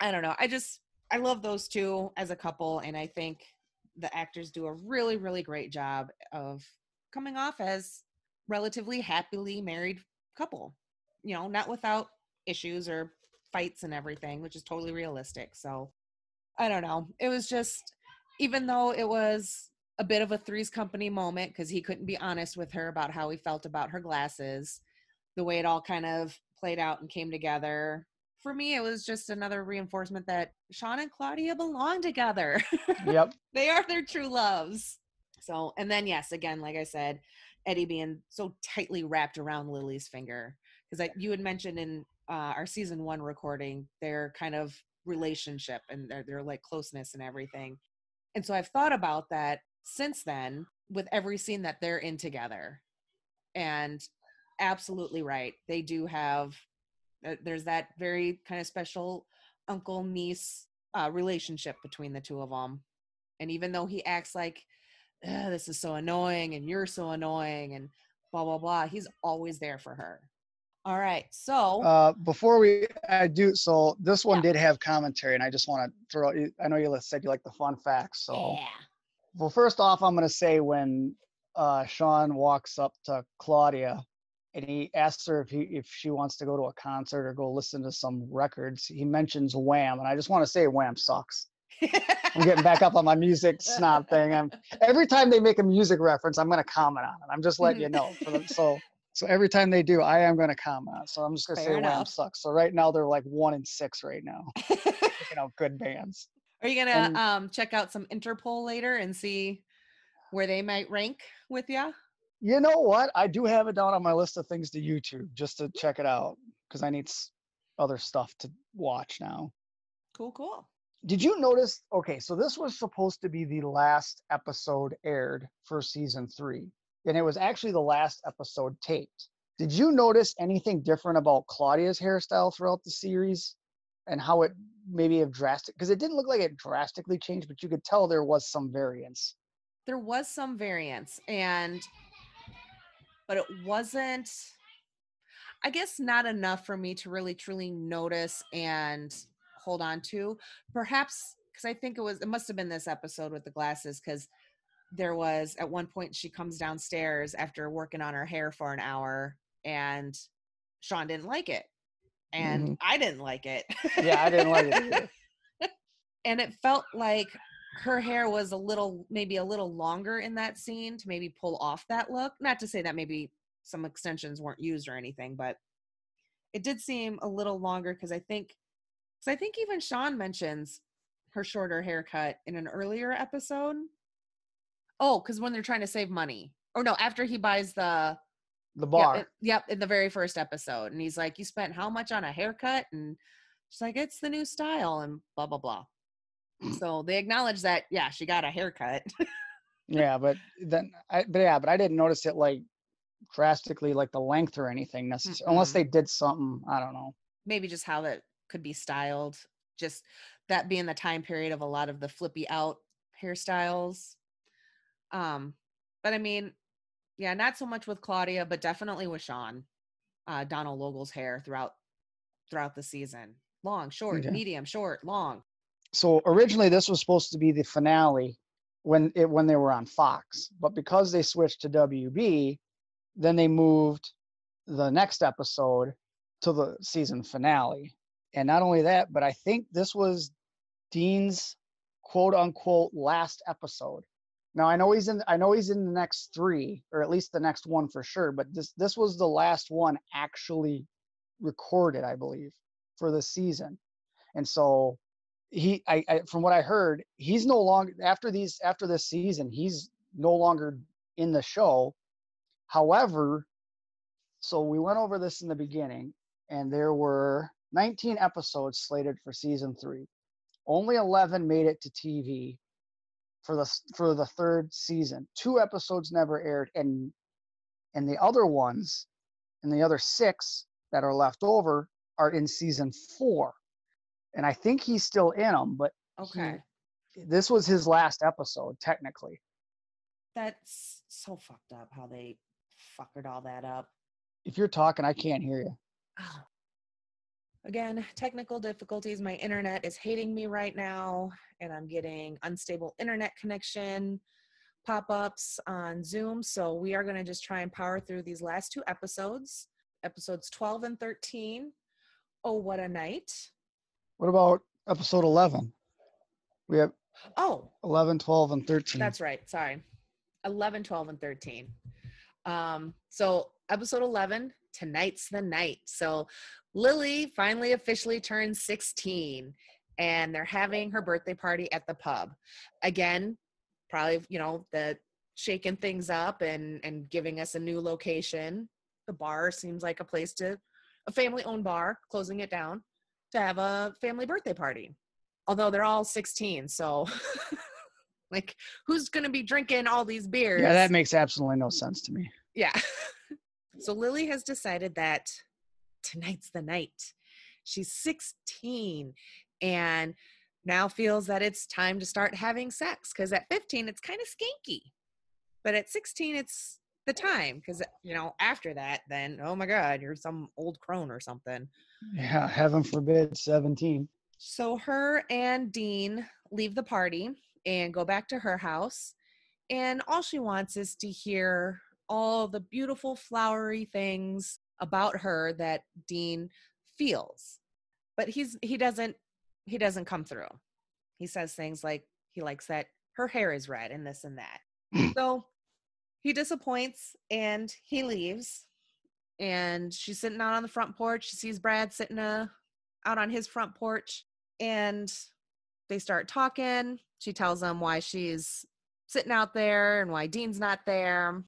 I don't know. I just, I love those two as a couple. And I think the actors do a really, really great job of coming off as relatively happily married couple, you know, not without issues or fights and everything, which is totally realistic. So I don't know. It was just, even though it was a bit of a Three's Company moment because he couldn't be honest with her about how he felt about her glasses, the way it all kind of played out and came together. For me, it was just another reinforcement that Sean and Claudia belong together. Yep. *laughs* they are their true loves. So, and then, yes, again, like I said, Eddie being so tightly wrapped around Lily's finger. Because you had mentioned in uh, our season one recording their kind of relationship and their, their like closeness and everything. And so I've thought about that since then with every scene that they're in together. And absolutely right. They do have, uh, there's that very kind of special uncle niece uh, relationship between the two of them. And even though he acts like, this is so annoying and you're so annoying and blah, blah, blah, he's always there for her. All right. So Uh, before we, I do, so this one Yeah. did have commentary and I just want to throw, I know you said you like the fun facts. So, yeah. Well, first off, I'm going to say when uh, Sean walks up to Claudia and he asks her if he, if she wants to go to a concert or go listen to some records, he mentions Wham. And I just want to say Wham sucks. I'm getting back up on my music *laughs* snob thing. I'm every time they make a music reference, I'm going to comment on it. I'm just letting you know. For the, so so every time they do, I am going to comment. on it. So I'm just going to say Wham sucks. So right now they're like one and six right now. *laughs* You know, good bands. Are you gonna And- um check out some Interpol later and see where they might rank with you? You know what? I do have it down on my list of things to YouTube just to check it out because I need other stuff to watch now. Cool, cool. Did you notice? Okay, so this was supposed to be the last episode aired for season three, and it was actually the last episode taped. Did you notice anything different about Claudia's hairstyle throughout the series and how it maybe have drastic? Because it didn't look like it drastically changed, but you could tell there was some variance. There was some variance and but it wasn't I guess not enough for me to really truly notice and hold on to. Perhaps because I think it was it must have been this episode with the glasses because there was at one point she comes downstairs after working on her hair for an hour and Sean didn't like it. And mm-hmm. I didn't like it. Yeah, I didn't like it either. *laughs* and it felt like her hair was a little maybe a little longer in that scene to maybe pull off that look not to say that maybe some extensions weren't used or anything but it did seem a little longer because i think because i think even sean mentions her shorter haircut in an earlier episode oh because when they're trying to save money or no after he buys the The Yep, bar. it- Yep, in the very first episode. And he's like, You spent how much on a haircut? And she's like, It's the new style and blah, blah, blah. *clears throat* So they acknowledge that, yeah, she got a haircut. yeah, but then I but yeah, but I didn't notice it like drastically like the length or anything necessarily unless Mm-mm. they did something, I don't know. Maybe just how that could be styled. Just that being the time period of a lot of the flippy out hairstyles. Um, but I mean, yeah, not so much with Claudia, but definitely with Sean. Uh Donal Logue's hair throughout throughout the season. Long, short, Okay. medium, short, long. so originally this was supposed to be the finale when it when they were on Fox, but because they switched to WB, then they moved the next episode to the season finale. And not only that, but I think this was Dean's quote unquote last episode. Now I know he's in I know he's in the next 3 or at least the next one for sure, but this this was the last one actually recorded, I believe, for the season. And so he I, I from what I heard, he's no longer after these after this season, he's no longer in the show. However, so we went over this in the beginning, and there were 19 episodes slated for season three. Only 11 made it to TV for the for the third season. Two episodes never aired, and and the other ones, and the other six that are left over are in season four. And I think he's still in them, but he- Okay. this was his last episode technically. That's so fucked up how they fuckered all that up. If you're talking, I can't hear you. Oh. Again, technical difficulties. My internet is hating me right now, and I'm getting unstable internet connection pop ups on Zoom. So, we are going to just try and power through these last two episodes, episodes 12 and 13. Oh, what a night. What about episode 11? We have Oh, 11, 12, and 13. That's right. Sorry. 11, 12, and 13. Um, so episode 11, tonight's the night. So Lily finally officially turned 16 and they're having her birthday party at the pub. Again, probably, you know, the shaking things up and and giving us a new location. The bar seems like a place to a family owned bar, closing it down to have a family birthday party although they're all 16 so *laughs* like who's going to be drinking all these beers yeah, that makes absolutely no sense to me. yeah *laughs* so lily has decided that tonight's the night she's 16 and now feels that it's time to start having sex because at 15 it's kind of skanky but at 16 it's the time because you know after that then oh my god you're some old crone or something Yeah, heaven forbid 17. So her and Dean leave the party and go back to her house. And all she wants is to hear all the beautiful flowery things about her that Dean feels. But he's he doesn't he doesn't come through. He says things like he likes that her hair is red and this and that. *laughs* so he disappoints and he leaves. And she's sitting out on the front porch. She sees Brad sitting uh, out on his front porch and they start talking. She tells him why she's sitting out there and why Dean's not there.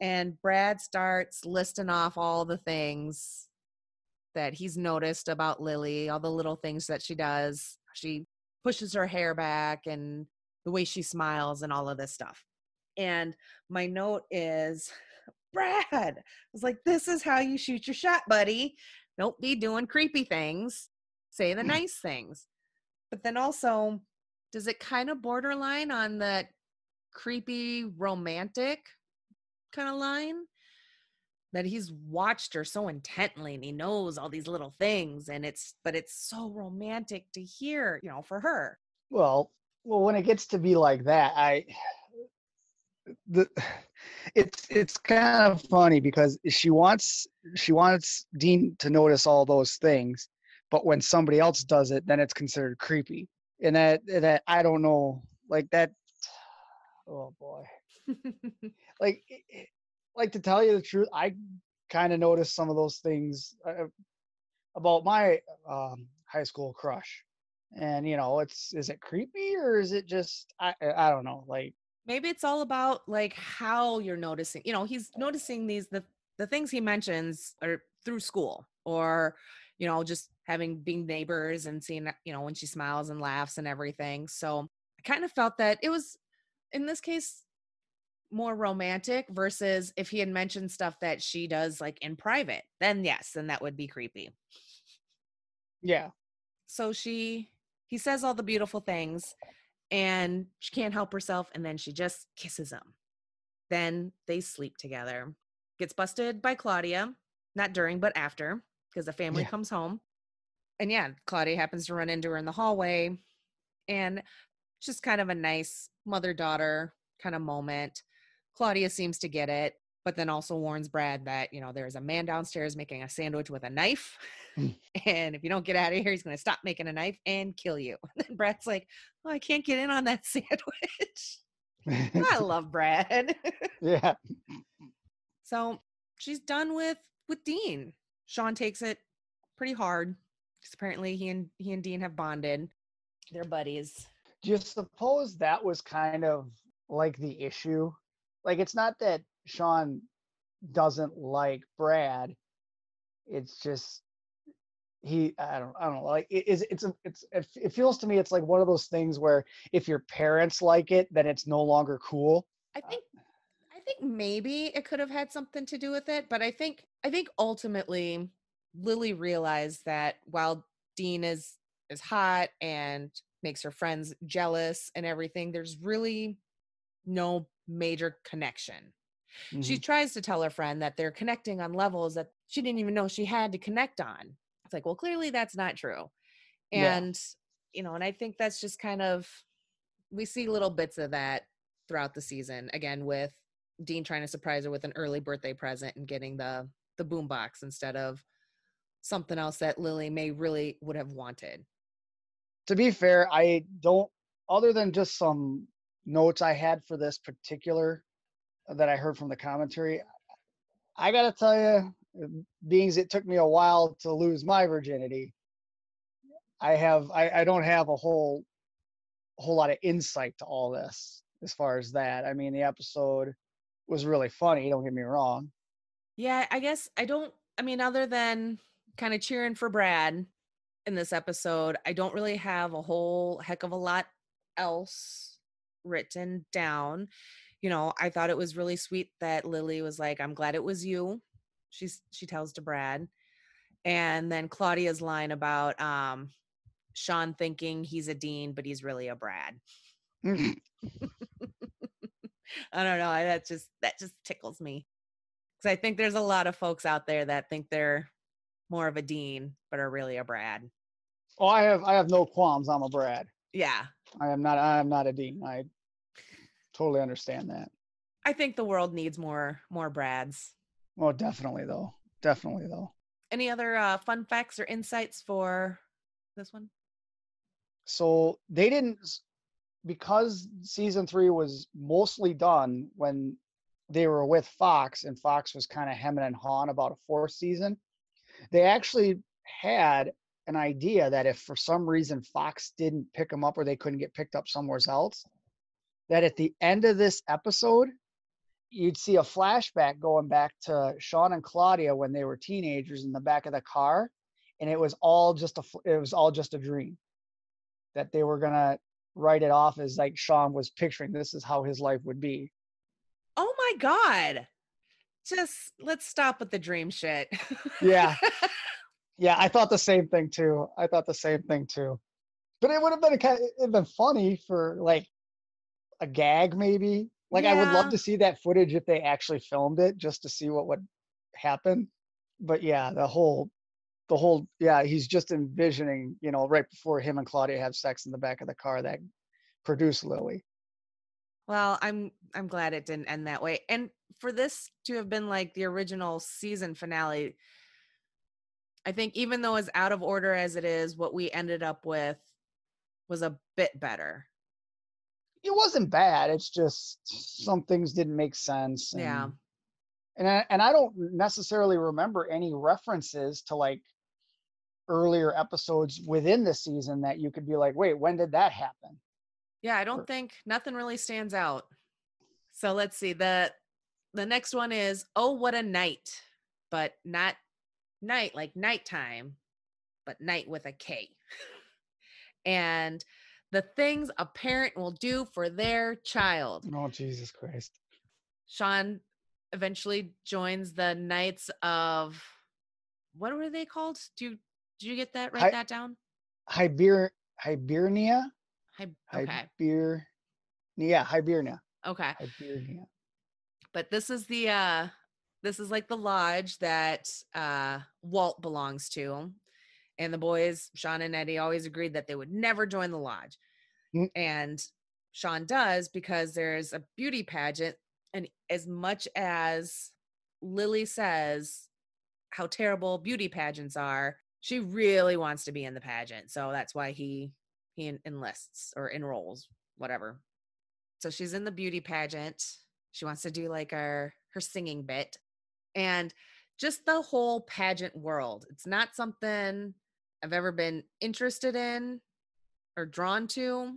And Brad starts listing off all the things that he's noticed about Lily, all the little things that she does. She pushes her hair back and the way she smiles and all of this stuff. And my note is *laughs* Brad. I was like, this is how you shoot your shot, buddy. Don't be doing creepy things. Say the *laughs* nice things. But then also, does it kind of borderline on that creepy romantic kind of line? That he's watched her so intently and he knows all these little things and it's but it's so romantic to hear, you know, for her. Well, well, when it gets to be like that, I the it's it's kind of funny because she wants she wants Dean to notice all those things, but when somebody else does it, then it's considered creepy. And that that I don't know, like that. Oh boy, *laughs* like like to tell you the truth, I kind of noticed some of those things uh, about my um, high school crush. And you know, it's is it creepy or is it just I I don't know, like maybe it's all about like how you're noticing you know he's noticing these the the things he mentions are through school or you know just having being neighbors and seeing you know when she smiles and laughs and everything so i kind of felt that it was in this case more romantic versus if he had mentioned stuff that she does like in private then yes then that would be creepy. Yeah. so she he says all the beautiful things and she can't help herself and then she just kisses him. Then they sleep together. Gets busted by claudia not during but after because the family Yeah. comes home. And yeah claudia happens to run into her in the hallway and just kind of a nice mother daughter kind of moment claudia seems to get it but then also warns brad that you know there's a man downstairs making a sandwich with a knife Mm. *laughs* and if you don't get out of here he's going to stop making a knife and kill you *laughs* and then brad's like oh i can't get in on that *laughs* sandwich i love brad yeah. so she's done with with dean sean takes it pretty hard because apparently he and he and dean have bonded they're buddies Do you suppose that was kind of like the issue? Like it's not that Sean doesn't like Brad. It's just he I don't I don't know like it is it's a it's it, it feels to me it's like one of those things where if your parents like it then it's no longer cool. I uh, think I think maybe it could have had something to do with it, but I think I think ultimately Lily realized that while Dean is is hot and makes her friends jealous and everything, there's really no major connection. She Mhm. tries to tell her friend that they're connecting on levels that she didn't even know she had to connect on. It's like, well, clearly that's not true. Yeah. And, you know, and I think that's just kind of, we see little bits of that throughout the season. Again, with Dean trying to surprise her with an early birthday present and getting the the boombox instead of something else that Lily may really would have wanted. To be fair, I don't other than just some notes I had for this particular uh, that I heard from the commentary, I got to tell you, uh, being it took me a while to lose my virginity, I have I, I don't have a whole a whole lot of insight to all this as far as that. I mean, the episode was really funny. Don't get me wrong. Yeah, I guess I don't. I mean, other than kind of cheering for Brad in this episode, I don't really have a whole heck of a lot else written down. You know, I thought it was really sweet that Lily was like, "I'm glad it was you." She's she tells to Brad, and then Claudia's line about um Sean thinking he's a dean, but he's really a Brad. *laughs* I don't know. That just that just tickles me because I think there's a lot of folks out there that think they're more of a dean, but are really a Brad. Oh, I have I have no qualms. I'm a Brad. Yeah, I am not. I am not a dean. I totally understand that. I think the world needs more more Brads. Well, definitely though. Definitely though. Any other uh, fun facts or insights for this one? So they didn't because season three was mostly done when they were with Fox and Fox was kind of hemming and hawing about a fourth season. They actually had an idea that if for some reason Fox didn't pick them up or they couldn't get picked up somewhere else, that at the end of this episode, you'd see a flashback going back to Sean and Claudia when they were teenagers in the back of the car, and it was all just a it was all just a dream that they were gonna write it off as like Sean was picturing this is how his life would be. Oh my god. Just let's stop with the dream shit. yeah. *laughs* Yeah, I thought the same thing too. I thought the same thing too. But it would have been a kind of, it'd been funny for like a gag maybe. Like yeah. I would love to see that footage if they actually filmed it just to see what would happen. But yeah, the whole the whole yeah he's just envisioning you know right before him and claudia have sex in the back of the car that produced lily well i'm i'm glad it didn't end that way and for this to have been like the original season finale i think even though as out of order as it is what we ended up with was a bit better it wasn't bad it's just some things didn't make sense and, yeah and I, and I don't necessarily remember any references to like earlier episodes within the season that you could be like, wait, when did that happen? Yeah, I don't or, think nothing really stands out. So let's see. The the next one is oh what a night, but not night like nighttime, but night with a K. *laughs* and the things a parent will do for their child. Oh Jesus Christ. Sean eventually joins the Knights of what were they called? Do you did you get that? Write Hi, that down. Hiber Hibernia. Hi, okay. Hiber, yeah, Hibernia. Okay. Hibernia. But this is the uh this is like the lodge that uh Walt belongs to. And the boys, Sean and Eddie, always agreed that they would never join the lodge. Mm. And Sean does because there's a beauty pageant. And as much as Lily says how terrible beauty pageants are, she really wants to be in the pageant so that's why he he enlists or enrolls whatever so she's in the beauty pageant she wants to do like her her singing bit and just the whole pageant world it's not something i've ever been interested in or drawn to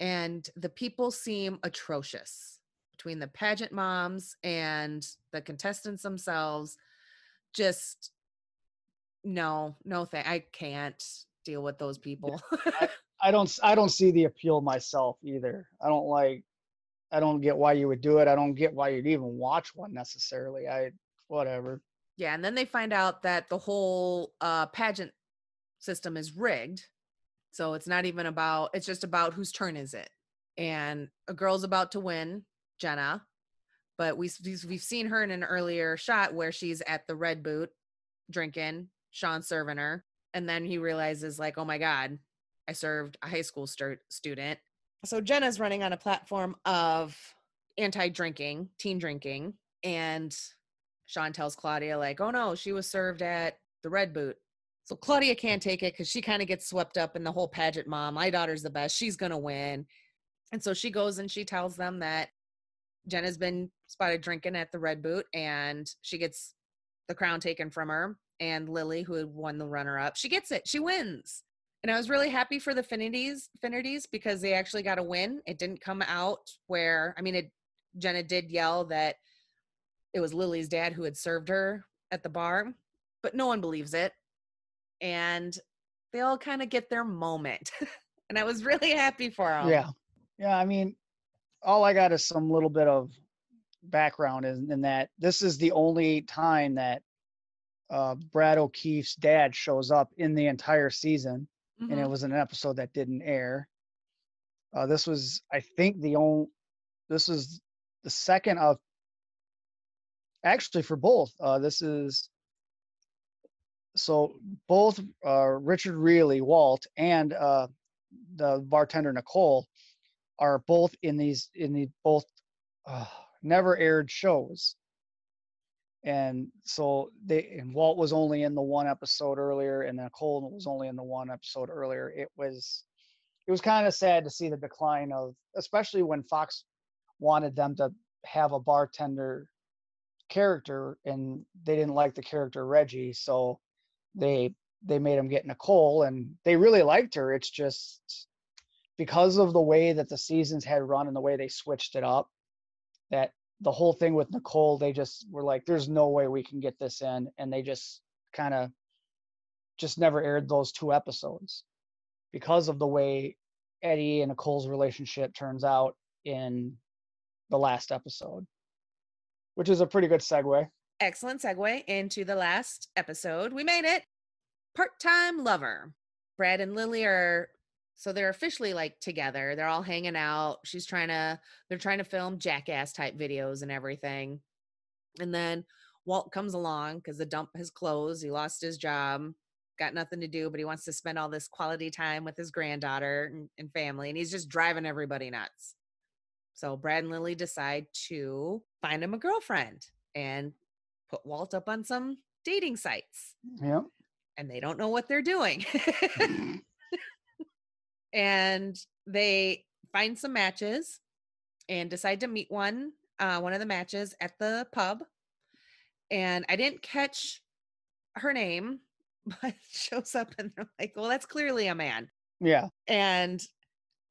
and the people seem atrocious between the pageant moms and the contestants themselves just no, no, th- I can't deal with those people. I, *laughs* I don't, I don't see the appeal myself either. I don't like, I don't get why you would do it. I don't get why you'd even watch one necessarily. I, whatever. Yeah, and then they find out that the whole uh, pageant system is rigged. So it's not even about, it's just about whose turn is it. And a girl's about to win, Jenna, but we, we've seen her in an earlier shot where she's at the Red Boot drinking Sean serving her. And then he realizes, like, oh my God, I served a high school st- student. So Jenna's running on a platform of anti drinking, teen drinking. And Sean tells Claudia, like, oh no, she was served at the Red Boot So Claudia can't take it because she kind of gets swept up in the whole pageant mom. My daughter's the best. She's going to win. And so she goes and she tells them that Jenna's been spotted drinking at the Red Boot and she gets the crown taken from her. And Lily, who had won the runner up, she gets it. She wins. And I was really happy for the Finities, Finnertys because they actually got a win. It didn't come out where, I mean, it, Jenna did yell that it was Lily's dad who had served her at the bar, but no one believes it. And they all kind of get their moment. *laughs* and I was really happy for them. Yeah. Yeah. I mean, all I got is some little bit of background in, in that this is the only time that uh, Brad O'Keefe's dad shows up in the entire season, mm-hmm. and it mm-hmm. was an episode that didn't air. Uh, this was, I think, the only. This was the second of. Actually, for both, uh, this is. So both uh, Richard Riehle, Walt, and uh, the bartender Nicole are both in these in the both uh, never aired shows and so they and walt was only in the one episode earlier and nicole was only in the one episode earlier it was it was kind of sad to see the decline of especially when fox wanted them to have a bartender character and they didn't like the character reggie so they they made him get nicole and they really liked her it's just because of the way that the seasons had run and the way they switched it up, that the whole thing with Nicole, they just were like, there's no way we can get this in. And they just kind of just never aired those two episodes because of the way Eddie and Nicole's relationship turns out in the last episode, which is a pretty good segue. Excellent segue into the last episode. We made it. Part time lover. Brad and Lily are so they're officially like together. They're all hanging out. She's trying to, they're trying to film jackass type videos and everything. And then Walt comes along because the dump has closed. He lost his job, got nothing to do, but he wants to spend all this quality time with his granddaughter and, and family. And he's just driving everybody nuts. So Brad and Lily decide to find him a girlfriend and put Walt up on some dating sites. Yeah. And they don't know what they're doing. *laughs* *laughs* and they find some matches and decide to meet one uh, one of the matches at the pub and i didn't catch her name *laughs* but shows up and they're like well that's clearly a man yeah and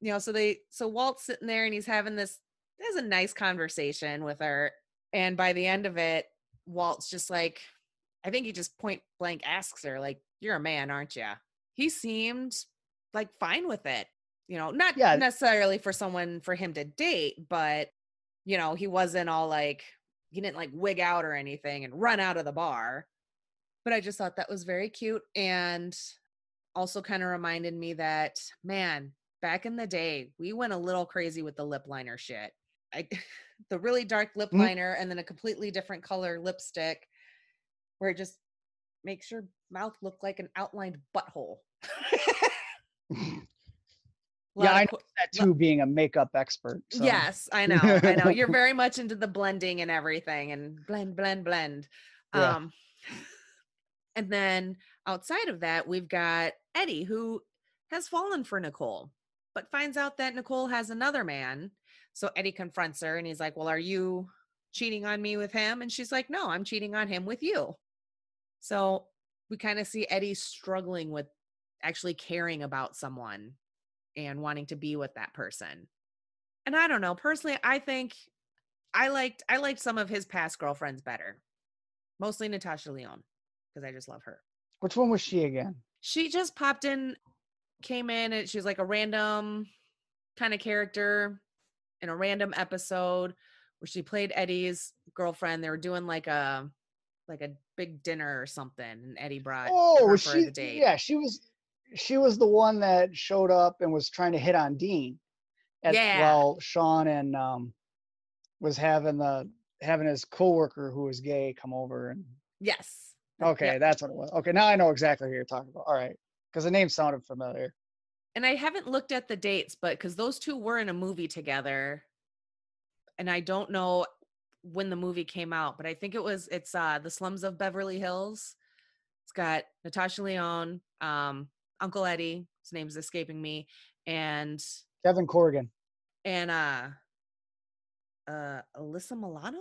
you know so they so walt's sitting there and he's having this has a nice conversation with her and by the end of it walt's just like i think he just point blank asks her like you're a man aren't you he seemed like fine with it. You know, not yeah. necessarily for someone for him to date, but you know, he wasn't all like he didn't like wig out or anything and run out of the bar. But I just thought that was very cute and also kind of reminded me that man, back in the day, we went a little crazy with the lip liner shit. I *laughs* the really dark lip mm. liner and then a completely different color lipstick where it just makes your mouth look like an outlined butthole. *laughs* yeah, I know that too, being a makeup expert. So. Yes, I know. *laughs* I know. You're very much into the blending and everything and blend, blend, blend. Yeah. Um, and then outside of that, we've got Eddie, who has fallen for Nicole, but finds out that Nicole has another man. So Eddie confronts her and he's like, Well, are you cheating on me with him? And she's like, No, I'm cheating on him with you. So we kind of see Eddie struggling with actually caring about someone and wanting to be with that person. And I don't know, personally, I think I liked I liked some of his past girlfriends better. Mostly Natasha Lyonne because I just love her. Which one was she again? She just popped in, came in, and she was like a random kind of character in a random episode where she played Eddie's girlfriend. They were doing like a like a big dinner or something, and Eddie brought oh, her for she, the date. Yeah, she was she was the one that showed up and was trying to hit on Dean. At, yeah. While Sean and um, was having the having his coworker who was gay come over and. Yes. Okay, that's what it was. Okay, now I know exactly who you're talking about. All right, because the name sounded familiar. And I haven't looked at the dates, but because those two were in a movie together, and I don't know when the movie came out, but I think it was it's uh the Slums of Beverly Hills It's got Natasha Lyonne, um, Uncle Eddie, his name's escaping me, and Kevin Corrigan. and uh uh Alyssa Milano.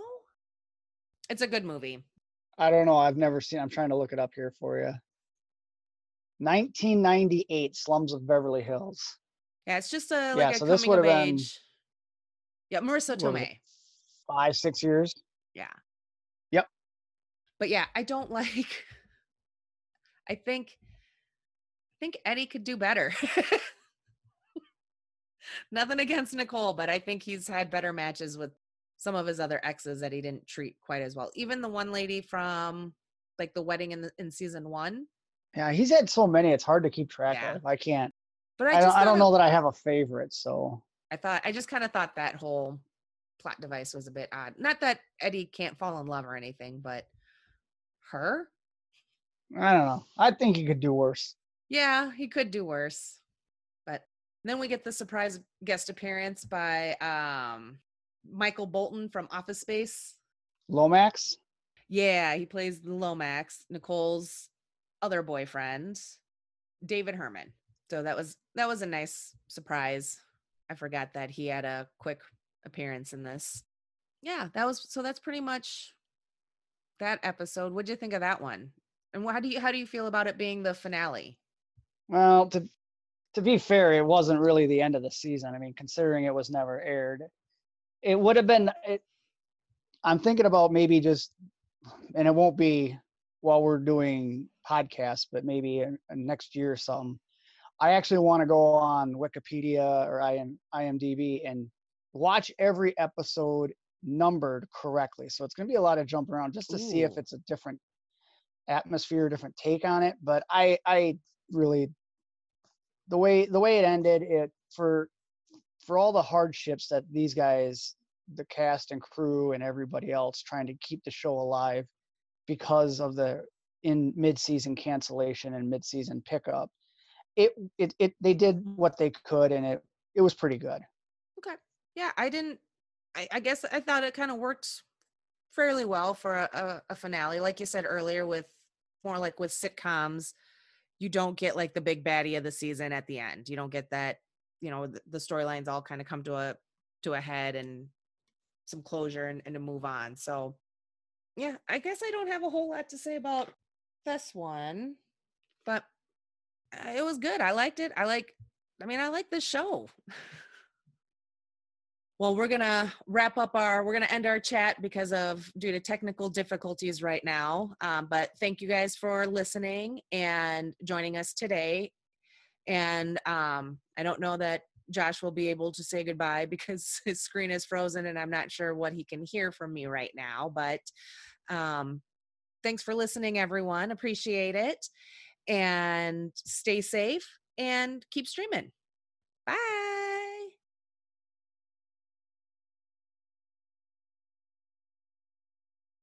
It's a good movie. I don't know. I've never seen. I'm trying to look it up here for you. 1998 Slums of Beverly Hills. Yeah, it's just a like Yeah, a so this of would've been- age. Yeah, Marisa What was it? Tomei. Five, six years. Yeah. Yep. But yeah, I don't *laughs* like I think I think Eddie could do better. *laughs* Nothing against Nicole, but I think he's had better matches with some of his other exes that he didn't treat quite as well. Even the one lady from like the wedding in the, in season 1. Yeah, he's had so many. It's hard to keep track Yeah. of. I can't. But I, I, just don't, I don't it- know that I have a favorite. So I thought I just kind of thought that whole plot device was a bit odd. Not that Eddie can't fall in love or anything, but her? I don't know. I think he could do worse. Yeah, he could do worse. But then we get the surprise guest appearance by um Michael Bolton from Office Space. Lomax. Yeah, he plays Lomax, Nicole's other boyfriend, David Herman. So that was that was a nice surprise. I forgot that he had a quick appearance in this. Yeah, that was so that's pretty much that episode. What'd you think of that one? And how do you how do you feel about it being the finale? Well, to to be fair, it wasn't really the end of the season. I mean, considering it was never aired, it would have been. It, I'm thinking about maybe just, and it won't be while we're doing podcasts, but maybe next year or something. I actually want to go on Wikipedia or IM, IMDb and watch every episode numbered correctly. So it's going to be a lot of jumping around just to see if it's a different atmosphere, different take on it. But I, I really the way the way it ended it for for all the hardships that these guys the cast and crew and everybody else trying to keep the show alive because of the in mid-season cancellation and mid-season pickup it it, it they did what they could and it it was pretty good Okay. Yeah, I didn't. I, I guess I thought it kind of worked fairly well for a, a, a finale. Like you said earlier, with more like with sitcoms, you don't get like the big baddie of the season at the end. You don't get that. You know, the, the storylines all kind of come to a to a head and some closure and, and to move on. So, yeah, I guess I don't have a whole lot to say about this one, but uh, it was good. I liked it. I like. I mean, I like this show. *laughs* Well, we're going to wrap up our, we're going to end our chat because of due to technical difficulties right now. Um, but thank you guys for listening and joining us today. And um, I don't know that Josh will be able to say goodbye *laughs* because his screen is frozen and I'm not sure what he can hear from me right now. But um, thanks for listening, everyone. Appreciate it. And stay safe and keep streaming. Bye.